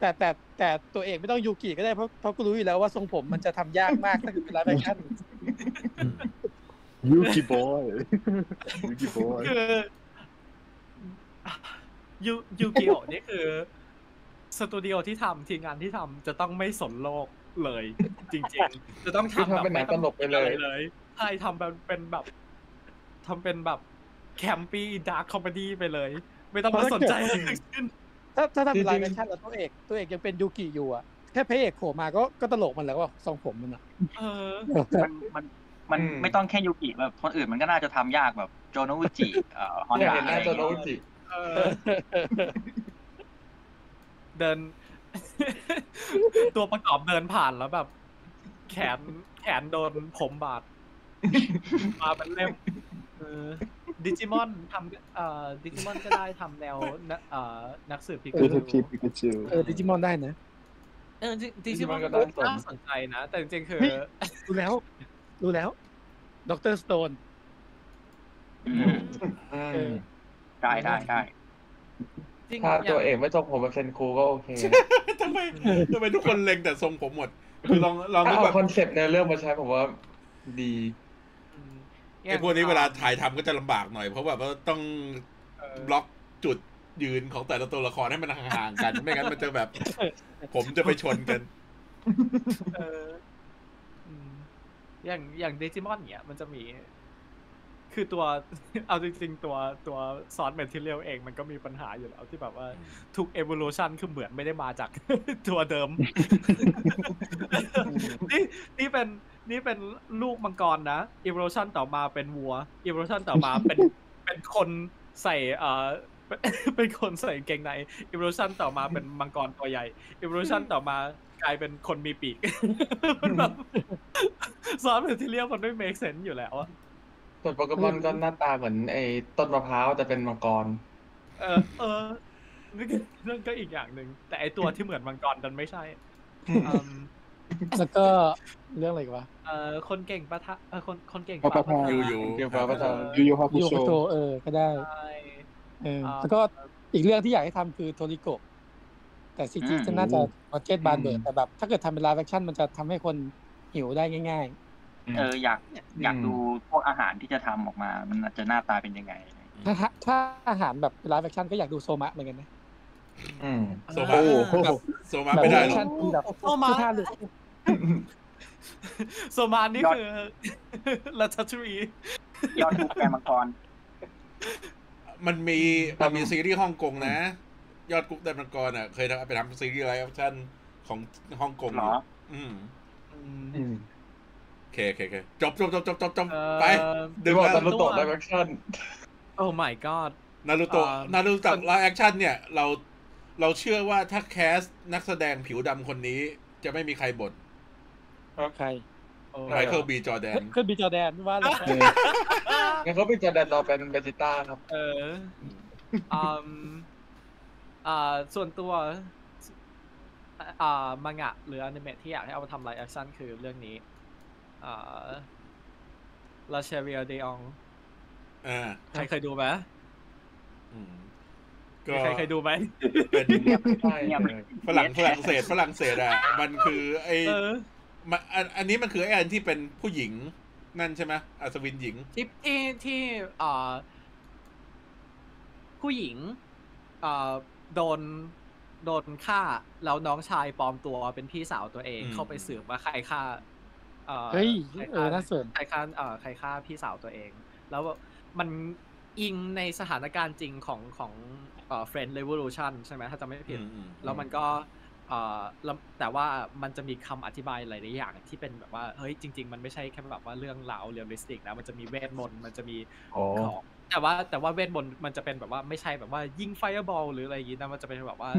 แต่แต่แต่ตัวเอกไม่ต้องยูกิก็ได้เพราะเพราะกูรู้อยู่แล้วว่าทรงผมมันจะทำยากมากถ้าเกิดเป็นไลฟ์แอคชั่น ยูกิบอยยูกิบอยคือยูยูกิโอนี่คือสตูดิโอที่ทำทีมงานที่ทำจะต้องไม่สนโลกเลย จริง ๆ จะต้องคือทำแบบทำเป็นหนังไม่ต้องตลกไปเลยคิดอะรเลยใช่ทำเป็นเป็นแบบทำเป็นแบบแคมปี้ดาร์คคอมเมดี้ไปเลย ไม่ต้องมาสนใจอะไรทั้งสิ้นถ้าถ้าทำเป็นไลจริงๆฟ์แอคชั่นแล้วตัวเอกตัวเอกยังเป็นยูกิอยู่อะ แค่พระเอกโผล่มาก็ก็ตลกมันแล้วว่าทรงผมมันอะเออมันมันมันอืมไม่ต้องแค่ยูกิแบบคนอื่นมันก็น่าจะทำยากแบบโจโนอุจิเอ่อฮอนอยากดาเห็นหอะไรน้าอย่างโจโนเงี้ยอุจิเออเดิน ตัวประกอบเดินผ่านแล้วแบบ แขนแขนโดนผมบาดมาเป็นเล่มเออดิจิมอนทำเอ่อดิจิมอนก็ได้ทำแนวนักเอ่อนักสืบพิกาคือจูทีพิกาจูเออดิจิมอนได้นะ เออดิจิมอน Digimon ก็ก็น่าสนน่าสนใจนะ แต่จริงๆคือเฮ้ยรู้แล้ว รู้แล้วด็อกเตอร์สโตนอืมอืมได้ได้ได้จริงถ้าอย่าตัวงเอกไม่จบผมเป็นเซนคูก็โอเคทำไมทำไมทุกคนเล็งแต่ทรงผมหมด คือลองลองถ้านึกเอาแบบคอนเซปต์ในเรื่องมาใช้ผมว่าดีอืมไอ้พวกนี้เวลาถ่ายทำก็จะลำบากหน่อย เพราะแบบว่าต้องเออบล็อกจุดยืนของแต่ละตัวละครให้มันห่างๆกัน ไม่งั้นมันจะแบบ ผมจะไปชนกันเอออืมอย่างอย่างดิจิมอนเนี่ยมันจะมี คือตัว เอาจริงๆ ตัวตัว source material เองมันก็มีปัญหาอยู่แล้วที่แบบว่าทุก evolution คือเหมือนไม่ได้มาจากตัวเดิม นี่นี่เป็นนี่เป็นลูกมังกรนะ evolution ต่อมาเป็นวัว evolution ต่อมาเป็นเป็นคนใส่เอ่อ เป็นเป็นคนใส่กางเกงใน evolution ต่อมาเป็นมังกรตัวใหญ่ evolution ต่อมากลายเป็นคนมีปีกมันแบบซอสแมทเทียลมันไม่ make sense อยู่แล้วอะส่วนโปเกมอนก็หน้าตาเหมือนไอ้ต้นมะพร้าวแต่เป็นมังกร เออ เออนี่ก็นั่นก็อีกอย่างหนึ่งแต่ไอตัวที่เหมือนมังกรดันไม่ใช่อืมแล้วก็เรื่องอะไรอีกวะเอ่อคนเก่งปะทะเออคนคนเก่งปะปะอยู่อยู่เกี่ยวกับประธานยูยูฮาคุโยโชโตเออก็ได้ใช่ เอออ่าแล้วก็อีกเรื่องที่อยากให้ทำคือโทริโกะแต่ซีจีอืมจะน่าจะบัดเจ็ตบานเบิร์อืมแต่แบบถ้าเกิดทำเป็นไลฟ์แอคชั่นมันจะทำให้คนหิวได้ง่ายเอออยากอยากดูพวกอาหารที่จะทำออกมา มันจะหน้าตาเป็นยังไงๆถ้าถ้าอาหารแบบไลฟ์แอคชั่นก็อยากดูโซมะเหมือนกันนะอืมโซมาโอ้โหโซมาแบบไม่ได้แอหรคอกชั่นที่แบบโซมาท่าเรือโซมานนี่ยอดคือลาทัตรียอดทุกแกมังกร มันมีมันมีซีรีส์ฮ่องกงนะ ยอดกุ๊กไดมังกรอะ เคยทำไปทำซีรีส์ไลฟ์แอคชั่นของฮ่องกงเหรออืมอืมโอเคโอเคโอเคจบจบจบจบจบจบเอ่อไปดึดึงงว่ามาตารุโตะไลฟ์แอคชั่นโอ้ my god นารูโตะอ่านารูโตะคนไลฟ์แอคชั่นเนี่ย เราเราเชื่อว่าถ้าแคสนักแสดงผิวดำคนนี้ จะไม่มีใครบ่นใครโอ้ใค ไมรเคิลบีจอร์แดนขึ้นบีจอร์แดนไม่ว่าเลยเอองั้นเขาเป็นจอแดนเราเป็นเบจิต้าครับ เอออืมอ่าส่วนตัวอ่ามังงะหรืออนิเมะที่อยากให้เอามาทำไลฟ์แอคชั่นคือเรื่องนี้อ่าลาเชเรียเดองอ่าใครเคยดูไหมอืมมีก็ใครเคยดูไหมเป็นใช่เงียบเลยฝรั่งฝรั่งเศสฝรั่งเศสอะ มันคือไอเออ มันอันอันนี้มันคือไออันที่เป็นผู้หญิงนั่นใช่ไหมอัศวินหญิง ที่ที่ที่อ่าผู้หญิงอ่าโดนโดนฆ่าแล้วน้องชายปลอมตัวเป็นพี่สาวตัวเองอืม เข้าไปสืบว่าใครฆ่าอ่อเฮ้ยใครเอฆ่าอน่าสน ใครฆ่าเอ่อใครฆ่าพี่สาวตัวเอง แล้วมันอิงในสถานการณ์จริงของของเอ่อ French Revolution ใช่ไหมถ้าจำไม่ผิด อืมอืมแล้วมันก็ เอ่อแล้วแต่ว่ามันจะมีคำอธิบายหลายๆอย่างที่เป็นแบบว่าเฮ้ยจริง ๆ มันไม่ใช่แค่แบบว่าเรื่องราว realistic นะมันจะมีเวทมนต์มันจะมีอ๋อของแต่ว่าแต่ว่าเวทมนต์มันจะเป็นแบบว่าไม่ใช่แบบว่ายิง fireball หรืออะไรอย่างงี้นะมันจะเป็นแบบว่า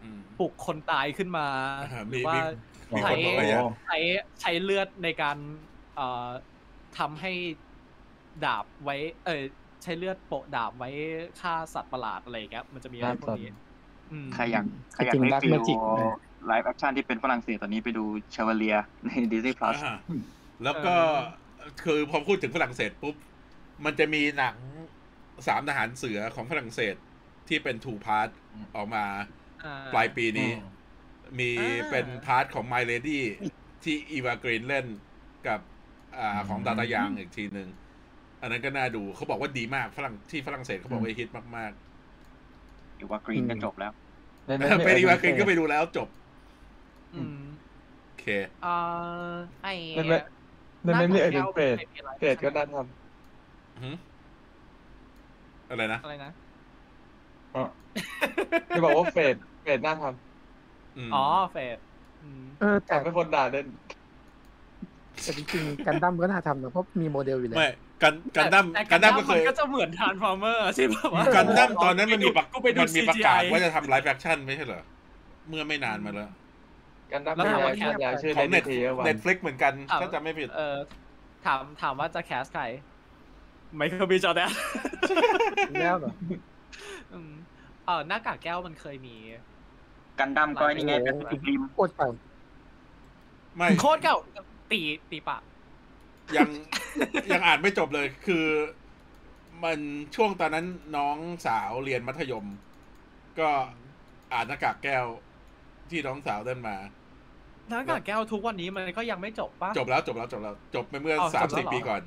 อืมปลุกคนตายขึ้นมาอ่าหมีรือว่ามีใช้คนบอกไว้อะใช้ใช้เลือดในการเอ่อทำให้ดาบไว้ เออใช้เลือดโปะดาบไว้ฆ่าสัตว์ประหลาดอะไรอย่างเงี้ยมันจะมีอะไรพวกนี้อืม ใครอยากใครอยากจริงได้ dark ฟีล magic live action ที่เป็นฝรั่งเศสตอนนี้ไปดูเชวเลียใน Disney Plus อ่าแล้วก็คือพอพูดถึงฝรั่งเศสปุ๊บ มันจะมีหนังสามทหารเสือของฝรั่งเศสที่เป็น two part ออกมาอ่าปลายปีนี้อืมมีอ่าเป็นพาร์ทของ My Lady ที่อีวากรีนเล่นกับอ่าของดาตายางอีกทีหนึ่ง อันนั้นก็น่าดูเขาบอกว่าดีมากฝรั่งที่ฝรั่งเศสเขาบอกว่าฮิตมากหรื อว่ากรีนก็จบแล้วในนั้นๆเป็นอีวากรีนก็ไปดูแล้วจบอืมโอเคอ่าไอในนั้นในนั้นมีเอเดนหาเฟขดองแก้วเฟดก็น่าทหืมอะไรนะอะไรนะำอ๋อจะบอกว่าเฟดเฟดน่าทมอ๋อเฟดอืมเออำแต่แต่เป็นคนด่าเล่น แต่จริงๆกันดั้มก็น่าทำนะเพราะมีโมเดลอยู่แล้วไม่กันกันดั้มแต่กันดั้มก็เคยมันก็จะเหมือนทานฟอร์เมอร์ใช่ป่าวะกันดั้มตอนนั้นมันมีประกูไปดูมันมีประกาศ CGI ว่าจะทำไลฟ์แอคชั่นไม่ใช่เหรอเมื่อไม่นานมาแล้วกันดั้มแล้วเป็นถามว่าแค่ยายชื่อของเน็เน็ตตเทวันเน็ตฟลิกเหมือนกันถามถ้าจำไม่ผิดเออถามถามว่าจะแคสใครไมเคิลบีจอร์แดนแล้วเหรออืมเออหน้ากากแก้วมันเคยมี กันดั้มก็นี่ไงเป็นติกริมโคตรเก่าไม่โคตรเก่า ตีตีปะยังยังอ่านไม่จบเลยคือมันช่วงตอนนั้นน้องสาวเรียนมัธยม ก็อ่านหน้ากากแก้วที่น้องสาวเดินมาหน้ากากแก้วทุกวันนี้มันก็ยังไม่จบปะจบแล้วจบแล้วจบแล้ว จบไปเมื่ออ๋อสามจบแล้วสี่เหรอปีก่อน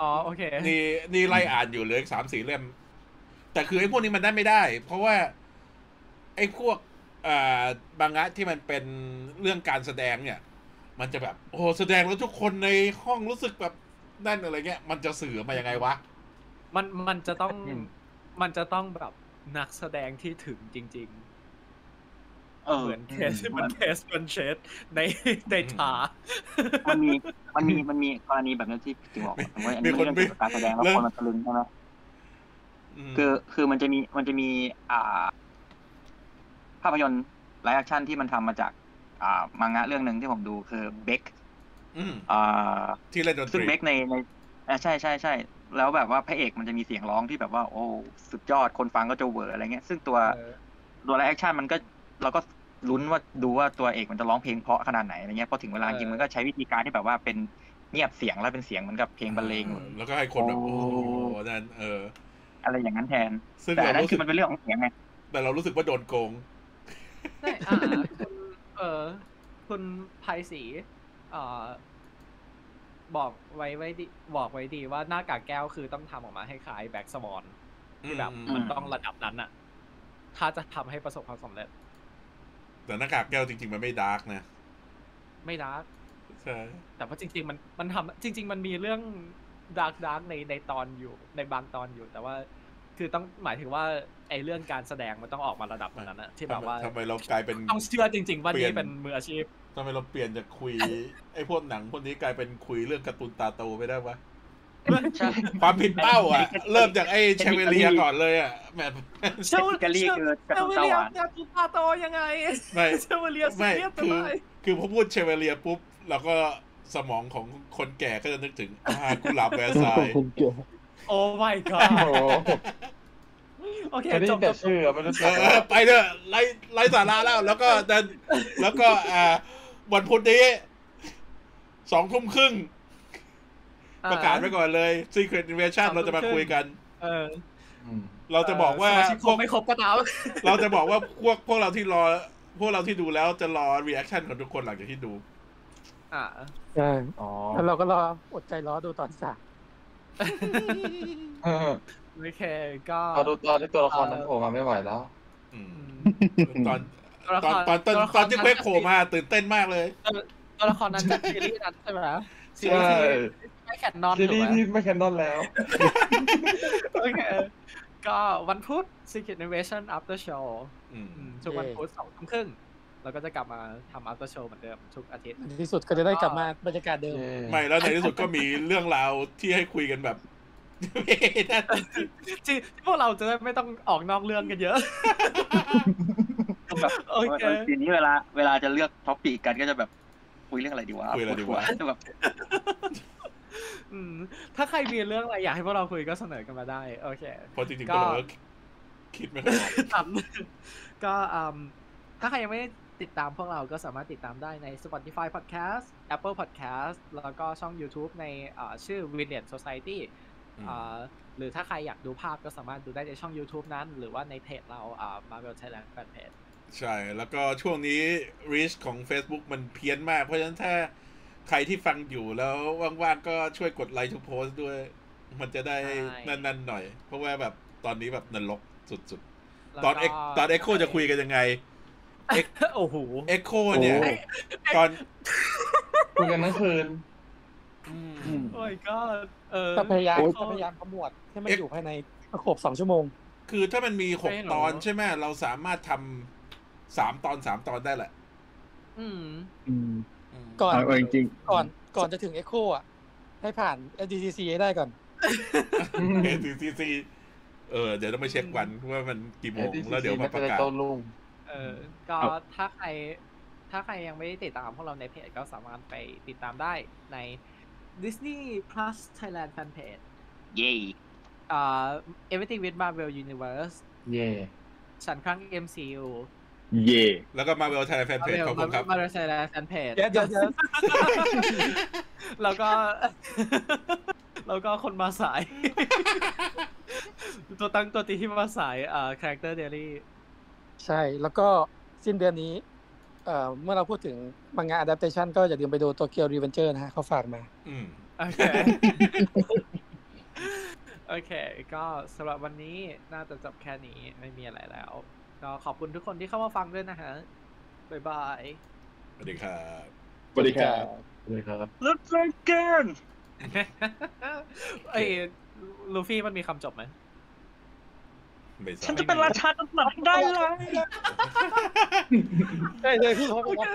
อ๋อโอเค นี่นี่ไล่อ่านอยู่เหลืออีกสามสี่เล่ม แต่คือไอ้พวกนี้มันได้ไม่ได้ เพราะว่า ไอ้พวกอ่าบางะที่มันเป็นเรื่องการแสดงเนี่ย มันจะแบบโอ้โหแสดงแล้วทุกคนในห้องรู้สึกแบบนั่นอะไรเงี้ย มันจะสื่อมายังไงวะ มันมันจะต้องอืมมันจะต้องแบบนักแสดงที่ถึงจริงเอๆอเหมือนเคสอืมมันเคสมันเชดในในถามันมีมันมีมันมีกรณีแบบนี้ที่ถึงบอกว่าสมมติอันนี้มีคนเรื่องเกี่ยวกับการแสดงแล้วเรื่องคนมันตะลึงใช่ไหมมคือคือมันจะมีมันจะมี อ่า ภาพยนตร์ไลฟ์แอคชั่นที่มันทำมาจาก อ่ามังงะเรื่องหนึ่งที่ผมดูคือเบคอืมอ่าที่เล่นดนตซึ่งรีเบคในในอ่าใช่ใช่ใช่แล้วแบบว่าพระเอกมันจะมีเสียงร้องที่แบบว่า โอ้สุดยอดคนฟังก็จะเหวออะไรเงี้ย ซึ่งตัวเออตัว live action มันก็เราก็ลุ้นว่าดูว่าตัวเอกมันจะร้องเพลงเพราะขนาดไหนอะไรเงี้ยพอถึงเวลาเออจริงมันก็ใช้วิธีการที่แบบว่าเป็นเงียบเสียงแล้วเป็นเสียงเหมือนกับเพลงบรรเลงแล้วก็ให้คนแบบโอ้โอ้โหนั่นเออ อะไรอย่างนั้นแทน ซึ่งแต่อัเรานนั้นรู้คืสึอกมันเป็นเรื่องของเสียงไงแต่เรารู้สึกว่าโดนโกงใช่อ่าคุณ เออ คุณไพศรีเอ่อ บอกไว้ไว้ดีบอกไว้ดีว่าหน้ากากแก้วคือต้องทำออกมาให้คล้าย Black Swan ที่แบบอืม มันต้องระดับนั้นอะถ้าจะทำให้ประสบความสำเร็จ แต่หน้ากากแก้วจริง ๆ มันไม่ dark นะ ไม่ dark ใช่ แต่ว่าจริง ๆ มันมันทำจริง ๆ มันมีเรื่อง dark dark ในในตอนอยู่ในบางตอนอยู่ แต่ว่าคือต้องหมายถึงว่า ไอ้เรื่องการแสดงมันต้องออกมาระดับนั้นนะที่แบบว่าทำไมเรากลายเป็นต้องเชื่อจริง ๆ ว่าเปลี่นี่ยนเป็นมืออาชีพทำไมเราเปลี่ยนจากคุยไอ้พวกหนังพวกนี้กลายเป็นคุยเรื่องการ์ตูนตาโตไปได้วะใช่ความผิดเป้าอะ เริ่มจากไอ้เชเวเลียก่อนเลยอะแหมเชื่ออิตาลีคือกระตุ้นเชตาหวานเชเวเลียการ์ตูนตาโตยังไงไม่เชเวเลียไม่เสียบไปคือเลยคือพอพูดเชเวเลียปุ๊บเราก็สมองของคนแก่ก็จะนึกถึงอ่ากุหลาบแวร์ซายน์โอ้ my โอ้ god โหโอเคแค่ได้จยิบนแต่จบชื่ออะไม่รู้เอจักอเออไปเถอะไล่ไล่สาระแล้ว แล้วก็เดินแล้วก็อ่าวันพุธนี้สองทุ่มครึ่ง ประกาศไว้ก่อนเลย Secret Invasion เราจะมาคุยกัน เอออืมเราจะบอกว่าสมาชิกคพรวบกไม่ครบก็ตามเราจะบอกว่าพวกพวกเราที่รอ พวกเราที่ดูแล้วจะรอ reaction ของทุกคนหลังจากที่ดู อ่าใช่อ๋อแล้วเราก็รออดใจรอดูตอนสามเออ โอเคก็พอดูตอนที่ตัวละครนั้นโผล่มาไม่ไหวแล้วอืมอืมตอนตัวละตคอนรตอนตอนตัวละคตรอนที่เควกโผล่มาตื่นเต้นมากเลยตัวละครนั้นจากซีรีส์นั้นใช่ไหมซีใช่รีส์ที่ไม่แคนนอนซีถูกรีไหมส์ที่ไม่แคนนอนแล้วโอเคก็วันพุธ Secret Invasion After Show อืมอืมทุกวันพุธสองทุ่มครึ่งเราก็จะกลับมาทำ After Show เหมือนเดิมทุกอาทิตย์ในที่สุดก็จะได้กลับมาบรรยากาศเดิม ไม่แล้วในที่สุดก็มีเรื่องราวที่ให้คุยกันแบบนั่น ที่พวกเราจะได้ไม่ต้องออกนอกเรื่องกันเยอะแบบโอเคทีนี้เวลาเวลาจะเลือกท็อปปีกกันก็จะแบบคุยเรื่องอะไรดีวะคุยอะไรดีวะจะแบบอืมถ้าใครมีเรื่องอะไรอยากให้พวกเราคุยก็เสนอกันมาได้ โอเคเพราะจริงๆก็ก็เราก็คิดไม่ค่อยออกตามก็อืมถ้าใครยังไม่ได้ติดตามพวกเราก็สามารถติดตามได้ใน Spotify Podcast Apple Podcast แล้วก็ช่อง YouTube ในอ่าชื่อ w i n n e t Society อืมอ่า หรือถ้าใครอยากดูภาพก็สามารถดูได้ในช่อง YouTube นั้น หรือว่าในเพจเราอ่า Marvel Thailand Fan Page ใช่ แล้วก็ช่วงนี้ reach ของ Facebook มันเพี้ยนมาก เพราะฉะนั้นถ้าใครที่ฟังอยู่แล้วว่างๆ ก็ช่วยกดไลค์ทุกโพสต์ด้วย มันจะได้ใช่นั่นๆหน่อย เพราะว่าแบบตอนนี้แบบนรกสุดแล้วๆตอนก็เอ็กตอนเอ็กโคจะคุยกันยังไงโอ้โหเอ็กโคเนี่ยโอ้ตอนคุยกันทั้งคืนอืม โอ้ยก็เออก็พยายามโอ้ก็พยายามขมวดให้มันเอ๊ะอยู่ภายในประกบสองชั่วโมง คือถ้ามันมีหกไม่หรอตอนใช่ไหมเราสามารถทำสามตอนสามตอนได้แหละ อืมอืมอืมก่อนเอาเอาจริงๆก่อนก่อนจะถึง Echo อะ ให้ผ่าน SDCC ให้ได้ก่อน SDCC เออ เดี๋ยวต้องไปเช็ควันว่ามันกี่โมงแล้วเดี๋ยวมาประกาศโต้รุ่งเออ ก็ถ้าใคร ถ้าใครยังไม่ได้ติดตามพวกเราในเพจก็สามารถไปติดตามได้ใน Disney Plus Thailand Fan Page เย่อ่า Everything with Marvel Universe เย่ฉันครั้ง MCU เย่แล้วก็ Marvel Thai Fan Page ขอบคุณครับ Marvel Thailand Fan Page เดี๋ยวเดี๋ยวเดี๋ยวแล้วก็ แล้วก็คนมาสาย ตัวตั้งตัวตีที่มาสายอ่า Character Daily ใช่ แล้วก็สิ้นเดือนนี้ เอ่อเมื่อเราพูดถึงมังงะ adaptation ก็อย่าลืมไปดู Tokyo Revengers นะฮะเขาฝากมา อืมโอเคโอเค ก็สำหรับวันนี้น่าจะจบแค่นี้ไม่มีอะไรแล้ว ก็ขอบคุณทุกคนที่เข้ามาฟังด้วยนะฮะ บ๊ายบายสวัสดีครับสวัสดีครับเลยครับรถไฟเกินเอ้ยลูฟี่มันมีคำจบไหม ไม่ทราฉันบจะเป็นราชาตำหนักได้เลยใช่เลยพี่เขาบอกว่า